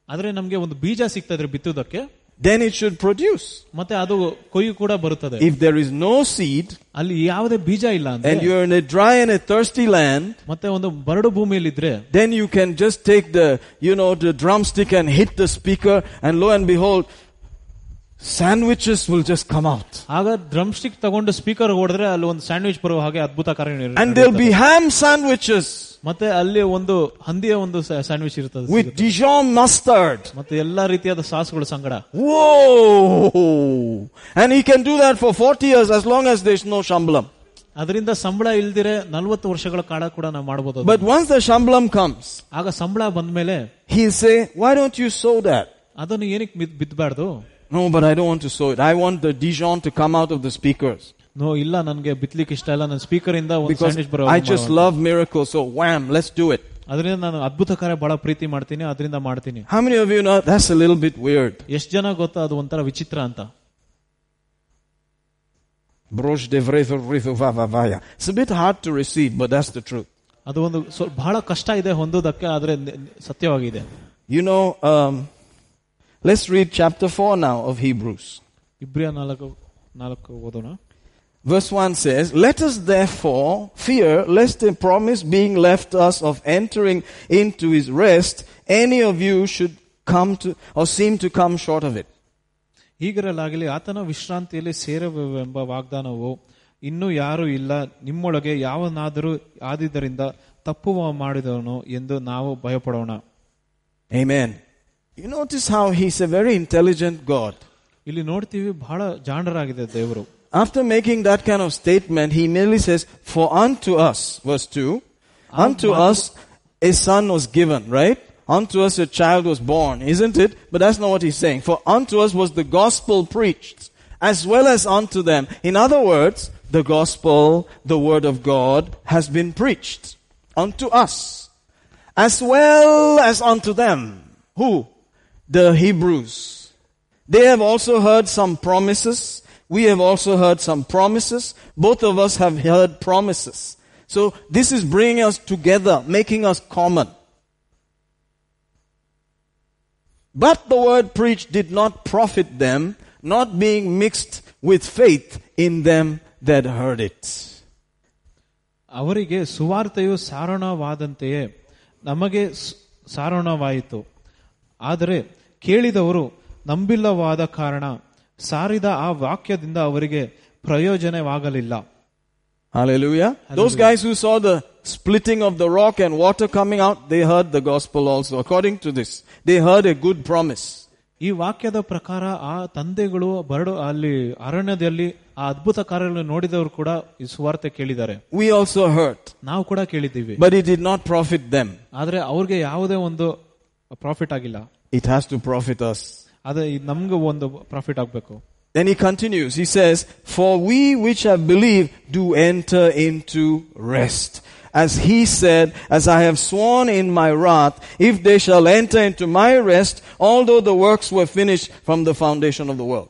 S2: ಆದ್ರೆ ನಮ್ಗೆ ಒಂದು ಬೀಜ ಸಿಗ್ತಾ ಇದ್ರೆ ಬಿತ್ತುವುದಕ್ಕೆ
S1: then it should produce.
S2: ಮತ್ತೆ ಅದು ಕೊಯ್ಯು ಕೂಡ ಬರುತ್ತದೆ
S1: If there is no seed
S2: ಅಲ್ಲಿ ಯಾವುದೇ ಬೀಜ ಇಲ್ಲ ಅಂದ್ರೆ
S1: and you're in a dry and a thirsty land,
S2: ಮತ್ತೆ ಒಂದು ಬರಡು ಭೂಮಿಯಲ್ಲಿದ್ರೆ
S1: then you can just take the, you know, the drumstick and hit the speaker and lo and behold, sandwiches will just come out.
S2: ಆಗ drum stick ತಗೊಂಡು speaker ಹೊಡೆದ್ರೆ ಅಲ್ಲಿ ಒಂದು sandwich ಬರುವ ಹಾಗೆ ಅದ್ಭುತ ಕಾರ್ಯ ನಡೆಯುತ್ತದೆ.
S1: And there'll be ham sandwiches
S2: ಮತ್ತೆ ಅಲ್ಲಿ ಒಂದು ಹಂದಿಯ ಒಂದು ಸ್ಯಾಂಡ್ವಿಚ್ ಇರ್ತದೆ
S1: ವಿತ್ ಡಿಶಾನ್ ಮಸ್ಟರ್ಡ್
S2: ಮತ್ತೆ ಎಲ್ಲಾ ರೀತಿಯಾದ ಸಾಸ್ಗಳು ಸಂಗಡ.
S1: ಓ and you can do that for forty years as long as there's no shambalam
S2: ಅದರಿಂದ ಸಂಬಳ ಇಲ್ದಿರೆ ನಲ್ವತ್ತು ವರ್ಷಗಳ ಕಾಲ ಕೂಡ ನಾವು ಮಾಡಬಹುದು
S1: but once the shambalam comes
S2: ಆಗ ಸಂಬಳ ಬಂದ
S1: ಮೇಲೆ he say why don't you sow that
S2: ಅದನ್ನು ಏನಕ್ಕೆ ಬಿದ್ದಬಾರ್ದು
S1: no but I don't to sow it I want the dishes to come out of the speakers
S2: no ಇಲ್ಲ ನನ್ಗೆ ಬಿತ್ಲಿಕ್ಕೆ ಇಷ್ಟ ಇಲ್ಲ ನನ್ನ ಸ್ಪೀಕರ್ ಇಂದ ಒಂದು
S1: Because
S2: ಸ್ಯಾಂಡ್ವಿಚ್ ಬರೋ
S1: I just love miracles. So wham, let's do it.
S2: ಅದರಿಂದ ನಾನು ಅದ್ಭುತ ಕಾರ್ಯ ಬಹಳ ಪ್ರೀತಿ ಮಾಡ್ತೀನಿ ಅದರಿಂದ ಮಾಡ್ತೀನಿ
S1: How many of you know that's a little bit weird?
S2: ಎಷ್ಟ್ ಜನ ಗೊತ್ತಾ ಅದು ಒಂಥರ ವಿಚಿತ್ರ ಅಂತ
S1: Broche de vrai, vrai, va, va, va, ya. It's a bit hard to receive, but that's the truth.
S2: ಅದು ಒಂದು ಸ್ವಲ್ಪ ಬಹಳ ಕಷ್ಟ ಇದೆ ಹೊಂದೋದಕ್ಕೆ ಆದ್ರೆ ನಿ- ನಿ- ಸತ್ಯವಾಗಿದೆ
S1: You know, um, let's read chapter 4 now of Hebrews.
S2: ಇಬ್ರಿಯ ನಾಲ್ಕು ನಾಲ್ಕು ಓದೋಣ
S1: Verse 1 says, Let us therefore fear lest a promise being left us of entering into his rest, any of you should come to, or seem to come short of it.
S2: ಹೀಗಿರಲಾಗಲಿ ಆತನ ವಿಶ್ರಾಂತಿಯಲ್ಲಿ ಸೇರವೆಂಬ ವಾಗ್ದಾನವು ಇನ್ನೂ ಯಾರು ಇಲ್ಲ ನಿಮ್ಮೊಳಗೆ ಯಾವನಾದರೂ ಆದಿದ್ದರಿಂದ ತಪ್ಪು ಮಾಡಿದವನು ಎಂದು ನಾವು ಭಯಪಡೋಣ
S1: Amen. You notice how he's a very intelligent God.
S2: ಇಲ್ಲಿ ನೋಡ್ತೀವಿ ಬಹಳ ಜಾಣರಾಗಿದೆ ದೇವರು
S1: after making that kind of statement, he merely says, For unto us, verse 2, unto us a son was given, right? Unto us a child was born, isn't it? But that's not what he's saying. For unto us was the gospel preached, as well as unto them. In other words, the gospel, the word of God, has been preached unto us, as well as unto them. Who? The Hebrews. They have also heard some promises. We have also heard some promises. Both of us have heard promises. So this is bringing us together, making us common. But the word preached did not profit them, not being mixed with faith in them that heard it.
S2: ಅವರಿಗೆ ಸುವಾರ್ತೆಯು ಸಾರೋಣವಾದಂತೆಯೇ ನಮಗೆ ಸ್- ಸಾರೋಣವಾಯಿತು ಆದರೆ ಕೇಳಿದವರು ನಂಬಿಲ್ಲವಾದ ಕಾರಣ ಸಾರಿದ ಆ ವಾಕ್ಯದಿಂದ ಅವರಿಗೆ ಪ್ರಯೋಜನವಾಗಲಿಲ್ಲ
S1: Hallelujah. Those guys who saw the splitting of the rock and water coming out, they heard the gospel also. According to this, they heard a good promise.
S2: ಈ ವಾಕ್ಯದ ಪ್ರಕಾರ ಆ ತಂದೆಗಳು ಬರಡು ಅಲ್ಲಿ ಅರಣ್ಯದಲ್ಲಿ ಆ ಅದ್ಭುತ ಕಾರ್ಯಗಳನ್ನು ನೋಡಿದವರು ಕೂಡ ಈ ಸುವಾರ್ತೆ ಕೇಳಿದ್ದಾರೆ
S1: We also heard,
S2: ನಾವು ಕೂಡ ಕೇಳಿದ್ದೀವಿ
S1: but it did not profit them.
S2: ಆದ್ರೆ ಅವ್ರಿಗೆ ಯಾವುದೇ ಒಂದು ಪ್ರಾಫಿಟ್ ಆಗಿಲ್ಲ
S1: It has to profit us.
S2: ಅದೇ ಇದ್ ನಮ್ಗೆ ಒಂದು ಪ್ರಾಫಿಟ್ ಆಗ್ಬೇಕು
S1: Then he continues. He says, For we which have believed do enter into rest. As he said, As I have sworn in my wrath, if they shall enter into my rest, although the works were finished from the foundation of the world.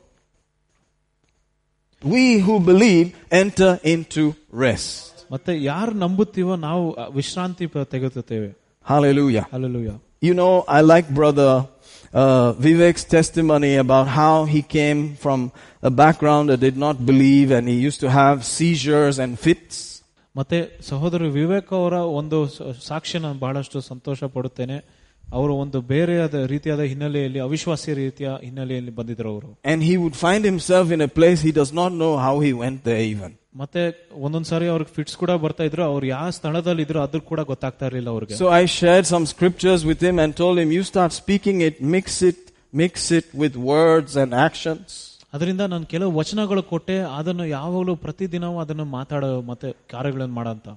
S1: We who believe enter into rest.
S2: ಮತ್ತೆ ಯಾರು ನಂಬುತ್ತೀವೋ ನಾವು ಆ ವಿಶ್ರಾಂತಿ ಪ- ತೆಗೆದುತ್ತೇವೆ
S1: Hallelujah.
S2: Alleluia
S1: You know, I like brother uh, Vivek's testimony about how he came from a background that did not believe and he used to have seizures and fits.
S2: ಮತ್ತೆ ಸಹೋದರ ವಿವೇಕ್ ಅವರ ಒಂದು ಸ- ಸಾಕ್ಷಿ ನಾನು ಬಹಳಷ್ಟು ಸಂತೋಷ ಪಡುತ್ತೇನೆ ಅವರು ಒಂದು ಬೇರೆಯಾದ ರೀತಿಯಾದ ಹಿನ್ನೆಲೆಯಲ್ಲಿ ಅವಿಶ್ವಾಸಿ ರೀತಿಯ ಹಿನ್ನೆಲೆಯಲ್ಲಿ ಬಂದಿದ್ರು ಅವರು
S1: And he would find himself in a place he does not know how he went there even.
S2: ಮತ್ತೆ ಒಂದೊಂದ್ ಸಾರಿ ಅವ್ರಿಗೆ ಫಿಟ್ಸ್ ಕೂಡ ಬರ್ತಾ ಇದ್ರು ಅವ್ರು ಯಾವ ಸ್ಥಳದಲ್ಲಿ ಇದ್ರು ಅದ್ರ ಕೂಡ ಗೊತ್ತಾಗ್ತಾ ಇರಲಿಲ್ಲ ಅವ್ರಿಗೆ
S1: So I shared some scriptures with him and told him, you start speaking it, mix it, mix it with words and actions.
S2: ಅದರಿಂದ ನಾನು ಕೆಲವು ವಚನಗಳು ಕೊಟ್ಟೆ ಅದನ್ನು ಯಾವಾಗಲೂ ಪ್ರತಿದಿನವೂ ಅದನ್ನು ಮಾತಾಡೋ ಮತ್ತೆ ಕಾರ್ಯಗಳನ್ನು ಮಾಡಂತ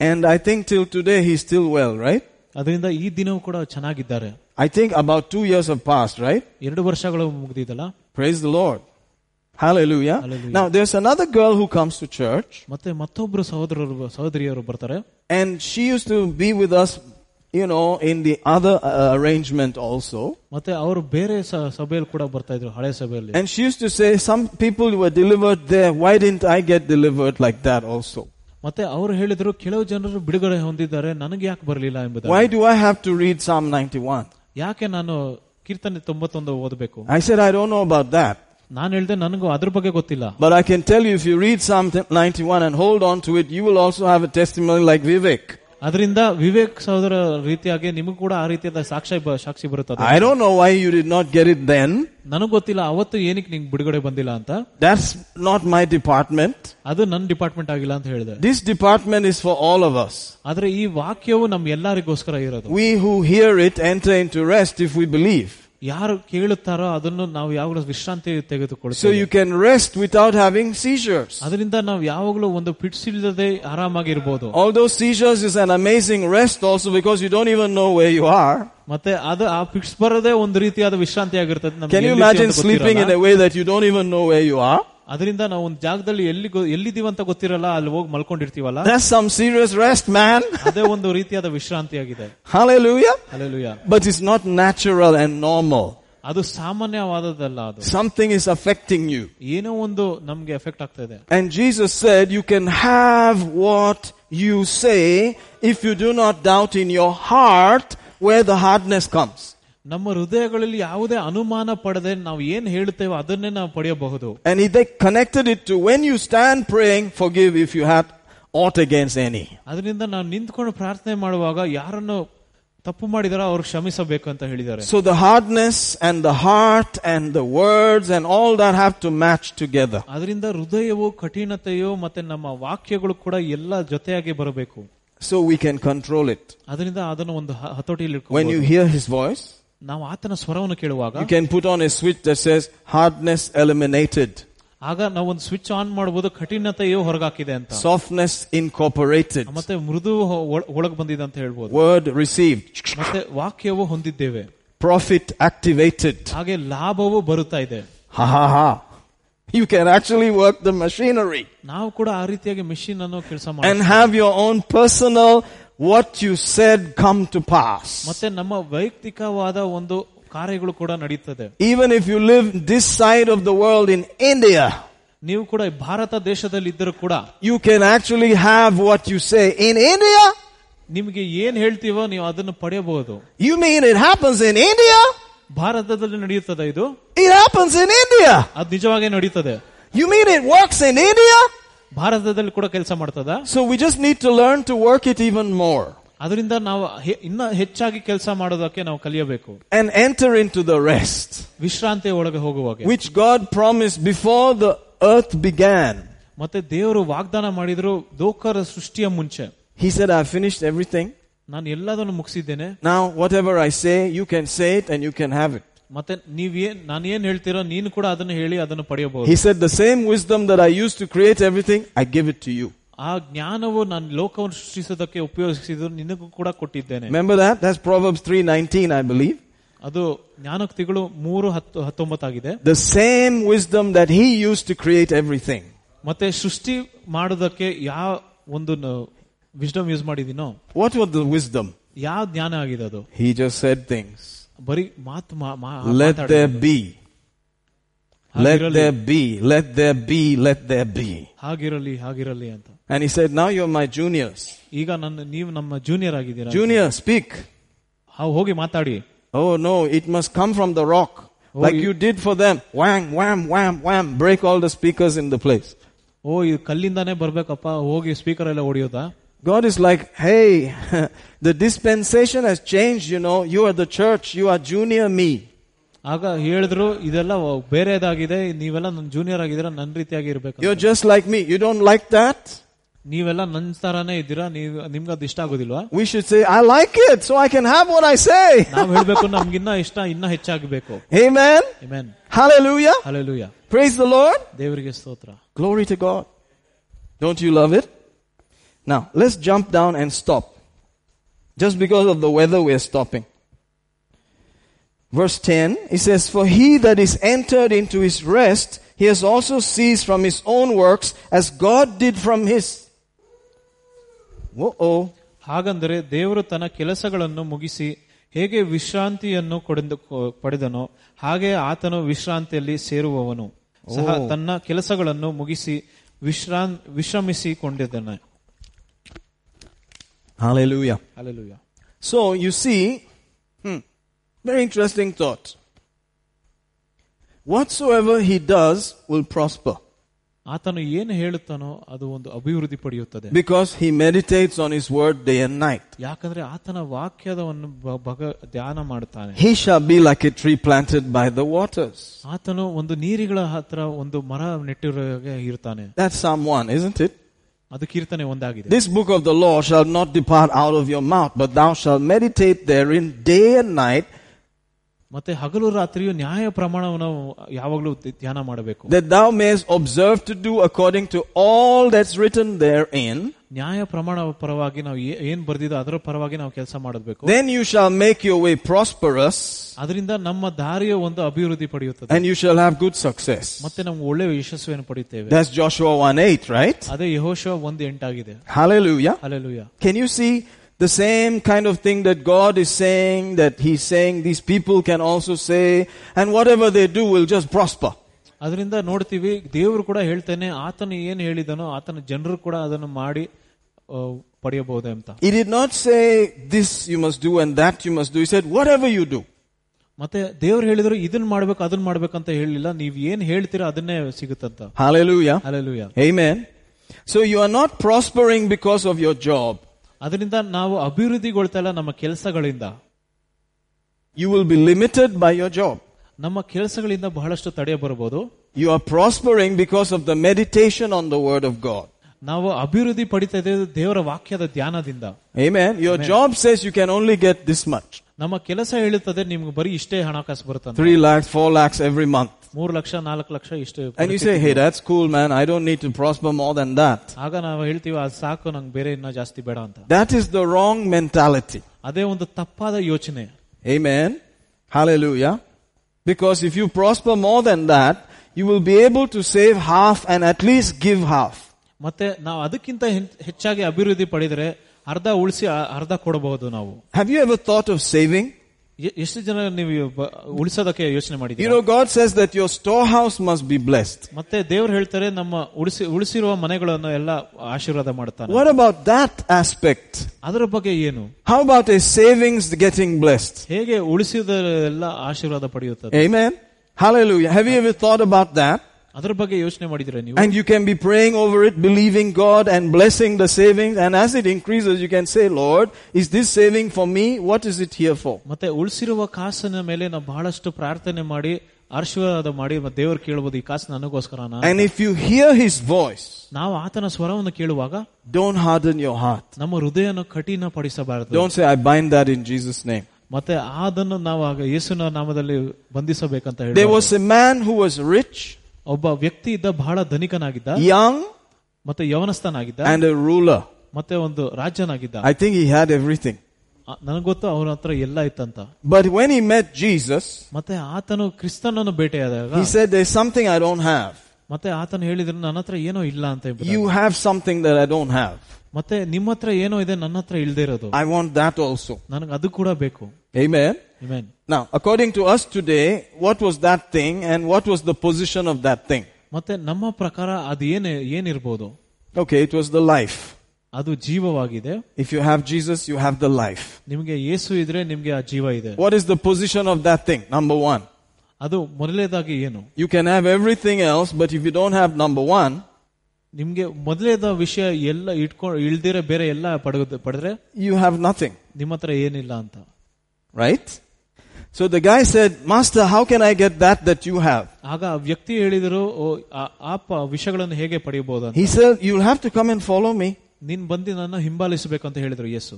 S1: And I think till today he's still well, right?
S2: ಅದರಿಂದ ಈ ದಿನವೂ ಕೂಡ ಚೆನ್ನಾಗಿದ್ದಾರೆ
S1: I think about two years have passed, right?
S2: ಎರಡು ವರ್ಷಗಳು ಮುಗ್ದಿದಲ್ಲ
S1: Praise the Lord. Hallelujah.
S2: Hallelujah.
S1: Now there's another girl who comes to church
S2: ಮತ್ತೆ ಮತ್ತೊಬ್ರು ಸಹೋದರರು ಸಹೋದರಿಯರು ಬರ್ತಾರೆ
S1: and she used to be with us, you know, in the other uh, arrangement also.
S2: ಮತ್ತೆ ಅವರು ಬೇರೆ ಸ- ಸಭೆಯಲ್ಲಿ ಕೂಡ ಬರ್ತಾ ಇದ್ರು ಹಳೆ ಸಭೆಯಲ್ಲಿ
S1: And she used to say, some people were delivered there. Why didn't I get delivered like that also?
S2: ಮತ್ತೆ ಅವರು ಹೇಳಿದ್ರು ಕೆಲವು ಜನರು ಬಿಡುಗಡೆ ಹೊಂದಿದ್ದಾರೆ ನನಗೆ ಯಾಕೆ ಬರಲಿಲ್ಲ ಎಂಬುದು
S1: Why do I have to read Psalm 91?
S2: ಯಾಕೆ ನಾನು ಕೀರ್ತನೆ ತೊಂಬತ್ತೊಂದು ಓದಬೇಕು
S1: I said, I don't know about that.
S2: ನಾನು ಹೇಳ್ದೆ ನನಗೂ ಅದ್ರ ಬಗ್ಗೆ ಗೊತ್ತಿಲ್ಲ
S1: But I can tell you, if you read Psalm 91 and hold on to it, you will also have a testimony like Vivek.
S2: ಅದರಿಂದ ವಿವೇಕ್ ಸಹೋದರ ರೀತಿಯಾಗಿ ನಿಮಗೂ ಕೂಡ ಆ ರೀತಿಯಾದ ಸಾಕ್ಷಿ ಬ- ಸಾಕ್ಷಿ ಬರುತ್ತದೆ
S1: I don't know why you did not get it then.
S2: ನನಗ್ ಗೊತ್ತಿಲ್ಲ ಅವತ್ತು ಏನಕ್ಕೆ ನಿಂಗೆ ಬಿಡುಗಡೆ ಬಂದಿಲ್ಲ ಅಂತ
S1: That's not my department.
S2: ಅದು ನನ್ನ ಡಿಪಾರ್ಟ್ಮೆಂಟ್ ಆಗಿಲ್ಲ ಅಂತ ಹೇಳಿದೆ
S1: This department is for all of us.
S2: ಆದ್ರೆ ಈ ವಾಕ್ಯವು ನಮ್ ಎಲ್ಲರಿಗೋಸ್ಕರ ಇರೋದು
S1: We who hear it enter into rest if we believe.
S2: ಯಾರು ಕೇಳುತ್ತಾರೋ ಅದನ್ನು ನಾವು ಯಾವಾಗಲೂ ವಿಶ್ರಾಂತಿ
S1: So
S2: ತೆಗೆದುಕೊಳ್ತೇವೆ
S1: you can rest without having seizures.
S2: ಅದರಿಂದ ನಾವು ಯಾವಾಗಲೂ ಒಂದು ಪಿಟ್ಸ್ ಇಲ್ಲದೆ ಆರಾಮಾಗಿರ್ಬೋದು
S1: Although seizures is an amazing rest also because you don't even know where you are.
S2: ಮತ್ತೆ ಅದು ಆ ಪಿಟ್ಸ್ ಬರೋದೇ ಒಂದು ರೀತಿಯಾದ ವಿಶ್ರಾಂತಿ ಆಗಿರ್ತದೆ ನಮ್ಗೆ
S1: Can you
S2: ಎಲ್ಲಿದ್ದೀವಿ
S1: imagine
S2: ಅಂತ
S1: sleeping in
S2: ಗೊತ್ತಿರಲ್ಲ.
S1: a way that you don't even know where you are?
S2: ಅದರಿಂದ ನಾವು ಒಂದು ಜಾಗದಲ್ಲಿ ಎಲ್ಲಿ ಗೊ- ಎಲ್ಲಿದ್ದೀವಿ ಅಂತ ಗೊತ್ತಿರಲ್ಲ ಅಲ್ಲಿ ಹೋಗಿ ಮಲ್ಕೊಂಡಿರ್ತೀವಲ್ಲ
S1: That's some serious rest, man.
S2: ಅದೇ ಒಂದು ರೀತಿಯಾದ ವಿಶ್ರಾಂತಿ ಆಗಿದೆ
S1: Hallelujah.
S2: Alleluia
S1: But it's not natural and normal.
S2: ಅದು ಸಾಮಾನ್ಯವಾದದ್ದಲ್ಲ ಅದು
S1: Something is affecting you.
S2: ಏನೋ ಒಂದು ನಮ್ಗೆ ಎಫೆಕ್ಟ್ ಆಗ್ತಾ ಇದೆ
S1: And Jesus said, you can have what you say if you do not doubt in your heart where the hardness comes.
S2: ನಮ್ಮ ಹೃದಯಗಳಲ್ಲಿ ಯಾವುದೇ ಅನುಮಾನ ಪಡದೆ ನಾವು ಏನ್ ಹೇಳುತ್ತೇವೋ ಅದನ್ನೇ ನಾವು ಪಡೆಯಬಹುದು
S1: And he they connected it to when you stand praying, forgive if you had aught against any.
S2: ಅದರಿಂದ ನಾವು ನಿಂತ್ಕೊಂಡು ಪ್ರಾರ್ಥನೆ ಮಾಡುವಾಗ ಯಾರನ್ನು ತಪ್ಪು ಮಾಡಿದಾರೋ ಅವ್ರಿಗೆ ಕ್ಷಮಿಸಬೇಕು ಅಂತ ಹೇಳಿದ್ದಾರೆ
S1: So the hardness and the heart and the words and all that have to match together.
S2: ಅದರಿಂದ ಹೃದಯವು ಕಠಿಣತೆಯು ಮತ್ತೆ ನಮ್ಮ ವಾಕ್ಯಗಳು ಕೂಡ ಎಲ್ಲ ಜೊತೆಯಾಗಿ ಬರಬೇಕು
S1: So we can control it.
S2: ಅದರಿಂದ ಅದನ್ನು ಒಂದು ಹ- ಹತೋಟಿಯಲ್ಲಿ
S1: When you
S2: ಇಟ್ಕೊಬಹುದು.
S1: hear his voice,
S2: ನಾವು ಆತನ ಸ್ವರವನ್ನು ಕೇಳುವಾಗ
S1: you can put on a switch that says hardness eliminated,
S2: ಆಗ ನಾವು ಒಂದು ಸ್ವಿಚ್ ಆನ್ ಮಾಡಬಹುದು ಕಠಿಣತೆಯು ಹೊರಗಾಕಿದೆ ಅಂತ
S1: softness incorporated,
S2: ಮತ್ತೆ ಮೃದು ಹೊ- ಒಳ- ಒಳಗ್ ಬಂದಿದೆ ಅಂತ ಹೇಳ್ಬೋದು
S1: word received,
S2: ಮತ್ತೆ ವಾಕ್ಯವು ಹೊಂದಿದ್ದೇವೆ
S1: profit activated.
S2: ಹಾಗೆ ಲಾಭವು ಬರುತ್ತಾ ಇದೆ
S1: Ha ha ha. You can actually work the machinery
S2: ನಾವು ಕೂಡ ಆ ರೀತಿಯಾಗಿ ಮೆಷಿನ್ ಅನ್ನು ಕೆಲಸ
S1: and
S2: ಮಾಡಿ
S1: have your own personal what you said come to pass.
S2: ಮತ್ತೆ ನಮ್ಮ ವೈಯಕ್ತಿಕವಾದ ಒಂದು ಕಾರ್ಯಗಳು ಕೂಡ ನಡೀತದೆ
S1: Even if you live this side of the world in India,
S2: ನೀವು ಕೂಡ ಈ ಭಾರತ ದೇಶದಲ್ಲಿ ಇದ್ದರೂ ಕೂಡ
S1: you can actually have what you say in India.
S2: ನಿಮಗೆ ಏನ್ ಹೇಳ್ತೀವೋ ನೀವು ಅದನ್ನು ಪಡೆಯಬಹುದು
S1: You mean it happens in India?
S2: ಭಾರತದಲ್ಲಿ ನಡೆಯುತ್ತದೆ ಇದು
S1: It happens in India.
S2: ಅದು ನಿಜವಾಗೇ ನಡೀತದೆ
S1: You mean it works in India?
S2: ಭಾರತದಲ್ಲಿ ಕೂಡ ಕೆಲಸ ಮಾಡ್ತದ
S1: So we just need to learn to work it even more
S2: ಅದರಿಂದ ನಾವು ಹೆ- ಇನ್ನ ಹೆಚ್ಚಾಗಿ ಕೆಲಸ ಮಾಡೋದಕ್ಕೆ ನಾವು ಕಲಿಯಬೇಕು
S1: and enter into the rest
S2: ವಿಶ್ರಾಂತಿ ಒಳಗೆ ಹೋಗುವಾಗ
S1: which God promised before the earth began.
S2: ಮತ್ತೆ ದೇವರು ವಾಗ್ದಾನ ಮಾಡಿದ್ರು ಲೋಕರ ಸೃಷ್ಟಿಯ ಮುಂಚೆ
S1: He said, I've finished everything.
S2: ನಾನು ಎಲ್ಲದನ್ನು ಮುಗಿಸಿದ್ದೇನೆ
S1: Now, whatever I say, you can say it and you can have it.
S2: ಮತ್ತೆ ನೀವೇನ್ ನಾನು ಏನ್ ಹೇಳ್ತೀರೋ ನೀನು ಕೂಡ ಅದನ್ನು ಹೇಳಿ ಅದನ್ನು ಪಡೆಯಬಹುದು
S1: He said, The same wisdom that I used to create everything, I give it to you.
S2: ಆ ಜ್ಞಾನವು ನಾನು ಲೋಕವನ್ನು ಸೃಷ್ಟಿಸೋದಕ್ಕೆ ಉಪಯೋಗಿಸಿದ್ದು ನಿನಗೂ ಕೂಡ ಕೊಟ್ಟಿದ್ದೇನೆ
S1: Remember that? That's Proverbs 3:19, I believe.
S2: ಅದು ಜ್ಞಾನೋಕ್ತಿಗಳು ಮೂರು ಹತ್ತು ಹತ್ತೊಂಬತ್ತಾಗಿದೆ
S1: The same wisdom that he used to create everything.
S2: ಮತ್ತೆ ಸೃಷ್ಟಿ ಮಾಡೋದಕ್ಕೆ ಯಾವ ಒಂದು ವಿಸ್ಡಮ್ ಯೂಸ್ ಮಾಡಿದೀನೋ
S1: What was the wisdom?
S2: ಯಾವ ಜ್ಞಾನ ಆಗಿದೆ ಅದು
S1: He just said things.
S2: ಬರೀ ಮಾತು ಮಾ- ಮಾ-
S1: Let
S2: ಮಾತಾಡಿದ.
S1: there be. Let
S2: ಹಾಗಿರಲಿ,
S1: there be. Let there be. Let there be.
S2: ಹಾಗಿರಲಿ ಹಾಗಿರಲಿ ಅಂತ
S1: And he said, Now you're my juniors.
S2: ಈಗ ನನ್ನ ನೀವು ನಮ್ಮ ಜೂನಿಯರ್ ಆಗಿದ್ದೀರಾ
S1: Junior, speak.
S2: ಹಾ- ಹೋಗಿ ಮಾತಾಡಿ
S1: Oh no, it must come from the rock.
S2: Oh,
S1: like
S2: you-
S1: you did for them. Wham, wham, wham, wham. Break all the speakers in the place.
S2: ಓ ಇದು ಕಲ್ಲಿಂದಾನೇ ಬರ್ಬೇಕಪ್ಪ ಹೋಗಿ ಸ್ಪೀಕರ್ ಎಲ್ಲ ಹೊಡಿಯೋದಾ
S1: God is like, hey, the dispensation has changed, you know. You are the church. You are junior me.
S2: ಆಗ ಹೇಳಿದ್ರು ಇದೆಲ್ಲ ಬೇರೆದಾಗಿದೆ ನೀವೆಲ್ಲ ನನ್ನ junior ಆಗಿದ್ದೀರಾ ನನ್ನ ರೀತಿಯಾಗಿ ಇರ್ಬೇಕು
S1: You're just like me. You don't like that?
S2: ನೀವೆಲ್ಲ ನನ್ನ ತರಾನೇ ಇದ್ದೀರಾ ನೀವು ನಿಮ್ಗೆ ಅದು ಇಷ್ಟ ಆಗೋದಿಲ್ವಾ
S1: We should say, I like it, so I can have what I say.
S2: ನಾವ್ ಹೇಳ್ಬೇಕು ನಮ್ಗಿನ್ನ ಇಷ್ಟ ಇನ್ನ ಹೆಚ್ಚಾಗಬೇಕು
S1: Amen.
S2: Amen.
S1: Hallelujah.
S2: Hallelujah.
S1: Praise the Lord.
S2: ದೇವರಿಗೆ ಸ್ತೋತ್ರ
S1: Glory to God. Don't you love it? Now, let's jump down and stop. Just because of the weather, we're stopping. Verse 10, it says, For he that is entered into his rest, he has also ceased from his own works, as God did from his. Whoa,
S2: ಹಾಗಂದರೆ ದೇವರು ತನ್ನ ಕೆಲಸಗಳನ್ನು ಮುಗಿಸಿ ಹೇಗೆ ವಿಶ್ರಾಂತಿಯನ್ನು ಕೊಡೆದು ಪಡೆದನೋ ಹಾಗೆ ಆತನು ವಿಶ್ರಾಂತಿಯಲ್ಲಿ ಸೇರುವವನು ಸಹ
S1: ಓ.
S2: ತನ್ನ ಕೆಲಸಗಳನ್ನು ಮುಗಿಸಿ ವಿಶ್ರಾಂ ವಿಶ್ರಮಿಸಿಕೊಂಡಿದ್ದಾನೆ
S1: Hallelujah.
S2: Hallelujah.
S1: So, you see, hmm, very interesting thought. Whatsoever he does will prosper
S2: ಆತನು ಏನು ಹೇಳುತ್ತಾನೋ ಅದು ಒಂದು ಅಭಿವೃದ್ಧಿ ಪಡೆಯುತ್ತದೆ
S1: because he meditates on his word day and night.
S2: ಯಾಕಂದ್ರೆ ಆತನ ವಾಕ್ಯದವನ್ನು ಬ- ಭಗ ಧ್ಯಾನ ಮಾಡುತ್ತಾನೆ
S1: He shall be like a tree planted by the waters.
S2: ಆತನು ಒಂದು ನೀರಿಗಳ ಹತ್ರ ಒಂದು ಮರ ನೆಟ್ಟಿರೋ ಹಾಗೆ ಇರ್ತಾನೆ
S1: That's Psalm 1, isn't it?
S2: ಅದು ಕೀರ್ತನೆ ಒಂದಾಗಿದೆ
S1: This book of the law shall not depart out of your mouth, but thou shalt meditate therein day and night,
S2: ಮತ್ತೆ ಹಗಲು ರಾತ್ರಿಯು ನ್ಯಾಯ ಪ್ರಮಾಣವನ್ನು ಯಾವಾಗಲೂ ಧ್ಯಾನ ಮಾಡಬೇಕು
S1: that thou mayest observe to do according to all that's written therein.
S2: ನ್ಯಾಯ ಪ್ರಮಾಣ ಪರವಾಗಿ ನಾವು ಏ- ಏನ್ ಬರ್ದಿದೋ ಅದರ ಪರವಾಗಿ ನಾವು ಕೆಲಸ ಮಾಡಬೇಕು
S1: Then you shall make your way prosperous,
S2: ಅದರಿಂದ ನಮ್ಮ ದಾರಿಯ ಒಂದು ಅಭಿವೃದ್ಧಿ ಪಡೆಯುತ್ತದೆ
S1: and you shall have good success.
S2: ಮತ್ತೆ ನಮ್ಗೆ ಒಳ್ಳೆ ಯಶಸ್ವಿಯನ್ನು ಪಡೆಯುತ್ತೇವೆ
S1: That's Joshua 1 8, right?
S2: ಅದೇ ಯಹೋಶ ಒಂದು ಎಂಟಾಗಿದೆ
S1: Hallelujah.
S2: Alleluia
S1: Can you see the same kind of thing that God is saying, that He's saying these people can also say, and whatever they do will just prosper.
S2: ಅದರಿಂದ ನೋಡ್ತೀವಿ ದೇವರು ಕೂಡ ಹೇಳ್ತಾನೆ ಆತನು ಏನ್ ಹೇಳಿದನೋ ಆತನ ಜನರು ಕೂಡ ಅದನ್ನು ಮಾಡಿ ಆ, ಪಡೆಯಬಹುದು ಅಂತ
S1: He did not say, this you must do and that you must do. He said, whatever you do.
S2: ಮತ್ತೆ ದೇವ್ರು ಹೇಳಿದ್ರು ಇದನ್ನ ಮಾಡ್ಬೇಕು ಅದನ್ನ ಮಾಡ್ಬೇಕಂತ ಹೇಳಿಲ್ಲ ನೀವ್ ಏನ್ ಹೇಳ್ತೀರಾ ಅದನ್ನೇ ಸಿಗುತ್ತಂತ
S1: Hallelujah.
S2: ಅಲ್ಲೆಲುಯ್ಯ
S1: Amen. So you are not prospering because of your job.
S2: ಅದರಿಂದ ನಾವು ಅಭಿವೃದ್ಧಿಗೊಳ್ತಾ ಇಲ್ಲ ನಮ್ಮ ಕೆಲಸಗಳಿಂದ
S1: You will be limited by your job.
S2: ನಮ್ಮ ಕೆಲಸಗಳಿಂದ ಬಹಳಷ್ಟು ತಡೆ ಬರಬಹುದು
S1: You are prospering because of the meditation on the word of God.
S2: ನಾವು ಅಭಿವೃದ್ಧಿ ಪಡಿತಾ ಇದ್ದೇವೆ ದೇವರ ವಾಕ್ಯದ ಧ್ಯಾನದಿಂದ
S1: Amen. Your job says you can only get this much.
S2: ನಮ್ಮ ಕೆಲಸ ಹೇಳುತ್ತದೆ ನಿಮ್ಗೆ ಬರೀ ಇಷ್ಟೇ ಹಣಕಾಸು ಬರುತ್ತಂತ
S1: Three lakhs, four lakhs every month.
S2: ಮೂರು ಲಕ್ಷ ನಾಲ್ಕು ಲಕ್ಷ ಇಷ್ಟು
S1: And you say, hey, that's cool, man. I don't need to prosper more than that.
S2: ಆಗ ನಾವು ಹೇಳ್ತೀವಿ ಅದು ಸಾಕು ನಂಗೆ ಬೇರೆ ಇನ್ನ ಜಾಸ್ತಿ ಬೇಡ ಅಂತ
S1: That is the wrong mentality.
S2: ಅದೇ ಒಂದು ತಪ್ಪಾದ ಯೋಚನೆ
S1: Amen. Hallelujah. Because if you prosper more than that, you will be able to save half and at least give half.
S2: ಮತ್ತೆ ನಾವು ಅದಕ್ಕಿಂತ ಹೆಚ್ಚಾಗಿ ಅಭಿವೃದ್ಧಿ ಪಡೆದರೆ ಅರ್ಧ ಉಳಿಸಿ ಅರ್ಧ ಕೊಡಬಹುದು ನಾವು.
S1: Have you ever thought of saving
S2: ಎಷ್ಟು ಜನ ನೀವು ಉಳಿಸೋದಕ್ಕೆ ಯೋಚನೆ
S1: ಮಾಡಿದ್ರಿ
S2: you
S1: know God says that your storehouse must be blessed
S2: ಮತ್ತೆ ದೇವರು ಹೇಳ್ತಾರೆ ನಮ್ಮ ಉಳಿಸಿ ಉಳಿಸಿರುವ ಮನೆಗಳನ್ನು ಎಲ್ಲ ಆಶೀರ್ವಾದ ಮಾಡುತ್ತಾನೆ
S1: ವಾಟ್ ಅಬೌಟ್ ದಟ್ ಆಸ್ಪೆಕ್ಟ್
S2: ಅದರ ಬಗ್ಗೆ ಏನು?
S1: How about a savings getting blessed
S2: ಹೇಗೆ ಉಳಿಸಿದ ಎಲ್ಲ ಆಶೀರ್ವಾದ ಪಡೆಯುತ್ತದೆ?
S1: Amen hallelujah have you ever thought about that
S2: ಅದರ ಬಗ್ಗೆ ಯೋಚನೆ ಮಾಡಿದ್ರೆ ನೀವು
S1: And you can be praying over it, believing God and blessing the savings. And as it increases, you can say, Lord, is this saving for me? What is it here for?
S2: ಮತ್ತೆ ಉಳಿಸಿರುವ ಕಾಸಿನ ಮೇಲೆ ನಾವು ಬಹಳಷ್ಟು ಪ್ರಾರ್ಥನೆ ಮಾಡಿ ಆಶೀರ್ವಾದ ಮಾಡಿ ಮತ್ತೆ ದೇವರು ಕೇಳಬಹುದು ಈ ಕಾಸು ನನಗೋಸ್ಕರನ
S1: And if you hear His voice,
S2: ನಾವು ಆತನ ಸ್ವರವನ್ನು ಕೇಳುವಾಗ
S1: don't harden your heart.
S2: ನಮ್ಮ ಹೃದಯನ ಕಠಿಣ ಪಡಿಸಬಾರದು
S1: Don't say, I bind that in Jesus' name.
S2: ಮತ್ತೆ ಅದನ್ನು ನಾವು ಆಗ ಯೇಸುವಿನ ನಾಮದಲ್ಲಿ ಬಂಧಿಸಬೇಕಂತ
S1: There
S2: ಹೇಳಿ
S1: was a man who was rich,
S2: ಒಬ್ಬ ವ್ಯಕ್ತಿ ಇದ್ದ ಬಹಳ ಧನಿಕನಾಗಿದ್ದ
S1: young,
S2: ಮತ್ತೆ ಯವನಸ್ಥನಾಗಿದ್ದ
S1: and a ruler.
S2: ಮತ್ತೆ ಒಂದು ರಾಜ್ಯನಾಗಿದ್ದ
S1: I think he had everything.
S2: ಆ, ನನಗ್ ಗೊತ್ತು ಅವನ ಹತ್ರ ಎಲ್ಲ ಇತ್ತಂತ
S1: But when he met Jesus,
S2: ಮತ್ತೆ ಆತನು ಕ್ರಿಸ್ತನನ್ನು ಭೇಟಿಯಾದಾಗ
S1: he said, There's something I don't have.
S2: ಮತ್ತೆ ಆತನು ಹೇಳಿದ್ರು ನನ್ನ ಹತ್ರ ಏನೋ ಇಲ್ಲ ಅಂತ ಹೇಳ್ಬಿಟ್ಟ.
S1: You have something that I don't have.
S2: ಮತ್ತೆ ನಿಮ್ಮ ಹತ್ರ ಏನೋ ಇದೆ ನನ್ನ ಹತ್ರ ಇಲ್ದೇ ಇರೋದು
S1: I want that also.
S2: ನನಗೆ ಅದು ಕೂಡ ಬೇಕು
S1: Amen.
S2: Amen.
S1: Now, according to us today, what was that thing and what was the position of that thing?
S2: ಮತ್ತೆ ನಮ್ಮ ಪ್ರಕಾರ ಅದು ಏನೇ ಏನಿರ್ಬೋದು
S1: Okay, it was the life.
S2: ಅದು ಜೀವವಾಗಿದೆ
S1: If you have Jesus, you have the life.
S2: ನಿಮ್ಗೆ ಯೇಸು ಇದ್ರೆ ನಿಮ್ಗೆ ಆ ಜೀವ ಇದೆ
S1: What is the position of that thing? Number one.
S2: ಅದು ಮೊದಲೇದಾಗಿ ಏನು
S1: You can have everything else, but if you don't have number one,
S2: ನಿಮ್ಗೆ ಮೊದಲೇದ ವಿಷಯ ಎಲ್ಲ ಇಟ್ಕೊಂಡು ಇಳ್ದಿರ ಬೇರೆ ಎಲ್ಲ ಪಡೆದ ಪಡೆದ್ರೆ
S1: you have nothing.
S2: ನಿಮ್ಮ ಹತ್ರ ಏನಿಲ್ಲ ಅಂತ
S1: Right? So the guy said, Master, how can I get that that you have?
S2: ಆಗ ಆ ವ್ಯಕ್ತಿ ಹೇಳಿದರು "ಓ, ಆ- ಆ ಪ- ವಿಷಯಗಳನ್ನು ಹೇಗೆ ಪಡೆಯಬಹುದು ಅಂತ
S1: He said, You'll have to come and follow me.
S2: ನೀನ್ ಬಂದು ನನ್ನ ಹಿಂಬಾಲಿಸಬೇಕು ಅಂತ ಹೇಳಿದ್ರು ಯೇಸು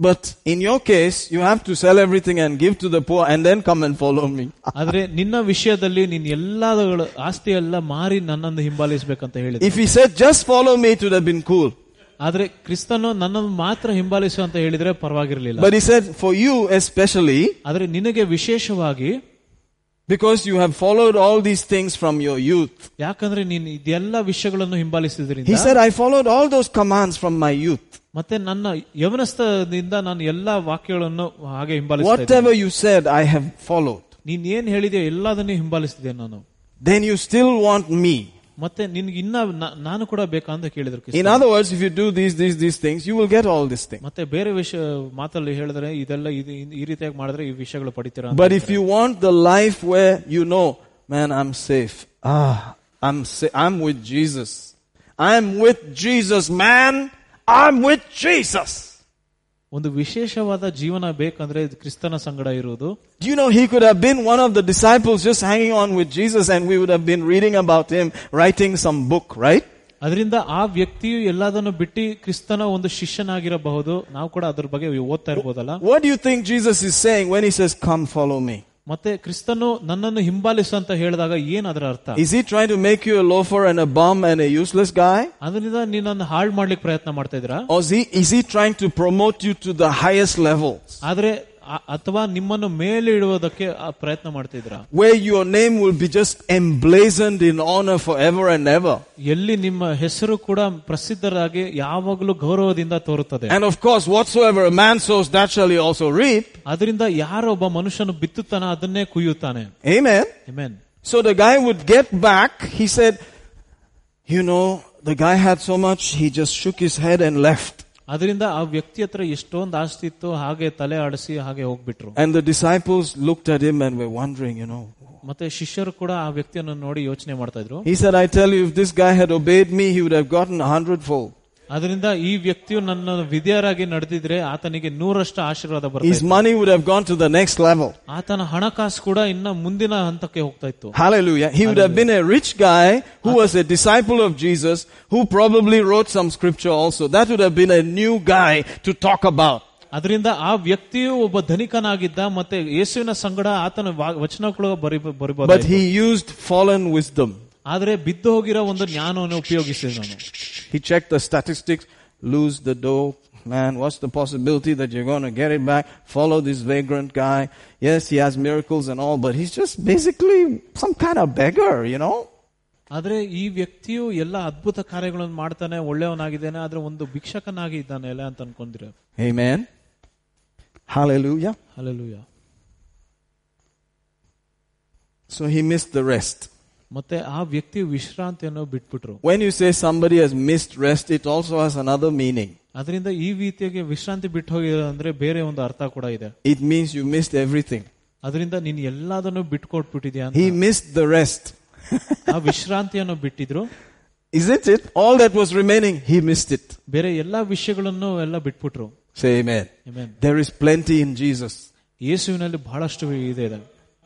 S1: But in your case, you have to sell everything and give to the poor and then come and follow me.
S2: ಆದ್ರೆ ನಿನ್ನ ವಿಷಯದಲ್ಲಿ ನೀನ್ ಎಲ್ಲಾದಗಳು ಆಸ್ತಿ ಎಲ್ಲ ಮಾರಿ ನನ್ನನ್ನು ಹಿಂಬಾಲಿಸಬೇಕಂತ ಹೇಳಿದ್ರು
S1: If he said, Just follow me, it would have been cool.
S2: ಆದ್ರೆ ಕ್ರಿಸ್ತನು ನನ್ನನ್ನು ಮಾತ್ರ ಹಿಂಬಾಲಿಸು ಅಂತ ಹೇಳಿದ್ರೆ ಪರವಾಗಿರ್ಲಿಲ್ಲ
S1: But he said, For you especially,
S2: ಆದ್ರೆ ನಿನಗೆ ವಿಶೇಷವಾಗಿ
S1: because you have followed all these things from your youth.
S2: ಯಾಕಂದ್ರೆ ನೀನ್ ಇದೆಲ್ಲ ವಿಷಯಗಳನ್ನು ಹಿಂಬಾಲಿಸಿದ್ರಿಂದ
S1: He said, I followed all those commands from my youth.
S2: ಮತ್ತೆ ನನ್ನ ಯವನಸ್ಥದಿಂದ ನಾನು ಎಲ್ಲಾ ವಾಕ್ಯಗಳನ್ನು ಹಾಗೆ ಹಿಂಬಾಲಿಸ್ತಾ ಇದ್ದೇನೆ.
S1: Whatever you said, I have followed.
S2: ನೀನ್ ಏನ್ ಹೇಳಿದೆಯೋ ಎಲ್ಲದನ್ನೇ ಹಿಂಬಾಲಿಸ್ತಿದ್ದೆ ನಾನು
S1: Then you still want me.
S2: ಮತ್ತೆ ನಿನ್ಗೆ ಇನ್ನ ನ- ನಾನು ಕೂಡ ಬೇಕಾ ಅಂತ ಕೇಳಿದ್ರು
S1: In
S2: ಕ್ರಿಸ್ತ.
S1: other words, if you do these, these, these things, you will get all these things.
S2: ಮತ್ತೆ ಬೇರೆ ವಿಷಯ ಮಾತಲ್ಲಿ ಹೇಳಿದ್ರೆ ಇದೆಲ್ಲ ಇದು- ಈ ರೀತಿಯಾಗಿ ಮಾಡಿದ್ರೆ ಈ ವಿಷಯಗಳು ಪಡಿತೀರಾ ಅಂತ
S1: But if
S2: ಹೇಳ್ತಾರೆ.
S1: you want the life where you know, man, I'm safe. Ah, I'm sa- I'm with Jesus. I'm with Jesus, man. I'm with Jesus.
S2: ಒಂದು ವಿಶೇಷವಾದ ಜೀವನ ಬೇಕಂದ್ರೆ ಇದು ಕ್ರಿಸ್ತನ ಸಂಗಡ ಇರುವುದು
S1: Do you know he could have been one of the disciples just hanging on with Jesus and we would have been reading about him, writing some book, right?
S2: ಅದರಿಂದ ಆ ವ್ಯಕ್ತಿಯು ಎಲ್ಲದನ್ನು ಬಿಟ್ಟು ಕ್ರಿಸ್ತನ ಒಂದು ಶಿಷ್ಯನಾಗಿರಬಹುದು ನಾವು ಕೂಡ ಅದ್ರ ಬಗ್ಗೆ ಓದ್ತಾ ಇರ್ಬೋದಲ್ಲ
S1: What do you think Jesus is saying when he says, come follow me?
S2: ಮತ್ತೆ ಕ್ರಿಸ್ತನು ನನ್ನನ್ನು ಹಿಂಬಾಲಿಸು ಅಂತ ಹೇಳಿದಾಗ ಏನ್ ಅದರ ಅರ್ಥ
S1: Is he trying to make you a loafer and a bum and a useless guy?
S2: ಅದರಿಂದ ನೀನನ್ನು ಹಾಳು ಮಾಡ್ಲಿಕ್ಕೆ ಪ್ರಯತ್ನ ಮಾಡ್ತಾ ಇದ್ದೀರಾ
S1: Or is he, is he trying to promote you to the highest levels?
S2: ಆದ್ರೆ ಆ- ಅಥವಾ ನಿಮ್ಮನ್ನು ಮೇಲೆ ಇಡುವುದಕ್ಕೆ ಆ ಪ್ರಯತ್ನ ಮಾಡ್ತಾ ಇದ್ದೀರಾ
S1: Where your name will be just emblazoned in honor forever and ever.
S2: ಎಲ್ಲಿ ನಿಮ್ಮ ಹೆಸರು ಕೂಡ ಪ್ರಸಿದ್ಧರಾಗಿ ಯಾವಾಗಲೂ ಗೌರವದಿಂದ ತೋರುತ್ತದೆ
S1: And of course, whatsoever a man sows, that shall he also reap.
S2: ಅದರಿಂದ ಯಾರೊಬ್ಬ ಮನುಷ್ಯನು ಬಿತ್ತುತ್ತಾನ ಅದನ್ನೇ ಕುಯ್ಯುತ್ತಾನೆ
S1: Amen.
S2: Amen.
S1: So the guy would get back. He said, you know, the guy had so much, he just shook his head and left.
S2: ಅದರಿಂದ ಆ ವ್ಯಕ್ತಿ ಹತ್ರ ಎಷ್ಟೊಂದು ಆಸ್ತಿ ಇತ್ತು ಹಾಗೆ ತಲೆ ಆಡಿಸಿ ಹಾಗೆ ಹೋಗ್ಬಿಟ್ರು
S1: And the disciples looked at him and were wondering, you know.
S2: ಮತ್ತೆ ಶಿಷ್ಯರು ಕೂಡ ಆ ವ್ಯಕ್ತಿಯನ್ನು ನೋಡಿ ಯೋಚನೆ ಮಾಡ್ತಾ ಇದ್ರು
S1: He said, I tell you, if this guy had obeyed me, he would have gotten a hundredfold.
S2: ಅದರಿಂದ ಈ ವ್ಯಕ್ತಿಯು ನನ್ನ ವಿದ್ಯಾರಾಗಿ ನಡೆದಿದ್ರೆ ಆತನಿಗೆ ನೂರಷ್ಟು ಆಶೀರ್ವಾದ
S1: His
S2: ಬರ್ತಾ
S1: money would have gone to the next level.
S2: ಆತನ ಹಣಕಾಸು ಕೂಡ ಇನ್ನ ಮುಂದಿನ ಹಂತಕ್ಕೆ ಹೋಗ್ತಾ ಇತ್ತು
S1: Hallelujah. He would have been a rich guy who was a disciple of Jesus, who probably wrote some scripture also. That would have been a new guy to talk about.
S2: ಅದರಿಂದ ಆ ವ್ಯಕ್ತಿಯು ಒಬ್ಬ ಧನಿಕನಾಗಿದ್ದ ಮತ್ತೆ ಯೇಸುವಿನ ಸಂಗಡ ಆತನ ವಾ- ವಚನಗಳು ಬರಿ
S1: But
S2: ಬರಿಬಹುದು
S1: he used fallen wisdom.
S2: ಆದ್ರೆ ಬಿದ್ದು ಹೋಗಿರೋ ಒಂದು ಜ್ಞಾನವನ್ನು ಉಪಯೋಗಿಸಿದ ನಾನು
S1: He checked the statistics, lose the dough. Man, what's the possibility that you're going to get it back? Follow this vagrant guy. Yes, he has miracles and all, but he's just basically some kind of beggar, you know?
S2: ಆದ್ರೆ ಈ ವ್ಯಕ್ತಿಯು ಎಲ್ಲ ಅದ್ಭುತ ಕಾರ್ಯಗಳನ್ನು ಮಾಡ್ತಾನೆ ಒಳ್ಳೆಯವನಾಗಿದ್ದಾನೆ ಆದ್ರೆ ಒಂದು ಭಿಕ್ಷಕನಾಗಿ ಇದ್ದಾನೆ ಎಲ್ಲ ಅಂತ ಅನ್ಕೊಂಡಿರ
S1: Amen. Hallelujah.
S2: Alleluia
S1: So he missed the rest.
S2: ಮತ್ತೆ ಆ ವ್ಯಕ್ತಿ ವಿಶ್ರಾಂತಿಯನ್ನು ಬಿಟ್ಬಿಟ್ರು
S1: When you say somebody has missed rest, it also has another meaning.
S2: ಅದರಿಂದ ಈ ರೀತಿಯಾಗಿ ವಿಶ್ರಾಂತಿ ಬಿಟ್ಟು ಹೋಗಿರೋ ಅಂದ್ರೆ ಬೇರೆ ಒಂದು ಅರ್ಥ ಕೂಡ ಇದೆ
S1: It means you missed everything.
S2: ಅದರಿಂದ ನೀನ್ ಎಲ್ಲದನ್ನು ಬಿಟ್ಕೊಟ್ಬಿಟ್ಟಿದ್ಯಾ ಅಂತ
S1: He missed the rest.
S2: ಆ ವಿಶ್ರಾಂತಿಯನ್ನು ಬಿಟ್ಟಿದ್ರು
S1: Isn't it? All that was remaining, he missed it.
S2: ಬೇರೆ ಎಲ್ಲಾ ವಿಷಯಗಳನ್ನು ಎಲ್ಲ ಬಿಟ್ಬಿಟ್ರು
S1: Say amen.
S2: Amen.
S1: There is plenty in Jesus.
S2: ಯೇಸುವಿನಲ್ಲಿ ಬಹಳಷ್ಟು ಇದೆ ಇದೆ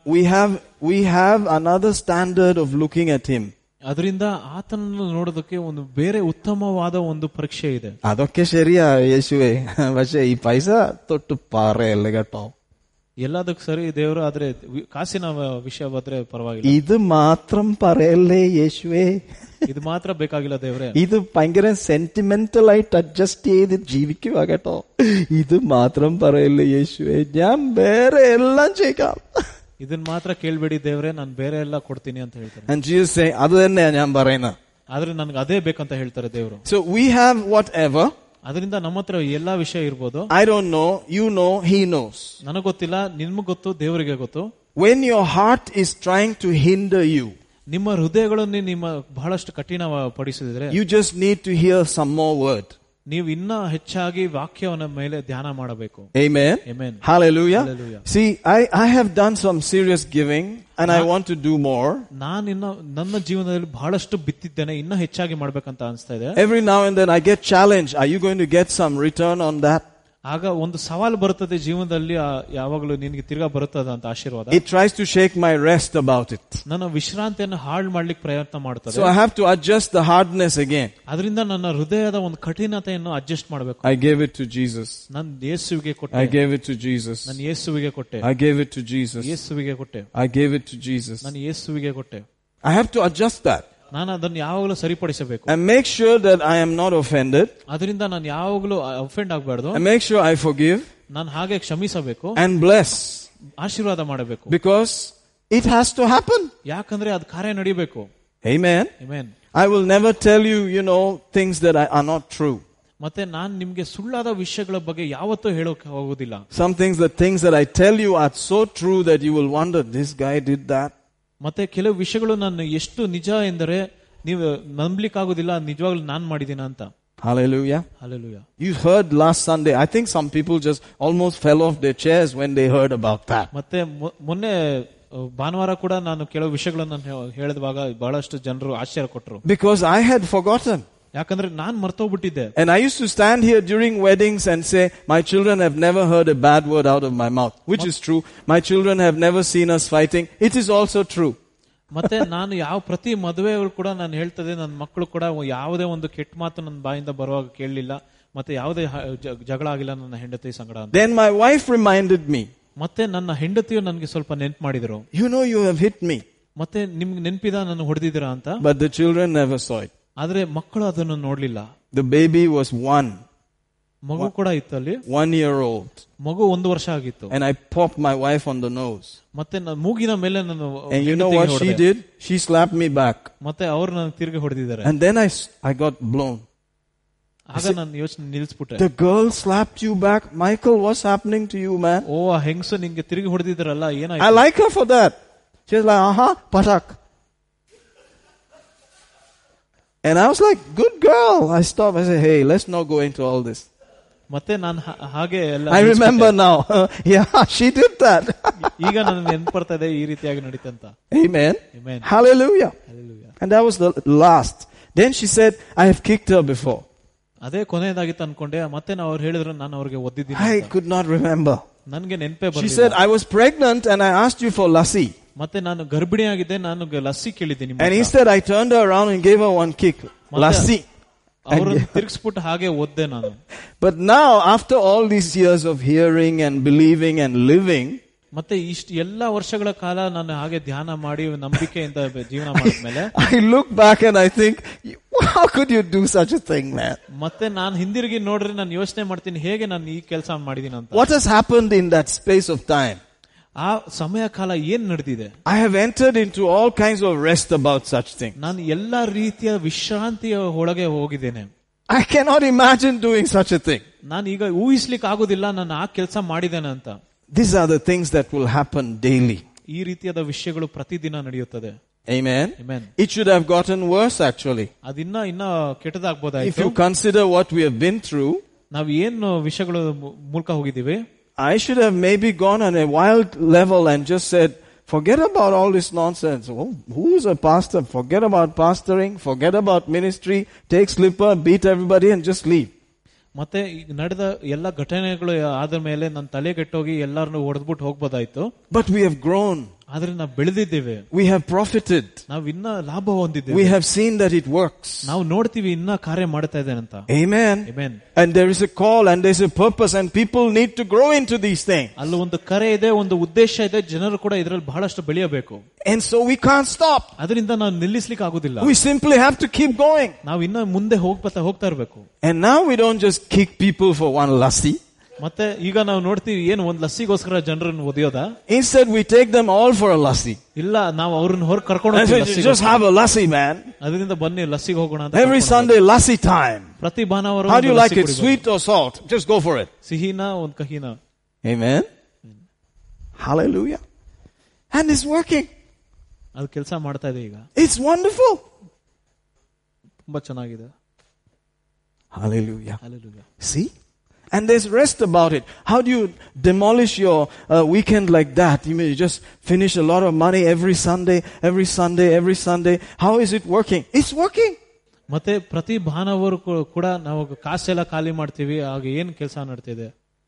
S1: We have, we have another standard of looking at him.
S2: ಅದರಿಂದ ಆತನನ್ನು ನೋಡೋದಕ್ಕೆ ಒಂದು ಬೇರೆ ಉತ್ತಮವಾದ ಒಂದು ಪರೀಕ್ಷೆ ಇದೆ
S1: അതൊക്കെ ശരിയാ യേശുവേ പക്ഷെ ഈ പൈസ തൊട്ട് പാറയല്ലേ കേട്ടോ
S2: ಎಲ್ಲದಕ್ಕೆ ಸರಿ ದೇವರು ಆದ್ರೆ ವಿ- ಕಾಸಿನ ವ- ವಿಷಯ ಬಂದ್ರೆ ಪರವಾಗಿಲ್ಲ
S1: ഇത് മാത്രം പറയല്ലേ യേശുവേ
S2: ಇದು ಮಾತ್ರ ಬೇಕಾಗಿಲ್ಲ ದೇವ್ರೆ
S1: ഇത് ഭയങ്കര സെന്റിമെന്റൽ ആയിട്ട് അഡ്ജസ്റ്റ് ചെയ്ത് ജീവിക്കുക കേട്ടോ ഇത് മാത്രം പറയല്ലേ യേശുവേ ഞാൻ വേറെ എല്ലാം ചെയ്യാം
S2: ಇದನ್ ಮಾತ್ರ ಕೇಳ್ಬೇಡಿ ದೇವ್ರೆ ನಾನು ಬೇರೆ ಎಲ್ಲ ಕೊಡ್ತೀನಿ ಅಂತ ಹೇಳ್ತಾರೆ
S1: And Jesus say, other than that, I'm barena.
S2: ಆದ್ರೆ ನನ್ಗೆ ಅದೇ ಬೇಕಂತ ಹೇಳ್ತಾರೆ ದೇವರು
S1: So we have whatever.
S2: ಅದರಿಂದ ನಮ್ಮ ಹತ್ರ ಎಲ್ಲಾ ವಿಷಯ ಇರ್ಬೋದು
S1: I don't know. You know. He knows.
S2: ನನಗ್ ಗೊತ್ತಿಲ್ಲ ನಿಮ್ಗ್ ಗೊತ್ತು ದೇವರಿಗೆ ಗೊತ್ತು
S1: When your heart is trying to hinder you,
S2: ನಿಮ್ಮ ಹೃದಯಗಳನ್ನು ನಿಮ್ಮ ಬಹಳಷ್ಟು ಕಠಿಣ ಪಡಿಸಿದ್ರೆ
S1: you just need to hear some more word.
S2: ನೀವು ಇನ್ನ ಹೆಚ್ಚಾಗಿ ವಾಕ್ಯವನ್ನ ಮೇಲೆ ಧ್ಯಾನ ಮಾಡಬೇಕು
S1: Amen.
S2: Amen.
S1: Hallelujah.
S2: Hallelujah.
S1: See, I, I have done some serious giving and I want to do more.
S2: ನಾನಿನ್ನ ನನ್ನ ಜೀವನದಲ್ಲಿ ಬಹಳಷ್ಟು ಬಿತ್ತಿದ್ದೇನೆ ಇನ್ನ ಹೆಚ್ಚಾಗಿ ಮಾಡ್ಬೇಕಂತ ಅನಿಸ್ತಾ ಇದೆ
S1: Every now and then I get challenged. Are you going to get some return on that?
S2: ಆಗ ಒಂದು ಸವಾಲು ಬರುತ್ತದೆ ಜೀವನದಲ್ಲಿ ಆ ಯಾವಾಗಲೂ ನಿನಗೆ ತಿರ್ಗಾ ಬರುತ್ತದೆ ಅಂತ ಆಶೀರ್ವಾದ
S1: It tries to shake my rest about it.
S2: ನನ್ನ ವಿಶ್ರಾಂತಿಯನ್ನು ಹಾಳು ಮಾಡ್ಲಿಕ್ಕೆ ಪ್ರಯತ್ನ ಮಾಡ್ತದೆ
S1: So I have to adjust the hardness again.
S2: ಅದರಿಂದ ನನ್ನ ಹೃದಯದ ಒಂದು ಕಠಿಣತೆಯನ್ನು ಅಡ್ಜಸ್ಟ್ ಮಾಡಬೇಕು
S1: I gave it to Jesus.
S2: ನಾನು ಯೇಸುವಿಗೆ
S1: I
S2: ಕೊಟ್ಟೆ
S1: gave it to Jesus.
S2: ನಾನು ಯೇಸುವಿಗೆ ಕೊಟ್ಟೆ
S1: I gave it to Jesus.
S2: ಯೇಸುವಿಗೆ ಕೊಟ್ಟೆ
S1: I gave it to Jesus.
S2: ನಾನು ಯೇಸುವಿಗೆ ಕೊಟ್ಟೆ
S1: I have to adjust that
S2: ನಾನು ಅದನ್ನು ಯಾವಾಗಲೂ ಸರಿಪಡಿಸಬೇಕು
S1: and make sure that I am not offended
S2: ಅದರಿಂದ ನಾನು ಯಾವಾಗಲೂ ಅಫೆಂಡ್ ಆಗಬಾರ್ದು
S1: and make sure I forgive
S2: ನಾನು ಹಾಗೆ ಕ್ಷಮಿಸಬೇಕು
S1: and bless
S2: ಆಶೀರ್ವಾದ ಮಾಡಬೇಕು
S1: because it has to happen.
S2: ಯಾಕಂದ್ರೆ ಅದು ಕಾರ್ಯ ನಡಿಬೇಕು
S1: Amen.
S2: Amen.
S1: I will never tell you, you know, things that I- are not true.
S2: ಮತ್ತೆ ನಾನು ನಿಮ್ಗೆ ಸುಳ್ಳಾದ ವಿಷಯಗಳ ಬಗ್ಗೆ ಯಾವತ್ತೂ ಹೇಳೋಕೆ ಹೋಗುದಿಲ್ಲ
S1: Some things, the things that I tell you are so true that you will wonder, this guy did that.
S2: ಮತ್ತೆ ಕೆಲವು ವಿಷಯಗಳು ನಾನು ಎಷ್ಟು ನಿಜ ಎಂದರೆ ನೀವು ನಂಬ್ಲಿಕ್ಕಾಗೋದಿಲ್ಲ ನಿಜವಾಗ್ಲೂ ನಾನು ಮಾಡಿದೀನ ಅಂತ
S1: Hallelujah.
S2: Hallelujah.
S1: You heard last Sunday, I think some people just almost fell off their chairs when they heard about that.
S2: ಮತ್ತೆ ಮೊನ್ನೆ ಭಾನುವಾರ ಕೂಡ ನಾನು ಕೆಲವು ವಿಷಯಗಳನ್ನು ಹೇಳಿದಾಗ ಹೇಳಿದವಾಗ ಬಹಳಷ್ಟು ಜನರು ಆಶ್ಚರ್ಯ ಕೊಟ್ಟರು
S1: Because I had forgotten.
S2: ಯಾಕಂದ್ರೆ ನಾನ್ ಮರ್ತೋಗ್ಬಿಟ್ಟಿದ್ದೆ
S1: And I used to stand here during weddings and say, My children have never heard a bad word out of my mouth, which is true. My children have never seen us fighting. It is also true.
S2: ಮತ್ತೆ ನಾನು ಯಾವ ಪ್ರತಿ ಮದುವೆಗಳು ಕೂಡ ನಾನು ಹೇಳ್ತದೆ ನನ್ನ ಮಕ್ಕಳು ಕೂಡ ಯಾವುದೇ ಒಂದು ಕೆಟ್ಟ ಮಾತು ನನ್ನ ಬಾಯಿಂದ ಬರುವಾಗ ಕೇಳಲಿಲ್ಲ ಮತ್ತೆ ಯಾವುದೇ ಹ- ಜ- ಜಗಳ ಆಗಿಲ್ಲ ನನ್ನ ಹೆಂಡತಿ ಸಂಗಡ ಅಂತ
S1: Then my wife reminded me,
S2: ಮತ್ತೆ ನನ್ನ ಹೆಂಡತಿಯು ನನಗೆ ಸ್ವಲ್ಪ ನೆನ್ಪು ಮಾಡಿದ್ರು
S1: You know, you have hit me.
S2: ಮತ್ತೆ ನಿಮ್ಗೆ ನೆನ್ಪಿದ ನಾನು ಹೊಡೆದಿದ್ದೀರಾ ಅಂತ
S1: But the children never saw it.
S2: ಆದ್ರೆ ಮಕ್ಕಳು ಅದನ್ನು ನೋಡ್ಲಿಲ್ಲ
S1: The baby was one,
S2: ಮಗು ಕೂಡ ಇತ್ತು ಅಲ್ಲಿ
S1: one year old.
S2: ಮಗು ಒಂದು ವರ್ಷ ಆಗಿತ್ತು
S1: And I popped my wife on the nose.
S2: ಮತ್ತೆ ನಾನು ಮೂಗಿನ ಮೇಲೆ ನಾನು
S1: And you know
S2: ಹೆಂಡತಿಗೆ
S1: what she
S2: ಹೊಡೆದೆ.
S1: did? She slapped me back.
S2: ಮತ್ತೆ ಅವ್ರು ನನಗೆ ತಿರುಗಿ ಹೊಡೆದಿದ್ದಾರೆ
S1: And then I, s- I got blown.
S2: ಆಗ ನಾನು ಯೋಚನೆ ನಿಲ್ಸ್ಬಿಟ್ಟೆ
S1: The girl slapped you back. Michael, what's happening to you, man?
S2: ಓ ಆ ಹೆಂಗಸು ನಿಂಗೆ ತಿರುಗಿ ಹೊಡೆದಿದ್ದಾರಲ್ಲ
S1: I
S2: ಏನಾಯ್ತು
S1: like her for that. She's like, uh-huh, patak. And I was like, good girl. I stopped. I said, hey, let's not go into all this.
S2: ಮತ್ತೆ ನಾನು ಹಾ- ಹಾಗೆ ಎಲ್ಲ
S1: I remember now. yeah, she did that.
S2: ಈಗ ನನ್ನ ನೆನ್ಪು ಬರ್ತಾ ಇದೆ ಈ ರೀತಿಯಾಗಿ ನಡೀತಂತ
S1: Amen.
S2: Amen.
S1: Hallelujah.
S2: Hallelujah.
S1: And that was the last. Then she said, I have kicked her before.
S2: ಅದೇ ಕೊನೆಯದಾಗಿತ್ತು ಅನ್ಕೊಂಡೆ ಮತ್ತೆ ನಾವು ಅವ್ರು ಹೇಳಿದ್ರು ನಾನು ಅವ್ರಿಗೆ ಒದ್ದಿದ್ದೀನಿ
S1: I
S2: ಅಂತ.
S1: could not remember.
S2: ನನ್ಗೆ ನೆನಪೇ
S1: She
S2: ಬರಲಿಲ್ಲ
S1: said, I was pregnant and I asked you for lassi.
S2: ಮತ್ತೆ ನಾನು ಗರ್ಭಿಣಿಯಾಗಿದ್ದೆ ನಾನು ಗ- ಲಸ್ಸಿ ಕೇಳಿದ್ದೀನಿ
S1: And instead I turned her around and gave her one kick. Lassi.
S2: ಅವ್ರನ್ನ ತಿರ್ಗಿಸ್ಬಿಟ್ಟು ಹಾಗೆ ಓದ್ದೆ ನಾನು
S1: But now, after all these years of hearing and believing and living,
S2: ಮತ್ತೆ ಇಷ್ಟು ಎಲ್ಲಾ ವರ್ಷಗಳ ಕಾಲ ನಾನು ಹಾಗೆ ಧ್ಯಾನ ಮಾಡಿ ನಂಬಿಕೆಯಿಂದ ಜೀವನ ಮಾಡಿದ್ಮೇಲೆ
S1: I look back and I think, how could you do such a thing, man?
S2: ಮತ್ತೆ ನಾನು ಹಿಂದಿರುಗಿ ನೋಡ್ರಿ ನಾನು ಯೋಚನೆ ಮಾಡ್ತೀನಿ ಹೇಗೆ ನಾನು ಈ ಕೆಲಸ ಮಾಡಿದೀನಿ ಅಂತ
S1: What has happened in that space of time?
S2: ಆ ಸಮಯ ಕಾಲ ಏನ್ ನಡೆದಿದೆ
S1: I have entered into all kinds of rest about such things.
S2: ನಾನು ಎಲ್ಲಾ ರೀತಿಯ ವಿಶ್ರಾಂತಿಯ ಒಳಗೆ ಹೋಗಿದ್ದೇನೆ
S1: I cannot imagine doing such a thing.
S2: ನಾನು ಈಗ ಊಹಿಸ್ಲಿಕ್ಕೆ ಆಗುದಿಲ್ಲ ನಾನು ಆ ಕೆಲಸ ಮಾಡಿದ್ದೇನೆ ಅಂತ
S1: These are the things that will happen daily.
S2: ಈ ರೀತಿಯಾದ ವಿಷಯಗಳು ಪ್ರತಿದಿನ ನಡೆಯುತ್ತದೆ
S1: Amen.
S2: Amen.
S1: It should have gotten worse actually.
S2: ಅದಿನ್ನ ಇನ್ನ
S1: If
S2: ಕೆಟ್ಟದಾಗ್ಬೋದಾಯ್ತು
S1: you consider what we have been through,
S2: ನಾವ್ ಏನು ವಿಷಯಗಳು ಮು- ಮೂಲಕ ಹೋಗಿದ್ದೀವಿ
S1: I should have maybe gone on a wild level and just said, forget about all this nonsense. Oh, who's a pastor? Forget about pastoring. Forget about ministry. Take slipper, beat everybody and just leave.
S2: ಮತ್ತೆ ಈಗ ನಡೆದ ಎಲ್ಲ ಘಟನೆಗಳು ಆದ ಮೇಲೆ ನನ್ನ ತಲೆ ಕೆಟ್ಟೋಗಿ ಎಲ್ಲಾರನ್ನು ಹೊಡೆದ್ಬಿಟ್ಟು ಹೋಗ್ಬೋದಾಯ್ತು
S1: But we have grown
S2: ಆದ್ರೆ ನಾವು ಬೆಳೆದಿದ್ದೇವೆ
S1: We have profited.
S2: ನಾವು ಇನ್ನ ಲಾಭ ಹೊಂದಿದ್ದೇವೆ
S1: We have seen that it works.
S2: ನಾವು ನೋಡ್ತೀವಿ ಇನ್ನ ಕಾರ್ಯ ಮಾಡ್ತಾ ಇದ್ದೇನೆ ಅಂತ
S1: Amen.
S2: Amen.
S1: And there is a call and there's a purpose and people need to grow into these things.
S2: ಅಲ್ಲಿ ಒಂದು ಕರೆ ಇದೆ ಒಂದು ಉದ್ದೇಶ ಇದೆ ಜನರು ಕೂಡ ಇದರಲ್ಲಿ ಬಹಳಷ್ಟು ಬೆಳೆಯಬೇಕು
S1: And so we can't stop.
S2: ಅದರಿಂದ ನಾವು ನಿಲ್ಲಿಸ್ಲಿಕ್ಕೆ ಆಗುದಿಲ್ಲ
S1: We simply have to keep going.
S2: ನಾವು ಇನ್ನ ಮುಂದೆ ಹೋಗ್ತಾ ಹೋಗ್ತಾ ಇರ್ಬೇಕು
S1: And now we don't just kick people for one lassi.
S2: ಮತ್ತೆ ಈಗ ನಾವು ನೋಡ್ತೀವಿ ಏನು ಒಂದ್ ಲಸ್ಸಿಗೋಸ್ಕರ ಜನರನ್ನು ಒದಿಯೋದ
S1: Instead, we take them all for a lassi.
S2: ಇಲ್ಲ ನಾವು ಅವ್ರನ್ನ ಹೊರ ಕರ್ಕೊಂಡು
S1: And
S2: ಹೋಗ್ತೀವಿ
S1: say,
S2: ಲಸ್ಸಿಗೋಸ್ಕರ.
S1: just have a lassi, man.
S2: ಅದರಿಂದ ಬನ್ನಿ ಲಸ್ಸಿಗೆ ಹೋಗೋಣ ಅಂತ
S1: Every
S2: ಕರ್ಕೊಂಡು
S1: Sunday, lassi time.
S2: ಹೋಗ್ತೀವಿ. ಪ್ರತಿ ಭಾನುವಾರ
S1: How do
S2: ಒಂದು
S1: you like
S2: ಲಸ್ಸಿ
S1: it?
S2: ಕುಡಿಬೋದು.
S1: Sweet or salt? Just go for it.
S2: ಸಿಹಿನ ಒಂದ್ ಕಹಿನ
S1: Amen. Hallelujah. And it's working.
S2: ಅದು ಕೆಲಸ ಮಾಡ್ತಾ ಇದೆ ಈಗ
S1: It's wonderful.
S2: ತುಂಬಾ ಚೆನ್ನಾಗಿದೆ
S1: Hallelujah.
S2: Hallelujah.
S1: See? And there's rest about it. How do you demolish your uh, weekend like that? You may just finish a lot of money every Sunday, every Sunday, every Sunday. How is it working? It's working.
S2: ಮತ್ತೆ ಪ್ರತಿ ಭಾನುವಾರ ಕೂ- ಕೂಡ ನಾವು ಕಾಸೆಲ್ಲ ಖಾಲಿ ಮಾಡ್ತೀವಿ ಆಗ ಏನ್ ಕೆಲಸ ನಡ್ತಿದೆ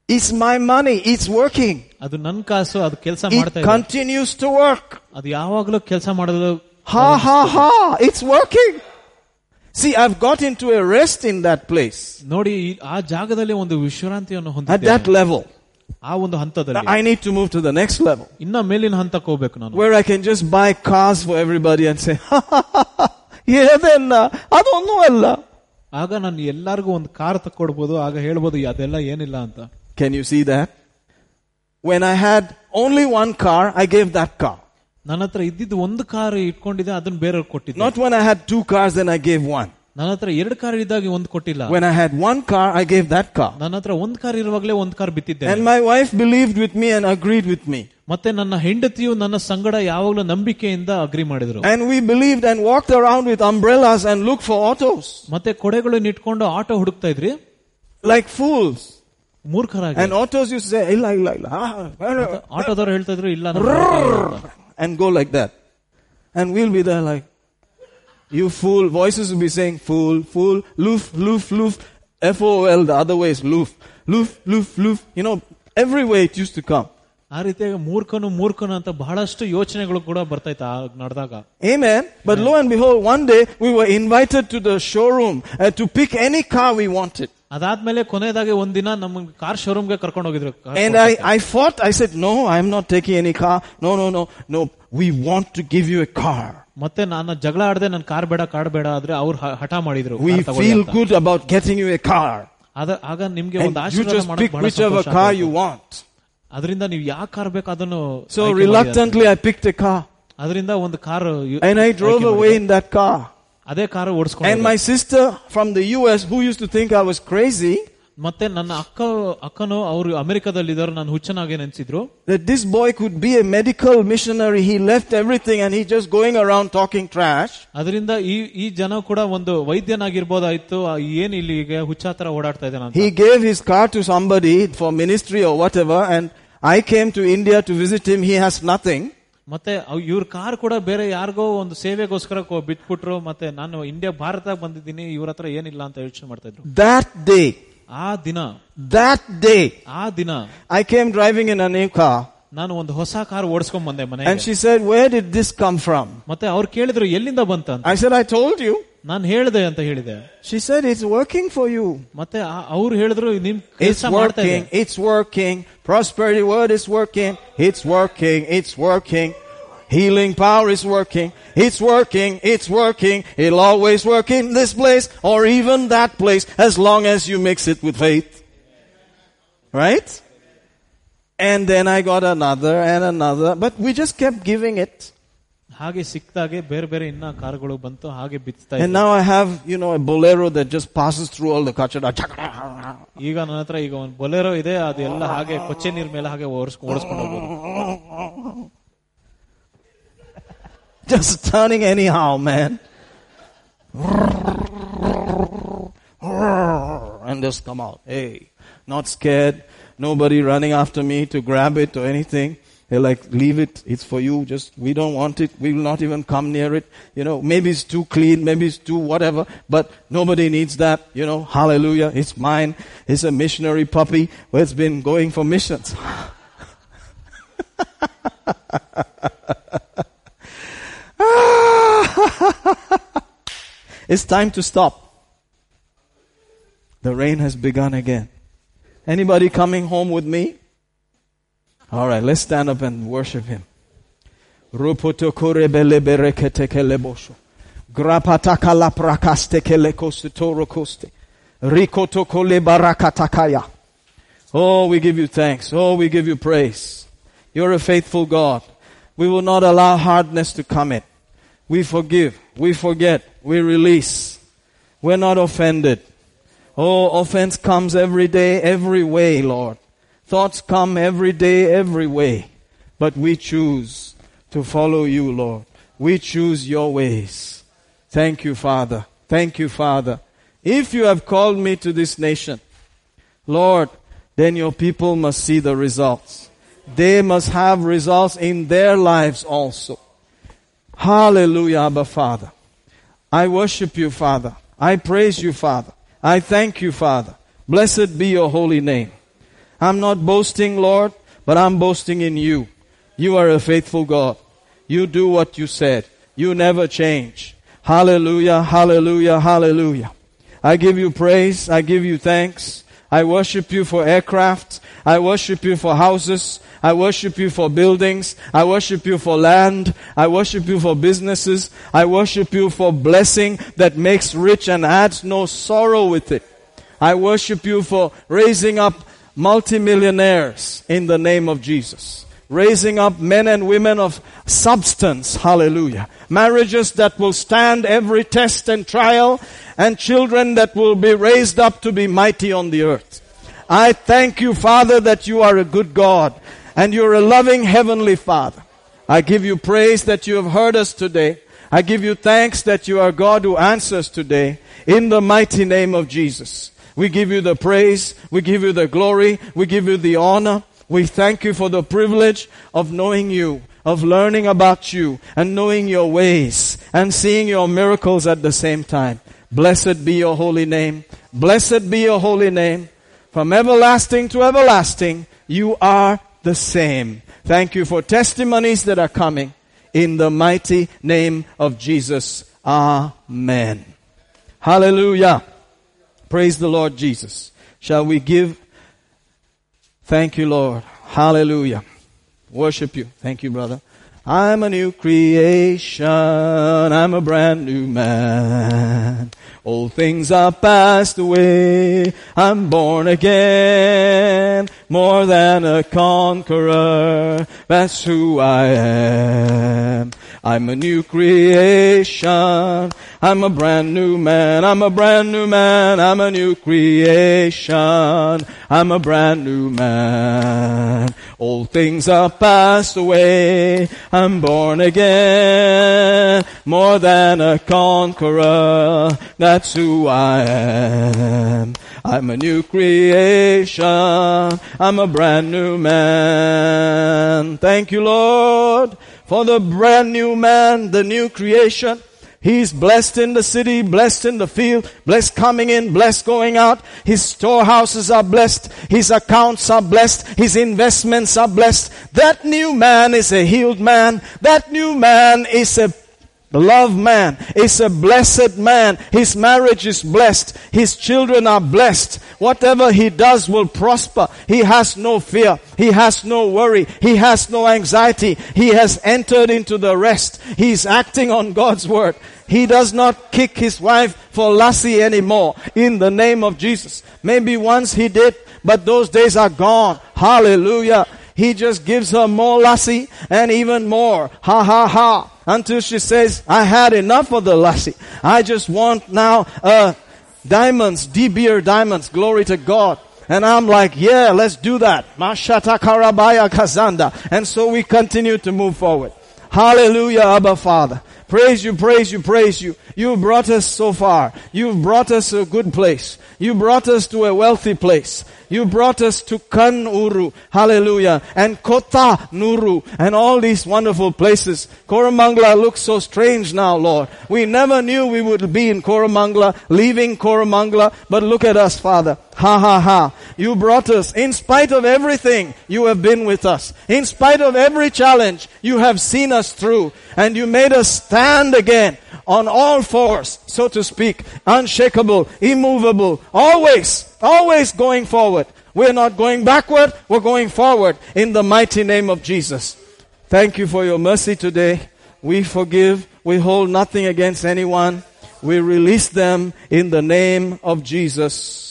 S1: It's my money. It's working.
S2: ಅದು ನನ್ ಕಾಸು ಅದು ಕೆಲಸ
S1: It
S2: ಮಾಡ್ತಾ ಇದೆ
S1: continues to work.
S2: ಅದು ಯಾವಾಗ್ಲೂ ಕೆಲಸ ಮಾಡೋದು
S1: Ha ha ha. It's working. See, I've got into a rest in that place.
S2: ನೋಡಿ ಈ- ಆ ಜಾಗದಲ್ಲಿ ಒಂದು ವಿಶ್ರಾಂತಿಯನ್ನು
S1: At
S2: ಹೊಂದಿದ್ದೇನೆ
S1: that level.
S2: ಆ ಒಂದು ಹಂತದಲ್ಲಿ
S1: I need to move to the next level.
S2: ಇನ್ನ ಮೇಲಿನ ಹಂತಕ್ಕೆ ಹೋಗ್ಬೇಕು ನಾನು
S1: Where I can just buy cars for everybody and say, ha ha ha ha. ಏದೆಲ್ಲ ಅದೊಂದು ಅಲ್ಲ
S2: ಆಗ ನಾನು ಎಲ್ಲಾರ್ಗು ಒಂದು ಕಾರ್ ತಕ್ಕೊಡ್ಬೋದು ಆಗ ಹೇಳ್ಬೋದು ಅದೆಲ್ಲ ಏನಿಲ್ಲ ಅಂತ
S1: Can you see that? When I had only one car, I gave that car.
S2: ನನ್ನ ಹತ್ರ ಇದ್ದಿದ್ದು ಒಂದು ಕಾರ್ ಇಟ್ಕೊಂಡಿದ್ದೆ ಅದನ್ನ ಬೇರೆಯವ್ರಿಗೆ ಕೊಟ್ಟಿದ್ದೆ
S1: Not when I had two cars, then I gave one.
S2: ನನ್ನ ಹತ್ರ ಎರಡು ಕಾರ್ ಇದ್ದಾಗ ಒಂದು ಕೊಟ್ಟಿಲ್ಲ
S1: When I had one car, I gave that car.
S2: ನನ್ನ ಹತ್ರ ಒಂದ್ ಕಾರ್ ಇರುವಾಗಲೇ ಒಂದ್ car ಬಿತ್ತಿದ್ದೆ
S1: And my wife believed with me and agreed with me.
S2: ಮತ್ತೆ ನನ್ನ ಹೆಂಡತಿಯು ನನ್ನ ಸಂಗಡ ಯಾವಾಗಲೂ ನಂಬಿಕೆಯಿಂದ ಅಗ್ರಿ ಮಾಡಿದ್ರು
S1: And we believed and walked around with umbrellas and looked for autos.
S2: ಮತ್ತೆ ಕೊಡೆಗಳನ್ನ ಇಟ್ಕೊಂಡು ಆಟೋ ಹುಡುಕ್ತಾ ಇದ್ರಿ
S1: Like fools.
S2: ಮೂರ್ಖರಾಗಿ
S1: And autos used to say, illa, illa, illa. ah,
S2: ಆಟೋದವ್ರು ಹೇಳ್ತಾ ಇದ್ರು ಇಲ್ಲ ನಮ್ಗೆ ಗೊತ್ತಾಗಲ್ಲ ಅಂತ.
S1: and go like that. And we'll be there like, you fool. Voices will be saying, fool, fool, loof, loof, loof. F-O-L, the other way is loof. Loof, loof, loof. You know, every way it used to come.
S2: ಆ ರೀತಿಯಾಗಿ ಮೂರ್ಖನು ಮೂರ್ಖನು ಅಂತ ಬಹಳಷ್ಟು ಯೋಚನೆಗಳು ಕೂಡ ಬರ್ತಾಯ್ತ ನಡೆದಾಗ
S1: Amen. But lo and behold, one day we were invited to the showroom uh, to pick any car we wanted.
S2: ಅದಾದ್ಮೇಲೆ ಕೊನೆಯದಾಗಿ ಒಂದಿನ ನಮ್ಮ ಕಾರ್ ಶೋರೂಮ್ಗೆ ಕರ್ಕೊಂಡು ಹೋಗಿದ್ರು car
S1: And I, I fought. I said, no, I'm not taking any car. No, no, no, no. We want to give you a car.
S2: ಮತ್ತೆ ನಾನು ಜಗಳ ಆಡದೆ ನನ್ ಕಾರ್ ಬೇಡ ಕಾರ್ ಬೇಡ ಆದ್ರೆ ಅವ್ರು ಹ- ಹಠ ಮಾಡಿದ್ರು
S1: We
S2: ಕಾರ್ ತಗೊಳ್ಳಿ
S1: feel
S2: ಅಂತ.
S1: good about getting you a car.
S2: ಅದ- ಆಗ ನಿಮ್ಗೆ
S1: And
S2: ಒಂದು
S1: you
S2: ಆಶೀರ್ವಾದ
S1: just
S2: ಮಾಡಕ್
S1: pick
S2: ಬಹಳ
S1: whichever
S2: ಸಂತೋಷ
S1: car
S2: ಆಗ್ಬೇಕು.
S1: you want.
S2: ಅದರಿಂದ ನೀವು ಯಾವ ಕಾರ್ ಬೇಕು ಅದನ್ನು
S1: So
S2: ಆಯ್ಕೆ ಮಾಡಿ
S1: reluctantly I picked a car.
S2: ಅಂತ. ಅದರಿಂದ ಒಂದು car
S1: And I drove away in that car.
S2: ಅದೇ car
S1: And
S2: ಓಡಿಸ್ಕೊಂಡು
S1: my sister from the US who used to think I was crazy,
S2: ಮತ್ತೆ ನನ್ನ ಅಕ್ಕ ಅಕ್ಕನು ಅವರು ಅಮೆರಿಕದಲ್ಲಿ ಇದ್ದವರು ನಾನು ಹುಚ್ಚನಾಗೆ ನೆನ್ಸಿದ್ರು
S1: that this boy could be a medical missionary. He left everything and he just going around talking trash.
S2: ಅದರಿಂದ ಈ ಈ ಜನ ಕೂಡ ಒಂದು ವೈದ್ಯನಾಗಿರ್ಬೋದಾಯ್ತು ಆ ಏನ್ ಇಲ್ಲಿ ಈಗ ಹುಚ್ಚ ತರ ಓಡಾಡ್ತಾ ಇದ್ದಾನೆ ಅಂತ
S1: He gave his car to somebody for ministry or whatever and I came to India to visit him. He has nothing.
S2: ಮತ್ತೆ ಅವ್- ಇವ್ರ ಕಾರ್ ಕೂಡ ಬೇರೆ ಯಾರಿಗೋ ಒಂದು ಸೇವೆಗೋಸ್ಕರ ಕೊ- ಬಿಟ್ಬಿಟ್ರು ಮತ್ತೆ ನಾನು ಇಂಡಿಯಾ ಭಾರತ ಬಂದಿದ್ದೀನಿ ಇವ್ರ ಹತ್ರ ಏನಿಲ್ಲ ಅಂತ ಯೋಚನೆ ಮಾಡ್ತಾ ಇದ್ರು
S1: That day,
S2: ಆ ದಿನ
S1: that day,
S2: ಆ ದಿನ
S1: I came driving in a new car
S2: ನಾನು ಒಂದು ಹೊಸ ಕಾರ್ ಓಡಿಸ್ಕೊಂಡ್ ಬಂದೆ
S1: and
S2: ಮನೆಗೆ
S1: she said, where did this come from?
S2: ಮತ್ತೆ ಅವ್ರು ಕೇಳಿದ್ರು ಎಲ್ಲಿಂದ ಬಂತ ಅಂತ
S1: I said, I told you.
S2: ನಾನು ಹೇಳಿದೆ ಅಂತ ಹೇಳಿದೆ
S1: She said, it's working for you.
S2: ಮತ್ತೆ ಆ- ಅವ್ರು ಹೇಳಿದ್ರು ನಿಮ್
S1: It's
S2: ಕೆಲಸ ಮಾಡ್ತಾ ಇದೆ
S1: working. It's working. Prosperity word is working. It's working. It's working. Healing power is working. It's working. It's working. It'll always work in this place or even that place as long as you mix it with faith. Right? And then I got another and another, but we just kept giving it.
S2: ಹಾಗೆ ಸಿಕ್ತಾಗೆ ಬೇರೆ ಬೇರೆ ಇನ್ನ ಕಾರ್ಗಳು ಬಂತು ಹಾಗೆ ಬಿತ್ತಾ
S1: And
S2: ಇದೆ
S1: now I have, you know, a bolero that just passes through all the kachada.
S2: ಈಗ ನನ್ನ ಹತ್ರ ಈಗ ಒಂದು ಬೊಲೆರೋ ಇದೆ ಅದೆಲ್ಲ ಹಾಗೆ ಕೊಚ್ಚೆ ನೀರ್ ಮೇಲೆ ಹಾಗೆ ಓಡಿಸ್ಕೊಂಡು ಓಡಿಸ್ಕೊಂಡು ಹೋಗ್ಬೋದು
S1: Just turning anyhow, man. And just come out. Hey, not scared. Nobody running after me to grab it or anything. They're like, leave it. It's for you. Just, we don't want it. We will not even come near it. You know, maybe it's too clean. Maybe it's too whatever, but nobody needs that. You know, hallelujah. It's mine. It's a missionary puppy where it's been going for missions. it's time to stop. The rain has begun again. Anybody coming home with me? All right, let's stand up and worship him. Koste. Rikoto. Oh, we give you thanks. Oh, we give you praise. You're a faithful God. We will not allow hardness to come in. We forgive. We forget. We release. We're not offended. Oh, offense comes every day, every way, Lord. Thoughts come every day, every way. But we choose to follow you, Lord. We choose your ways. Thank you, Father. Thank you, Father. If you have called me to this nation, Lord, then your people must see the results. They must have results in their lives also. Hallelujah, Abba Father. I worship you, Father. I praise you, Father. I thank you, Father. Blessed be your holy name. I'm not boasting, Lord, but I'm boasting in you. You are a faithful God. You do what you said. You never change. Hallelujah, hallelujah, hallelujah. I give you praise. I give you thanks. I worship you for aircraft. I worship you for houses. I worship you for buildings. I worship you for land. I worship you for businesses. I worship you for blessing that makes rich and adds no sorrow with it. I worship you for raising up multimillionaires in the name of Jesus. Raising up men and women of substance. Hallelujah. Marriages that will stand every test and trial and children that will be raised up to be mighty on the earth. I thank you, Father, that you are a good God and you're a loving heavenly Father. I give you praise that you have heard us today. I give you thanks that you are God who answers today in the mighty name of Jesus. We give you the praise. We give you the glory. We give you the honor. We thank you for the privilege of knowing you, of learning about you and knowing your ways and seeing your miracles at the same time. Blessed be your holy name. Blessed be your holy name. From everlasting to everlasting, you are the same. Thank you for testimonies that are coming. In the mighty name of Jesus. Amen. Hallelujah. Praise the Lord Jesus. Shall we give? Thank you, Lord. Hallelujah. Worship you. Thank you, brother. I'm a new creation. I'm a brand new man. Old things are passed away. I'm born again. More than a conqueror. That's who I am. I'm a new creation. I'm a brand new man. I'm a brand new man. I'm a new creation. I'm a brand new man. Old things are passed away. I'm born again. More than a conqueror. That's who I am. I'm a new creation. I'm a brand new man. Thank you, Lord, for the brand new man, the new creation. He's blessed in the city, blessed in the field, blessed coming in, blessed going out. His storehouses are blessed. His accounts are blessed. His investments are blessed. That new man is a healed man. That new man is a beloved man is a blessed man. His marriage is blessed. His children are blessed. Whatever he does will prosper. He has no fear. He has no worry. He has no anxiety. He has entered into the rest. He's acting on God's word. He does not kick his wife for lassi anymore in the name of Jesus. Maybe once he did, but those days are gone. Hallelujah. He just gives her more lassi and even more. Ha ha ha. Until she says, I had enough of the lassi. I just want now, uh, diamonds, De Beer diamonds. Glory to God. And I'm like, yeah, let's do that. Mashata karabaya kazanda. And so we continue to move forward. Hallelujah, Abba Father. Praise you, praise you, praise you. You brought us so far. You've brought us a good place. You brought us to a wealthy place. You brought us to Kanuru, hallelujah, and Kota Nuru, and all these wonderful places. Koramangala looks so strange now, Lord. We never knew we would be in Koramangala, leaving Koramangala, but look at us, Father. Ha ha ha. You brought us. In spite of everything, you have been with us. In spite of every challenge, you have seen us through. And you made us stand again on all fours, so to speak. Unshakable, immovable, always, always going forward. We're not going backward, we're going forward in the mighty name of Jesus. Thank you for your mercy today. We forgive, we hold nothing against anyone. We release them in the name of Jesus.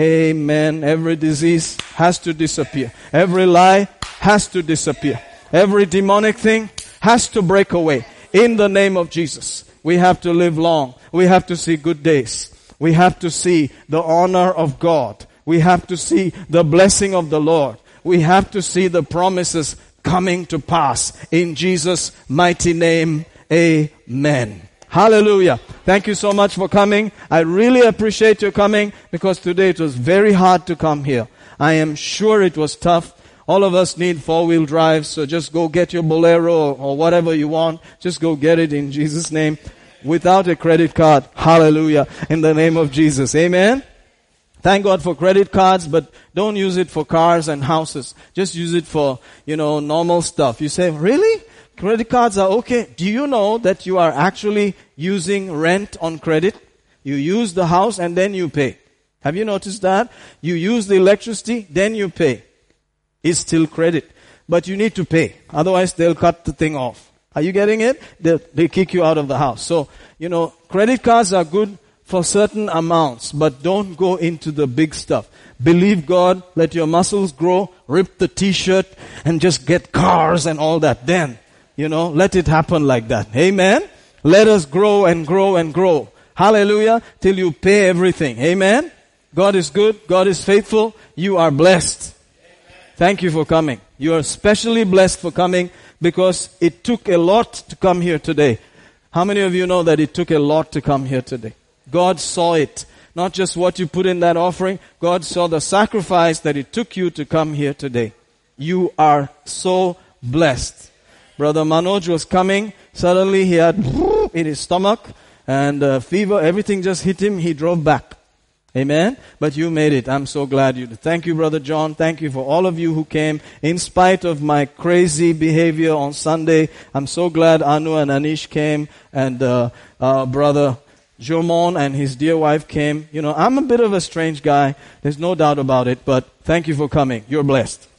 S1: Amen. Every disease has to disappear. Every lie has to disappear. Every demonic thing has to break away in the name of Jesus. We have to live long. We have to see good days. We have to see the honor of God. We have to see the blessing of the Lord. We have to see the promises coming to pass in Jesus' mighty name. Amen. Hallelujah. Thank you so much for coming. I really appreciate your coming because today it was very hard to come here. I am sure it was tough. All of us need four wheel drives, so just go get your Bolero or, or whatever you want. Just go get it in Jesus' name without a credit card. Hallelujah. In the name of Jesus. Amen. Thank God for credit cards, but don't use it for cars and houses. Just use it for, you know, normal stuff. You say, really? Credit cards are okay. Do you know that you are actually using rent on credit? You use the house and then you pay. Have you noticed that? You use the electricity, then you pay. It's still credit. But you need to pay. Otherwise they'll cut the thing off. Are you getting it? They, they kick you out of the house. So, you know, credit cards are good for certain amounts, but don't go into the big stuff. Believe God, let your muscles grow, rip the t-shirt, and just get cars and all that. Then you know, let it happen like that. Amen. Let us grow and grow and grow. Hallelujah. Till you pay everything. Amen. God is good. God is faithful. You are blessed. Thank you for coming. You are especially blessed for coming because it took a lot to come here today. How many of you know that it took a lot to come here today? God saw it. Not just what you put in that offering. God saw the sacrifice that it took you to come here today. You are so blessed. Brother Manoj was coming. Suddenly he had in his stomach and uh, fever. Everything just hit him. He drove back. Amen. But you made it. I'm so glad you did. Thank you, Brother John. Thank you for all of you who came. In spite of my crazy behavior on Sunday, I'm so glad Anu and Anish came and uh, uh, Brother Jomon and his dear wife came. You know, I'm a bit of a strange guy. There's no doubt about it. But thank you for coming. You're blessed.